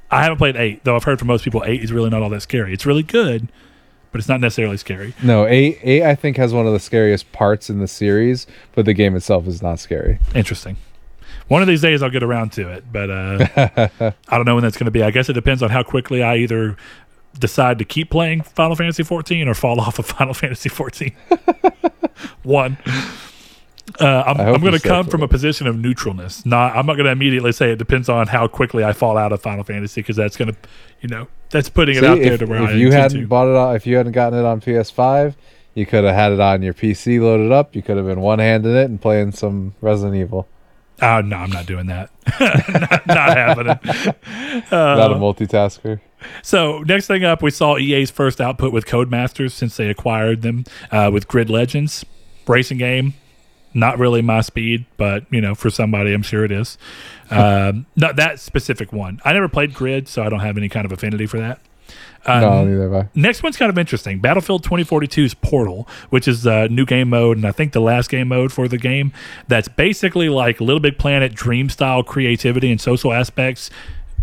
I haven't played 8, though I've heard from most people 8 is really not all that scary. It's really good, but it's not necessarily scary. No, 8, 8 I think has one of the scariest parts in the series, but the game itself is not scary. Interesting. One of these days I'll get around to it, but uh, I don't know when that's going to be. I guess it depends on how quickly I either decide to keep playing Final Fantasy 14 or fall off of Final Fantasy 14. One. Uh, I'm, I'm going to come from a position of neutralness. Not, I'm not going to immediately say it depends on how quickly I fall out of Final Fantasy because that's going to, you know, that's putting it See, out there if, to where if I you hadn't to. bought it on, if you hadn't gotten it on PS5, you could have had it on your PC loaded up. You could have been one handing it and playing some Resident Evil. Oh no, I'm not doing that. not, not happening. not a Uh, multitasker. So next thing up, we saw EA's first output with Codemasters since they acquired them uh, with Grid Legends racing game. Not really my speed, but you know, for somebody, I'm sure it is. um, not that specific one. I never played Grid, so I don't have any kind of affinity for that. Um, no, neither have I. Next one's kind of interesting. Battlefield 2042's Portal, which is a new game mode, and I think the last game mode for the game. That's basically like Little Big Planet dream style creativity and social aspects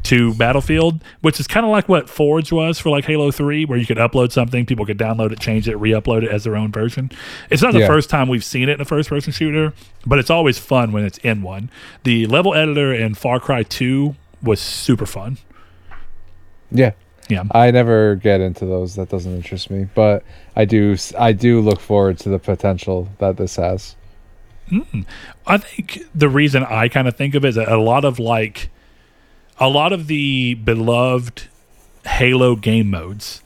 to Battlefield, which is kind of like what Forge was for like Halo 3, where you could upload something, people could download it, change it, re upload it as their own version. It's not the Yeah. first time we've seen it in a first person shooter, but it's always fun when it's in one. The level editor in Far Cry 2 was super fun. Yeah, Yeah. I never get into those. That doesn't interest me. But I do. I do look forward to the potential that this has. Mm. I think the reason I kind of think of it is that a lot of like a lot of the beloved Halo game modes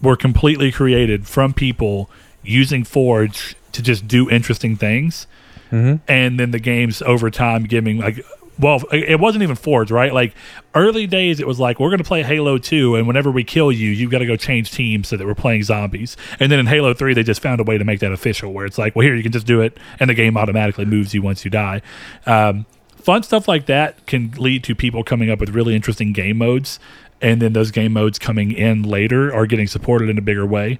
were completely created from people using Forge to just do interesting things, Mm-hmm. and then the games over time giving like. Well, it wasn't even Forge, right? Like early days, it was like we're going to play Halo Two, and whenever we kill you, you've got to go change teams so that we're playing zombies. And then in Halo Three, they just found a way to make that official, where it's like, well, here you can just do it, and the game automatically moves you once you die. Um, fun stuff like that can lead to people coming up with really interesting game modes, and then those game modes coming in later are getting supported in a bigger way,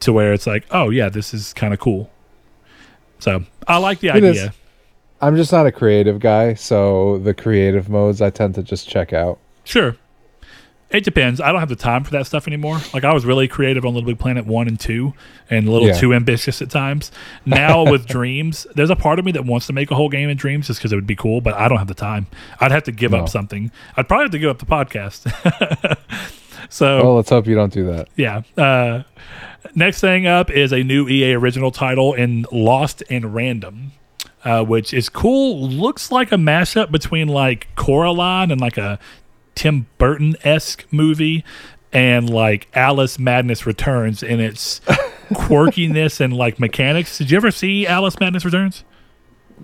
to where it's like, oh yeah, this is kind of cool. So I like the It is. idea. I'm just not a creative guy, so the creative modes I tend to just check out. Sure. It depends. I don't have the time for that stuff anymore. Like I was really creative on Little Big Planet one and two, and a little Yeah. too ambitious at times. Now with Dreams, there's a part of me that wants to make a whole game in Dreams just because it would be cool, but I don't have the time. I'd have to give No. up something. I'd probably have to give up the podcast. so Well, let's hope you don't do that. yeah. Uh, next thing up is a new EA original title in Lost in Random, uh, which is cool. Looks like a mashup between like Coraline and like a Tim Burton esque movie and like Alice Madness Returns in its quirkiness and like mechanics. Did you ever see Alice Madness Returns?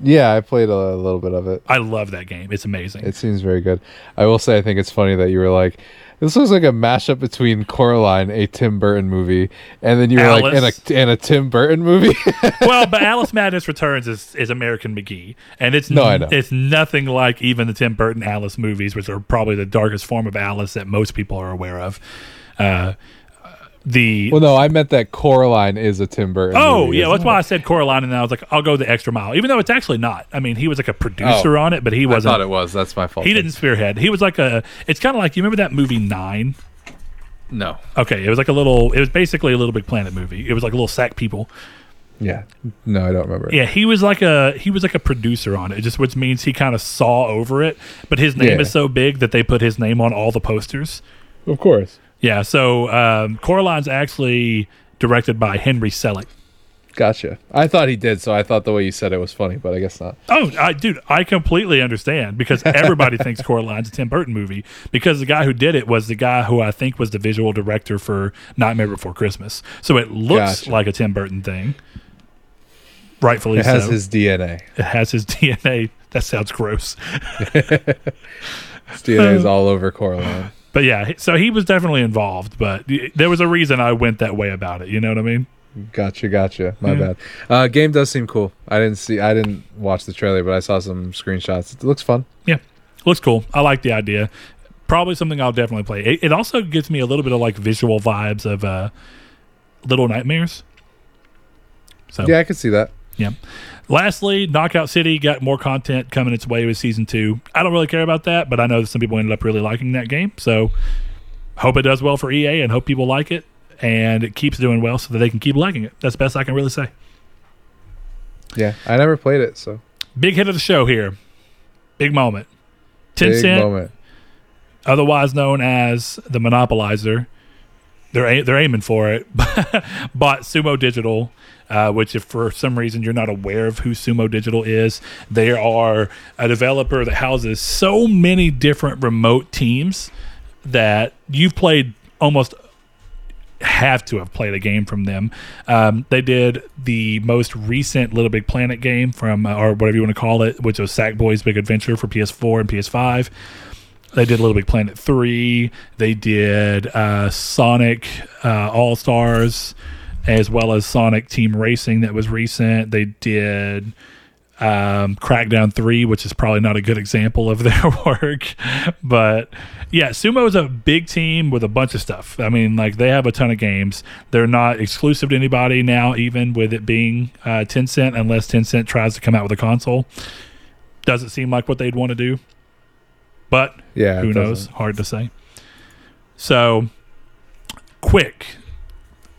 Yeah, I played a, a little bit of it. I love that game. It's amazing. It seems very good. I will say, I think it's funny that you were like, this looks like a mashup between Coraline, a Tim Burton movie, and then you were like, and a, and a Tim Burton movie. well, but Alice Madness Returns is, is American McGee, and it's No, I know. it's nothing like even the Tim Burton Alice movies, which are probably the darkest form of Alice that most people are aware of. Uh, the well, no, I meant that Coraline is a Tim Burton. oh movie, yeah, that's it? why I said Coraline, and then I was like, I'll go the extra mile, even though it's actually not. I mean, he was like a producer Oh. on it, but he wasn't. thought it was. That's my fault. he didn't spearhead. He was like a. It's kind of like you remember that movie Nine. No. Okay, it was like a little. It was basically a Little Big Planet movie. It was like a little sack people. Yeah. No, I don't remember. Yeah, he was like a he was like a producer on it, just which means he kind of saw over it. But his name Yeah. is so big that they put his name on all the posters. Of course. Yeah, so um, Coraline's actually directed by Henry Selick. Gotcha. I thought he did, so I thought the way you said it was funny, but I guess not. Oh, I, dude, I completely understand because everybody thinks Coraline's a Tim Burton movie because the guy who did it was the guy who I think was the visual director for Nightmare Before Christmas. So it looks Gotcha. like a Tim Burton thing. Rightfully It has so. his DNA. it has his DNA. That sounds gross. His DNA is all over Coraline. But yeah, so he was definitely involved, but there was a reason I went that way about it. You know what I mean? Gotcha, gotcha. My Yeah. bad. Uh, game does seem cool. I didn't see. I didn't watch the trailer, but I saw some screenshots. It looks fun. Yeah, looks cool. I like the idea. Probably something I'll definitely play. It, it also gives me a little bit of like visual vibes of uh, Little Nightmares. So Yeah, I could see that. yeah. Lastly, Knockout City got more content coming its way with season two. I don't really care about that, but I know that some people ended up really liking that game. So hope it does well for EA and hope people like it and it keeps doing well so that they can keep liking it. That's the best I can really say. Yeah, I never played it, so Big hit of the show here. Big moment. big Tencent, moment. otherwise known as the monopolizer, they're they're aiming for it. bought Sumo Digital, uh, which if for some reason you're not aware of who Sumo Digital is, they are a developer that houses so many different remote teams that you've played almost have to have played a game from them. Um, they did the most recent Little Big Planet game from, uh, or whatever you want to call it, which was Sackboy's Big Adventure for PS4 and PS5. They did Little Big Planet 3. They did uh, Sonic uh, All Stars, as well as Sonic Team Racing that was recent. They did um, Crackdown 3, which is probably not a good example of their work. But yeah, Sumo is a big team with a bunch of stuff. I mean, like they have a ton of games. They're not exclusive to anybody now, even with it being uh, Tencent, unless Tencent tries to come out with a console. Doesn't seem like what they'd want to do. But Yeah, who knows? doesn't. Hard to say. So, quick.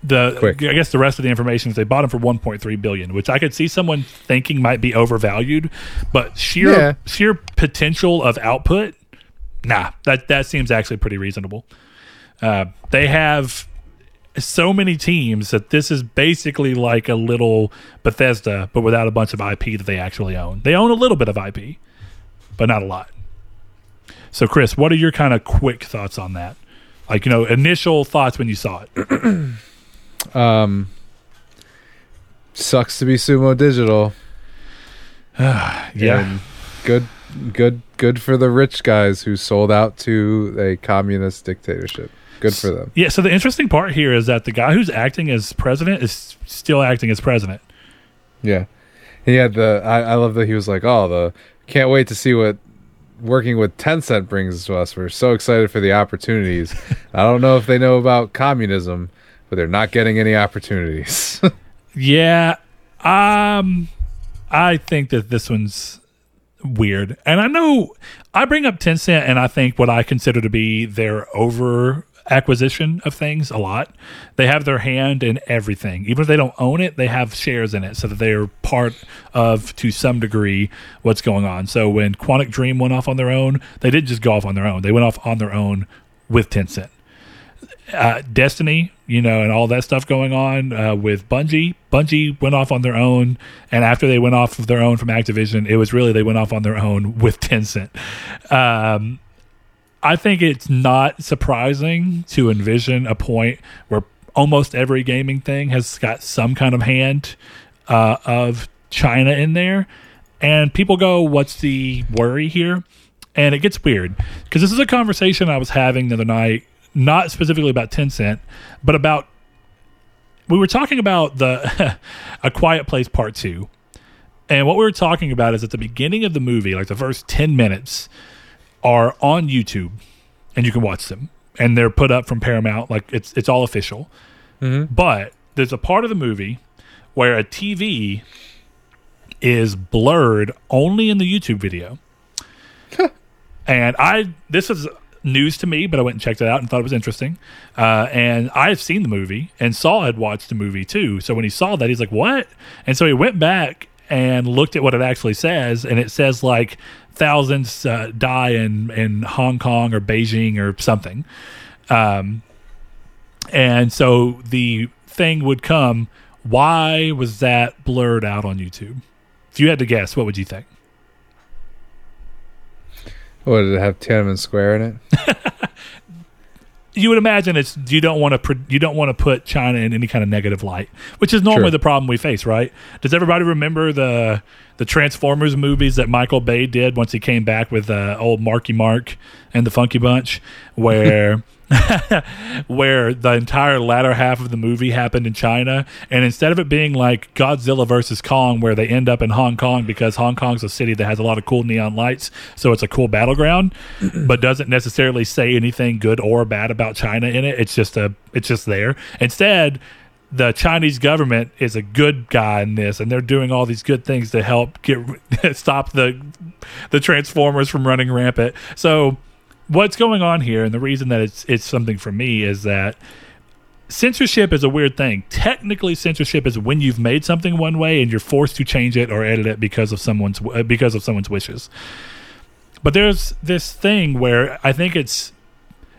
The Quick. I guess the rest of the information is they bought them for 1.3 billion, which I could see someone thinking might be overvalued, but sheer Yeah. sheer potential of output, nah, that that seems actually pretty reasonable. Uh, they have so many teams that this is basically like a little Bethesda, but without a bunch of IP that they actually own. They own a little bit of IP, but not a lot. So, Chris, what are your kind of quick thoughts on that? Like, you know, initial thoughts when you saw it. Um, sucks to be Sumo Digital. Yeah. And good, good, good for the rich guys who sold out to a communist dictatorship. Good for them. Yeah. So, the interesting part here is that the guy who's acting as president is still acting as president. Yeah, he had the. I, I love that he was like, "Oh, the can't wait to see what working with Tencent brings to us. We're so excited for the opportunities. I don't know if they know about communism, but they're not getting any opportunities." Yeah. Um I think that this one's weird. And I know I bring up Tencent and I think what I consider to be their over acquisition of things a lot. They have their hand in everything. Even if they don't own it, they have shares in it so that they're part of to some degree what's going on. So when Quantic Dream went off on their own, they didn't just go off on their own. They went off on their own with Tencent uh, Destiny, you know, and all that stuff going on uh, with Bungie. Bungie went off on their own, and after they went off of their own from Activision, it was really they went off on their own with Tencent. Um, I think it's not surprising to envision a point where almost every gaming thing has got some kind of hand uh, of China in there. And people go, "What's the worry here?" And it gets weird because this is a conversation I was having the other night, not specifically about Tencent, but about we were talking about the A Quiet Place Part Two, and what we were talking about is at the beginning of the movie, like the first ten minutes, are on YouTube, and you can watch them, and they're put up from Paramount, like it's it's all official. But there's a part of the movie where a TV is blurred only in the YouTube video. and I this is news to me, but I went and checked it out and thought it was interesting. Uh, and I've seen the movie, and Saul had watched the movie too. So when he saw that, he's like, "What?" And so he went back and looked at what it actually says, and it says like thousands uh, die in in Hong Kong or Beijing or something. Um, and so the thing would come. Why was that blurred out on YouTube? If you had to guess, what would you think? What did it have Tiananmen Square in it? you would imagine it's you don't want to you don't want to put China in any kind of negative light, which is normally Sure. the problem we face, right? Does everybody remember the the Transformers movies that Michael Bay did once he came back with uh, old Marky Mark and the Funky Bunch, where where the entire latter half of the movie happened in China, and instead of it being like Godzilla versus Kong, where they end up in Hong Kong because Hong Kong's a city that has a lot of cool neon lights, so it's a cool battleground, but doesn't necessarily say anything good or bad about China in it. It's just a it's just there. Instead, the Chinese government is a good guy in this, and they're doing all these good things to help get stop the the Transformers from running rampant. So, what's going on here, and the reason that it's it's something for me is that censorship is a weird thing. Technically, censorship is when you've made something one way and you're forced to change it or edit it because of someone's uh, because of someone's wishes. But there's this thing where I think it's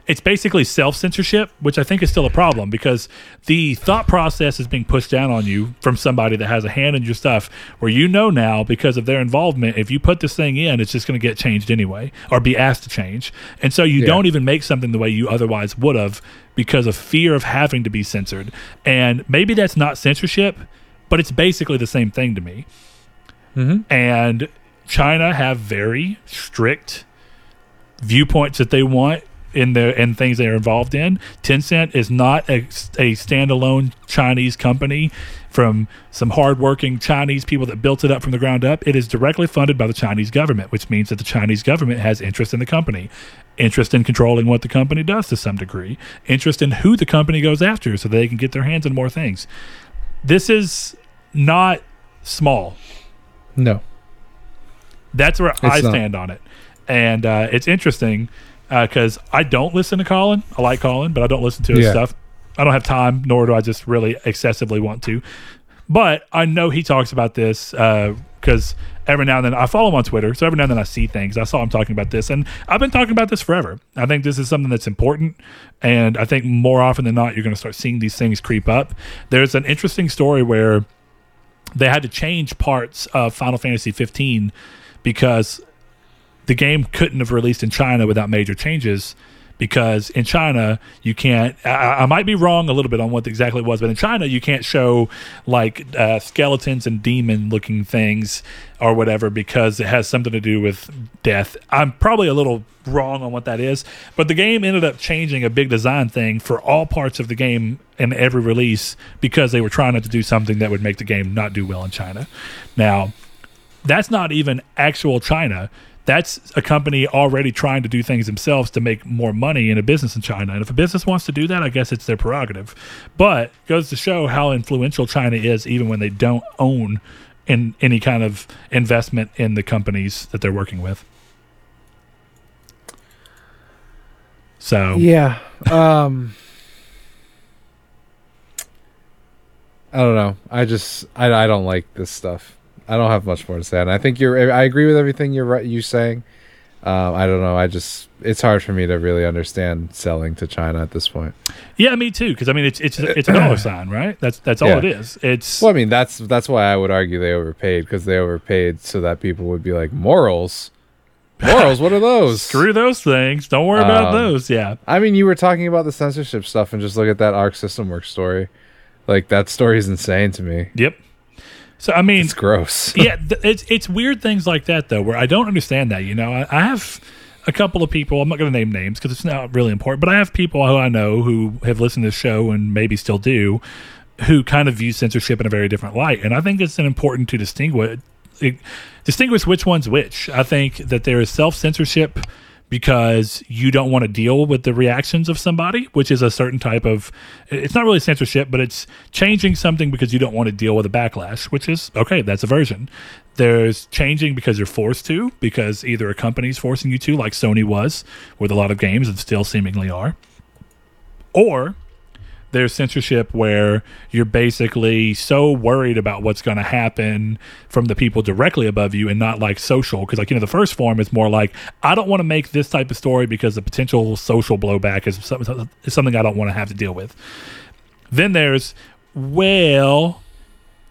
it's basically self censorship, which I think is still a problem because the thought process is being pushed down on you from somebody that has a hand in your stuff, where you know now because of their involvement, if you put this thing in, it's just going to get changed anyway or be asked to change. And so you Yeah. don't even make something the way you otherwise would have because of fear of having to be censored. And maybe that's not censorship, but it's basically the same thing to me Mm-hmm. and China have very strict viewpoints that they want in their and things they are involved in. Tencent is not a, a standalone Chinese company from some hardworking Chinese people that built it up from the ground up. It is directly funded by the Chinese government, which means that the Chinese government has interest in the company, interest in controlling what the company does to some degree, interest in who the company goes after so they can get their hands on more things. This is not small No. that's where I not. stand on it. And uh, it's interesting Uh, because I don't listen to Colin. I like Colin, but I don't listen to his Yeah. stuff. I don't have time, nor do I just really excessively want to. But I know he talks about this uh, because every now and then I follow him on Twitter, so every now and then I see things. I saw him talking about this, and I've been talking about this forever. I think this is something that's important, and I think more often than not, you're going to start seeing these things creep up. There's an interesting story where they had to change parts of Final Fantasy 15 because the game couldn't have released in China without major changes. Because in China, you can't. I, I might be wrong a little bit on what exactly it was, but in China, you can't show like uh, skeletons and demon-looking things or whatever because it has something to do with death. I'm probably a little wrong on what that is, but the game ended up changing a big design thing for all parts of the game in every release because they were trying to do something that would make the game not do well in China. Now, that's not even actual China. That's a company already trying to do things themselves to make more money in a business in China. And if a business wants to do that, I guess it's their prerogative. But goes to show how influential China is, even when they don't own in any kind of investment in the companies that they're working with. So Yeah. Um I don't know. I just I, I don't like this stuff. I don't have much more to say. And I think you're I agree with everything you're you saying. Um, I don't know. I just it's hard for me to really understand selling to China at this point. yeah, me too. Because I mean, it's it's it's a dollar sign, right? That's that's all Yeah. it is. It's Well, I mean that's that's why I would argue they overpaid because they overpaid so that people would be like morals. Morals, what are those? screw those things. Don't worry about Um, those. Yeah. I mean, you were talking about the censorship stuff, and just look at that Arc System Works story. Like that story is insane to me. Yep. So I mean, It's gross. yeah, th- it's it's weird things like that though, where I don't understand that. You know, I, I have a couple of people. I'm not going to name names because it's not really important, but I have people who I know who have listened to the show and maybe still do, who kind of view censorship in a very different light. And I think it's an important to distinguish distinguish which one's which. I think that there is self censorship because you don't want to deal with the reactions of somebody, which is a certain type of it's not really censorship, but it's changing something because you don't want to deal with a backlash, which is okay, that's aversion. There's changing because you're forced to, because either a company's forcing you to, like Sony was with a lot of games and still seemingly are. Or there's censorship where you're basically so worried about what's going to happen from the people directly above you and not like social. Because like you know the first form is more like i don't want to make this type of story because the potential social blowback is something, is something i don't want to have to deal with. Then there's well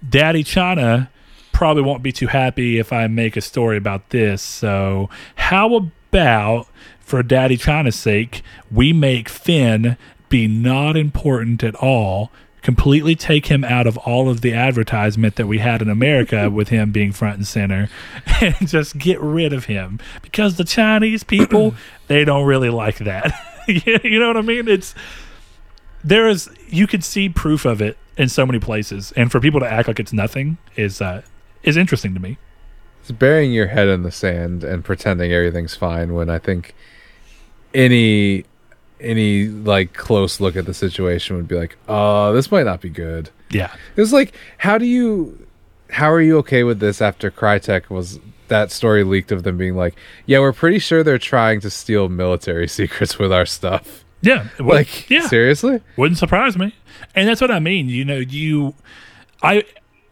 daddy china probably won't be too happy if i make a story about this so how about for daddy china's sake we make finn be not important at all completely take him out of all of the advertisement that we had in America with him being front and center and just get rid of him because the Chinese people they don't really like that. you know what I mean? It's there is you could see proof of it in so many places and for people to act like it's nothing is uh is interesting to me. It's burying your head in the sand and pretending everything's fine when I think any any like close look at the situation would be like, "Oh, this might not be good." Yeah. It was like, how do you how are you okay with this after Crytek was that story leaked of them being like, "Yeah, we're pretty sure they're trying to steal military secrets with our stuff." Yeah. would- Like, yeah. seriously? Wouldn't surprise me. And that's what I mean. You know, you, I,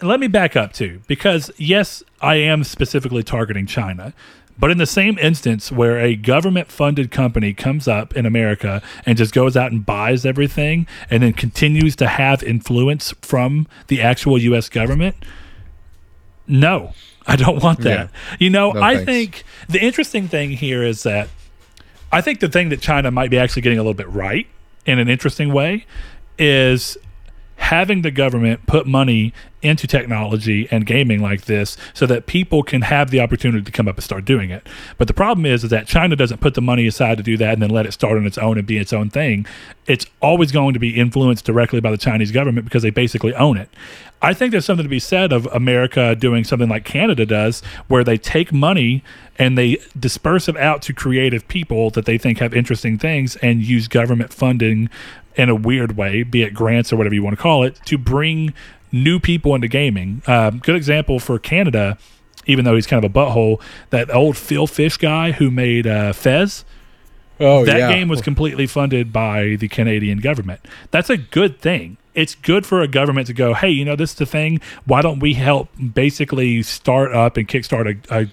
let me back up too, because yes, I am specifically targeting China. But in the same instance where a government funded company comes up in America and just goes out and buys everything and then continues to have influence from the actual US government, no, I don't want that. You know, No I thanks. think the interesting thing here is that I think the thing that China might be actually getting a little bit right in an interesting way is having the government put money into technology and gaming like this so that people can have the opportunity to come up and start doing it. But the problem is, is that China doesn't put the money aside to do that and then let it start on its own and be its own thing. It's always going to be influenced directly by the Chinese government because they basically own it. I think there's something to be said of America doing something like Canada does, where they take money and they disperse it out to creative people that they think have interesting things and use government funding in a weird way, be it grants or whatever you want to call it, to bring new people into gaming. Um, good example for Canada, even though he's kind of a butthole, that old Phil Fish guy who made uh, Fez Oh, that yeah. game was completely funded by the Canadian government. That's a good thing. It's good for a government to go, hey, you know, this is the thing. Why don't we help basically start up and kickstart a, a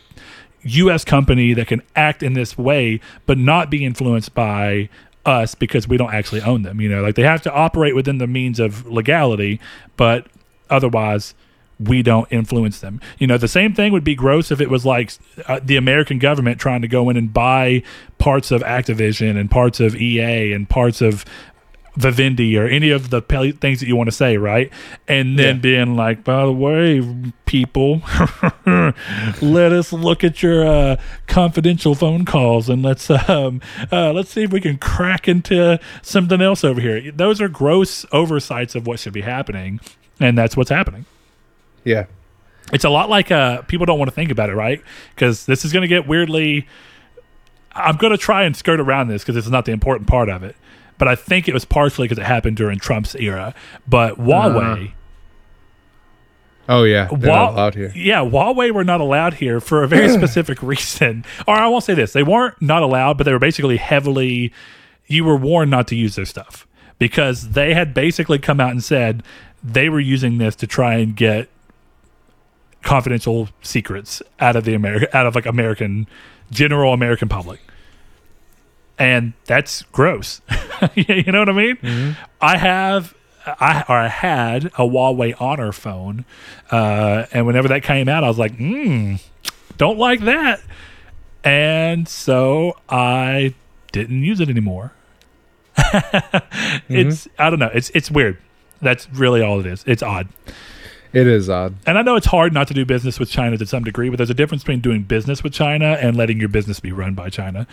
U.S. company that can act in this way, but not be influenced by us because we don't actually own them? You know, like they have to operate within the means of legality, but otherwise we don't influence them. You know, the same thing would be gross if it was like uh, the American government trying to go in and buy parts of Activision and parts of EA and parts of Vivendi or any of the pe- things that you want to say, right? And then Yeah. being like, by the way, people, let us look at your uh, confidential phone calls and let's um, uh, let's see if we can crack into something else over here. Those are gross oversights of what should be happening, and that's what's happening. Yeah. It's a lot like uh, people don't want to think about it, right? Because this is going to get weirdly. I'm going to try and skirt around this because is not the important part of it. But I think it was partially because it happened during Trump's era. But Huawei, uh-huh. Oh yeah. They're Hua- not allowed here. yeah, Huawei were not allowed here for a very specific reason. Or I won't say this: they weren't not allowed, but they were basically heavily. You were warned not to use their stuff because they had basically come out and said they were using this to try and get confidential secrets out of the America out of like American general American public. And that's gross. you know what I mean? I have I or I had a Huawei Honor phone, uh, and whenever that came out, I was like, hmm, don't like that, and so I didn't use it anymore. It's I don't know. It's it's weird. That's really all it is. It's odd. It is odd. And I know it's hard not to do business with China to some degree, but there's a difference between doing business with China and letting your business be run by China,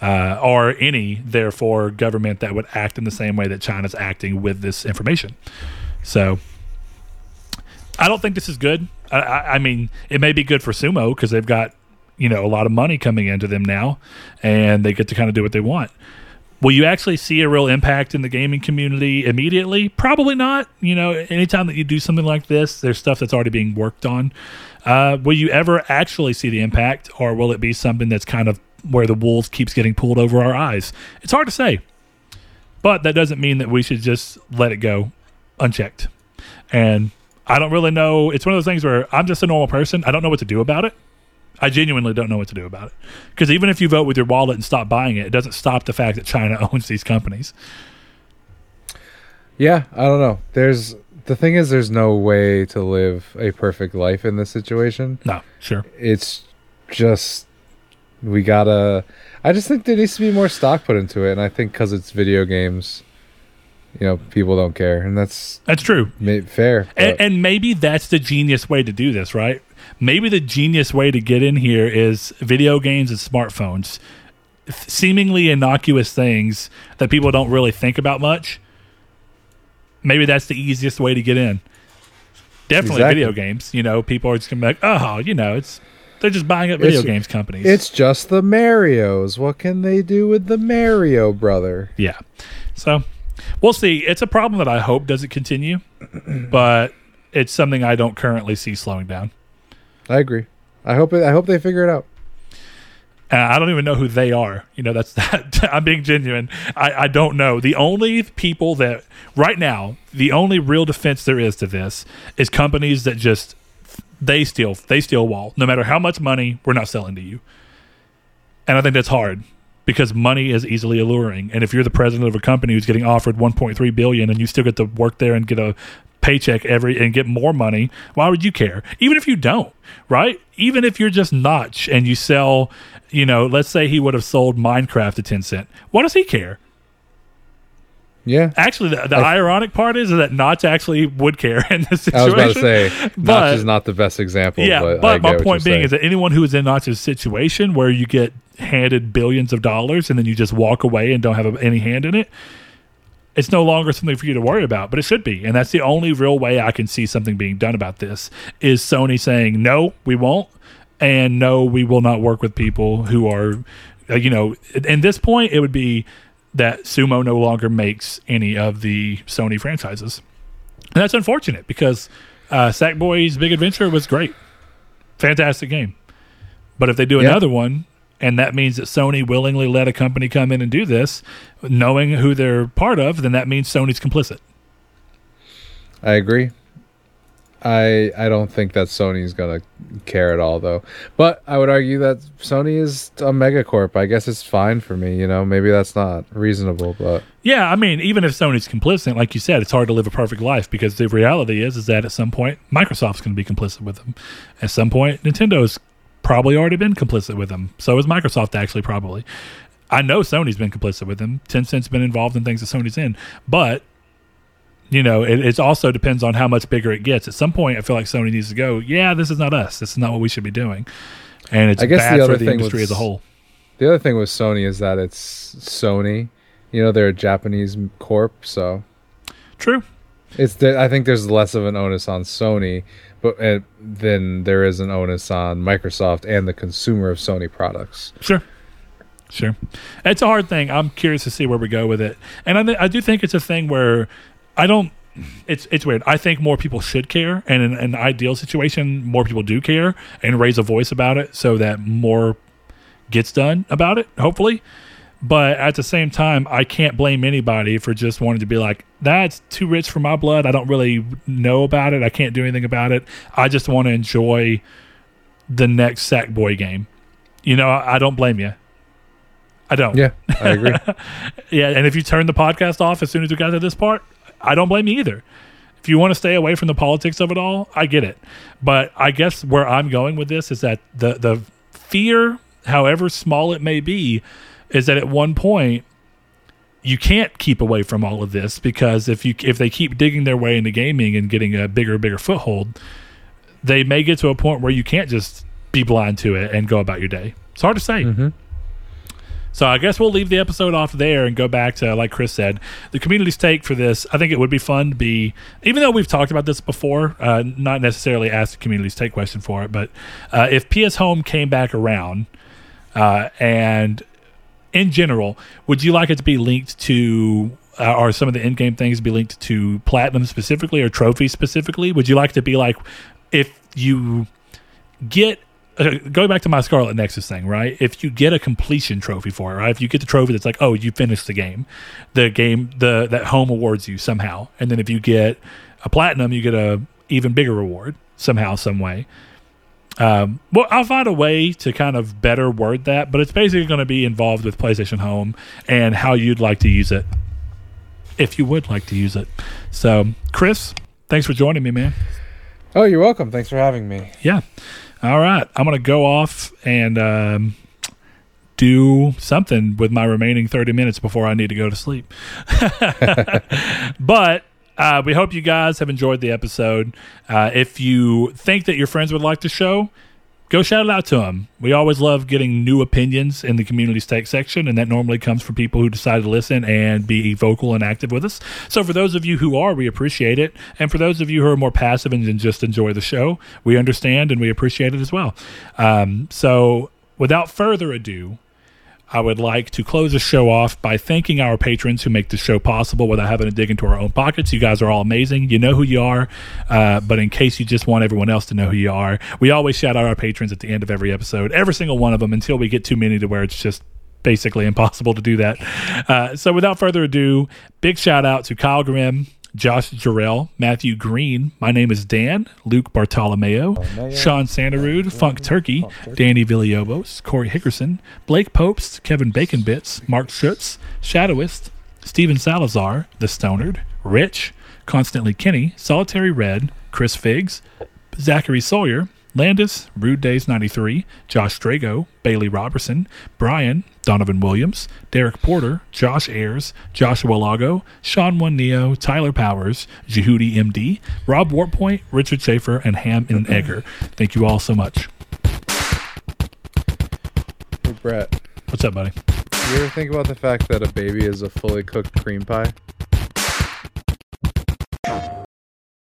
uh, or any, therefore, government that would act in the same way that China's acting with this information. So, I don't think this is good. I, I, I mean, it may be good for Sumo because they've got you know a lot of money coming into them now, and they get to kind of do what they want. Will you actually see a real impact in the gaming community immediately? Probably not. You know, anytime that you do something like this, there's stuff that's already being worked on. Uh, will you ever actually see the impact, or will it be something that's kind of where the wool keeps getting pulled over our eyes? It's hard to say, but that doesn't mean that we should just let it go unchecked. And I don't really know. It's one of those things where I'm just a normal person. I don't know what to do about it. I genuinely don't know what to do about it. Because even if you vote with your wallet and stop buying it, it doesn't stop the fact that China owns these companies. Yeah, I don't know. There's the thing is there's no way to live a perfect life in this situation. No, sure. It's just we gotta. I just think there needs to be more stock put into it, and I think because it's video games, you know, people don't care, and that's That's true. ma- fair. And, and maybe that's the genius way to do this, right? Maybe the genius way to get in here is video games and smartphones, seemingly innocuous things that people don't really think about much. Maybe that's the easiest way to get in. Definitely Exactly. video games. You know, people are just gonna be like, oh, you know, it's they're just buying up video It's- games companies. It's just the Mario's. What can they do with the Mario brother? Yeah. So we'll see. It's a problem that I hope doesn't continue, but it's something I don't currently see slowing down. I agree. I hope. I hope they figure it out. And I don't even know who they are. You know, that's that. I'm being genuine. I, I don't know. The only people that, right now, the only real defense there is to this is companies that just, they steal, they steal wall. No matter how much money, we're not selling to you. And I think that's hard because money is easily alluring. And if you're the president of a company who's getting offered 1.3 billion and you still get to work there and get a paycheck every and get more money, why would you care? Even if you don't, right? Even if you're just Notch and you sell, you know, let's say he would have sold Minecraft to Tencent. What does he care? Yeah. Actually, the, the I- ironic part is that Notch actually would care in this situation. I was about to say, But- Notch is not the best example. Yeah, but, but, my point being saying. is that anyone who is in Notch's situation where you get handed billions of dollars and then you just walk away and don't have any hand in it, it's no longer something for you to worry about. But it should be, and that's the only real way I can see something being done about this is Sony saying no, we won't, and no, we will not work with people who are, uh, you know, at, at this point it would be that Sumo no longer makes any of the Sony franchises. And that's unfortunate because uh, Sackboy's Big Adventure was great. Fantastic game. But if they do Yeah. another one, and that means that Sony willingly let a company come in and do this, knowing who they're part of, then that means Sony's complicit. I agree. I I don't think that Sony's gonna care at all though. But I would argue that Sony is a megacorp. I guess it's fine for me, you know. Maybe that's not reasonable, but Yeah, I mean, even if Sony's complicit, like you said, it's hard to live a perfect life because the reality is, is that at some point Microsoft's going to be complicit with them. At some point, Nintendo's probably already been complicit with them. So is Microsoft actually probably. I know Sony's been complicit with them. Tencent's been involved in things that Sony's in, but you know, it, it also depends on how much bigger it gets. At some point, I feel like Sony needs to go. Yeah, this is not us. This is not what we should be doing, and it's I guess bad the for the thing industry was- as a whole. the other thing with Sony is that it's Sony. You know, they're a Japanese corp, so True. it's the, I think there's less of an onus on Sony, but than there is an onus on Microsoft and the consumer of Sony products. Sure. Sure. It's a hard thing. I'm curious to see where we go with it. And I, th- I do think it's a thing where I don't. It's it's weird. I think more people should care, and in an ideal situation, more people do care and raise a voice about it, so that more gets done about it. Hopefully, but at the same time, I can't blame anybody for just wanting to be like, "That's too rich for my blood. I don't really know about it. I can't do anything about it. I just want to enjoy the next Sackboy game." You know, I, I don't blame you. I don't. Yeah, I agree. Yeah, and if you turn the podcast off as soon as we got to this part, I don't blame you either. If you want to stay away from the politics of it all, I get it. But I guess where I'm going with this is that the the fear, however small it may be, is that at one point you can't keep away from all of this because if you if they keep digging their way into gaming and getting a bigger bigger foothold, they may get to a point where you can't just be blind to it and go about your day. It's hard to say. Mm-hmm. So I guess we'll leave the episode off there and go back to like Chris said, the community's take for this. I think it would be fun to be, even though we've talked about this before, uh, not necessarily ask the community's take question for it, but uh, if PS Home came back around, uh, and in general, would you like it to be linked to? Uh, or some of the in-game things be linked to platinum specifically or trophies specifically? Would you like to be like if you get uh, going back to my Scarlet Nexus thing, right? If you get a completion trophy for it, right? If you get the trophy that's like, oh, you finished the game, the game, the that home awards you somehow, and then if you get a platinum, you get a even bigger reward somehow, some way. Um, well, I'll find a way to kind of better word that, but it's basically going to be involved with PlayStation Home and how you'd like to use it, if you would like to use it. So, Chris, thanks for joining me, man. Oh, you're welcome. Thanks for having me. Yeah. All right. I'm going to go off and um, do something with my remaining 30 minutes before I need to go to sleep. but uh, we hope you guys have enjoyed the episode. Uh, if you think that your friends would like the show, go shout it out to them. We always love getting new opinions in the community's take section, and that normally comes from people who decide to listen and be vocal and active with us. So, for those of you who are, we appreciate it. And for those of you who are more passive and just enjoy the show, we understand and we appreciate it as well. Um, so, without further ado, I would like to close the show off by thanking our patrons who make the show possible without having to dig into our own pockets. You guys are all amazing. You know who you are. Uh, but in case you just want everyone else to know who you are, we always shout out our patrons at the end of every episode, every single one of them, until we get too many to where it's just basically impossible to do that. Uh, so without further ado, big shout out to Kyle Grimm, Josh Jarrell, Matthew Green. My name is Dan, Luke Bartolomeo, Sean Santarud, Funk Turkey, Danny Villalobos, Corey Hickerson, Blake Popes, Kevin Bacon Bits, Mark Schutz, Shadowist, Steven Salazar, The Stonard, Rich, Constantly Kenny, Solitary Red, Chris Figs, Zachary Sawyer, Landis, Rude Days 93, Josh Drago, Bailey Robertson, Brian, Donovan Williams, Derek Porter, Josh Ayers, Joshua Lago, Sean One Neo, Tyler Powers, Jehudi MD, Rob Warpoint, Richard Schaefer, and Ham and mm-hmm. Egger. Thank you all so much. Hey, Brett, What's up, buddy? you ever think about the fact that a baby is a fully cooked cream pie?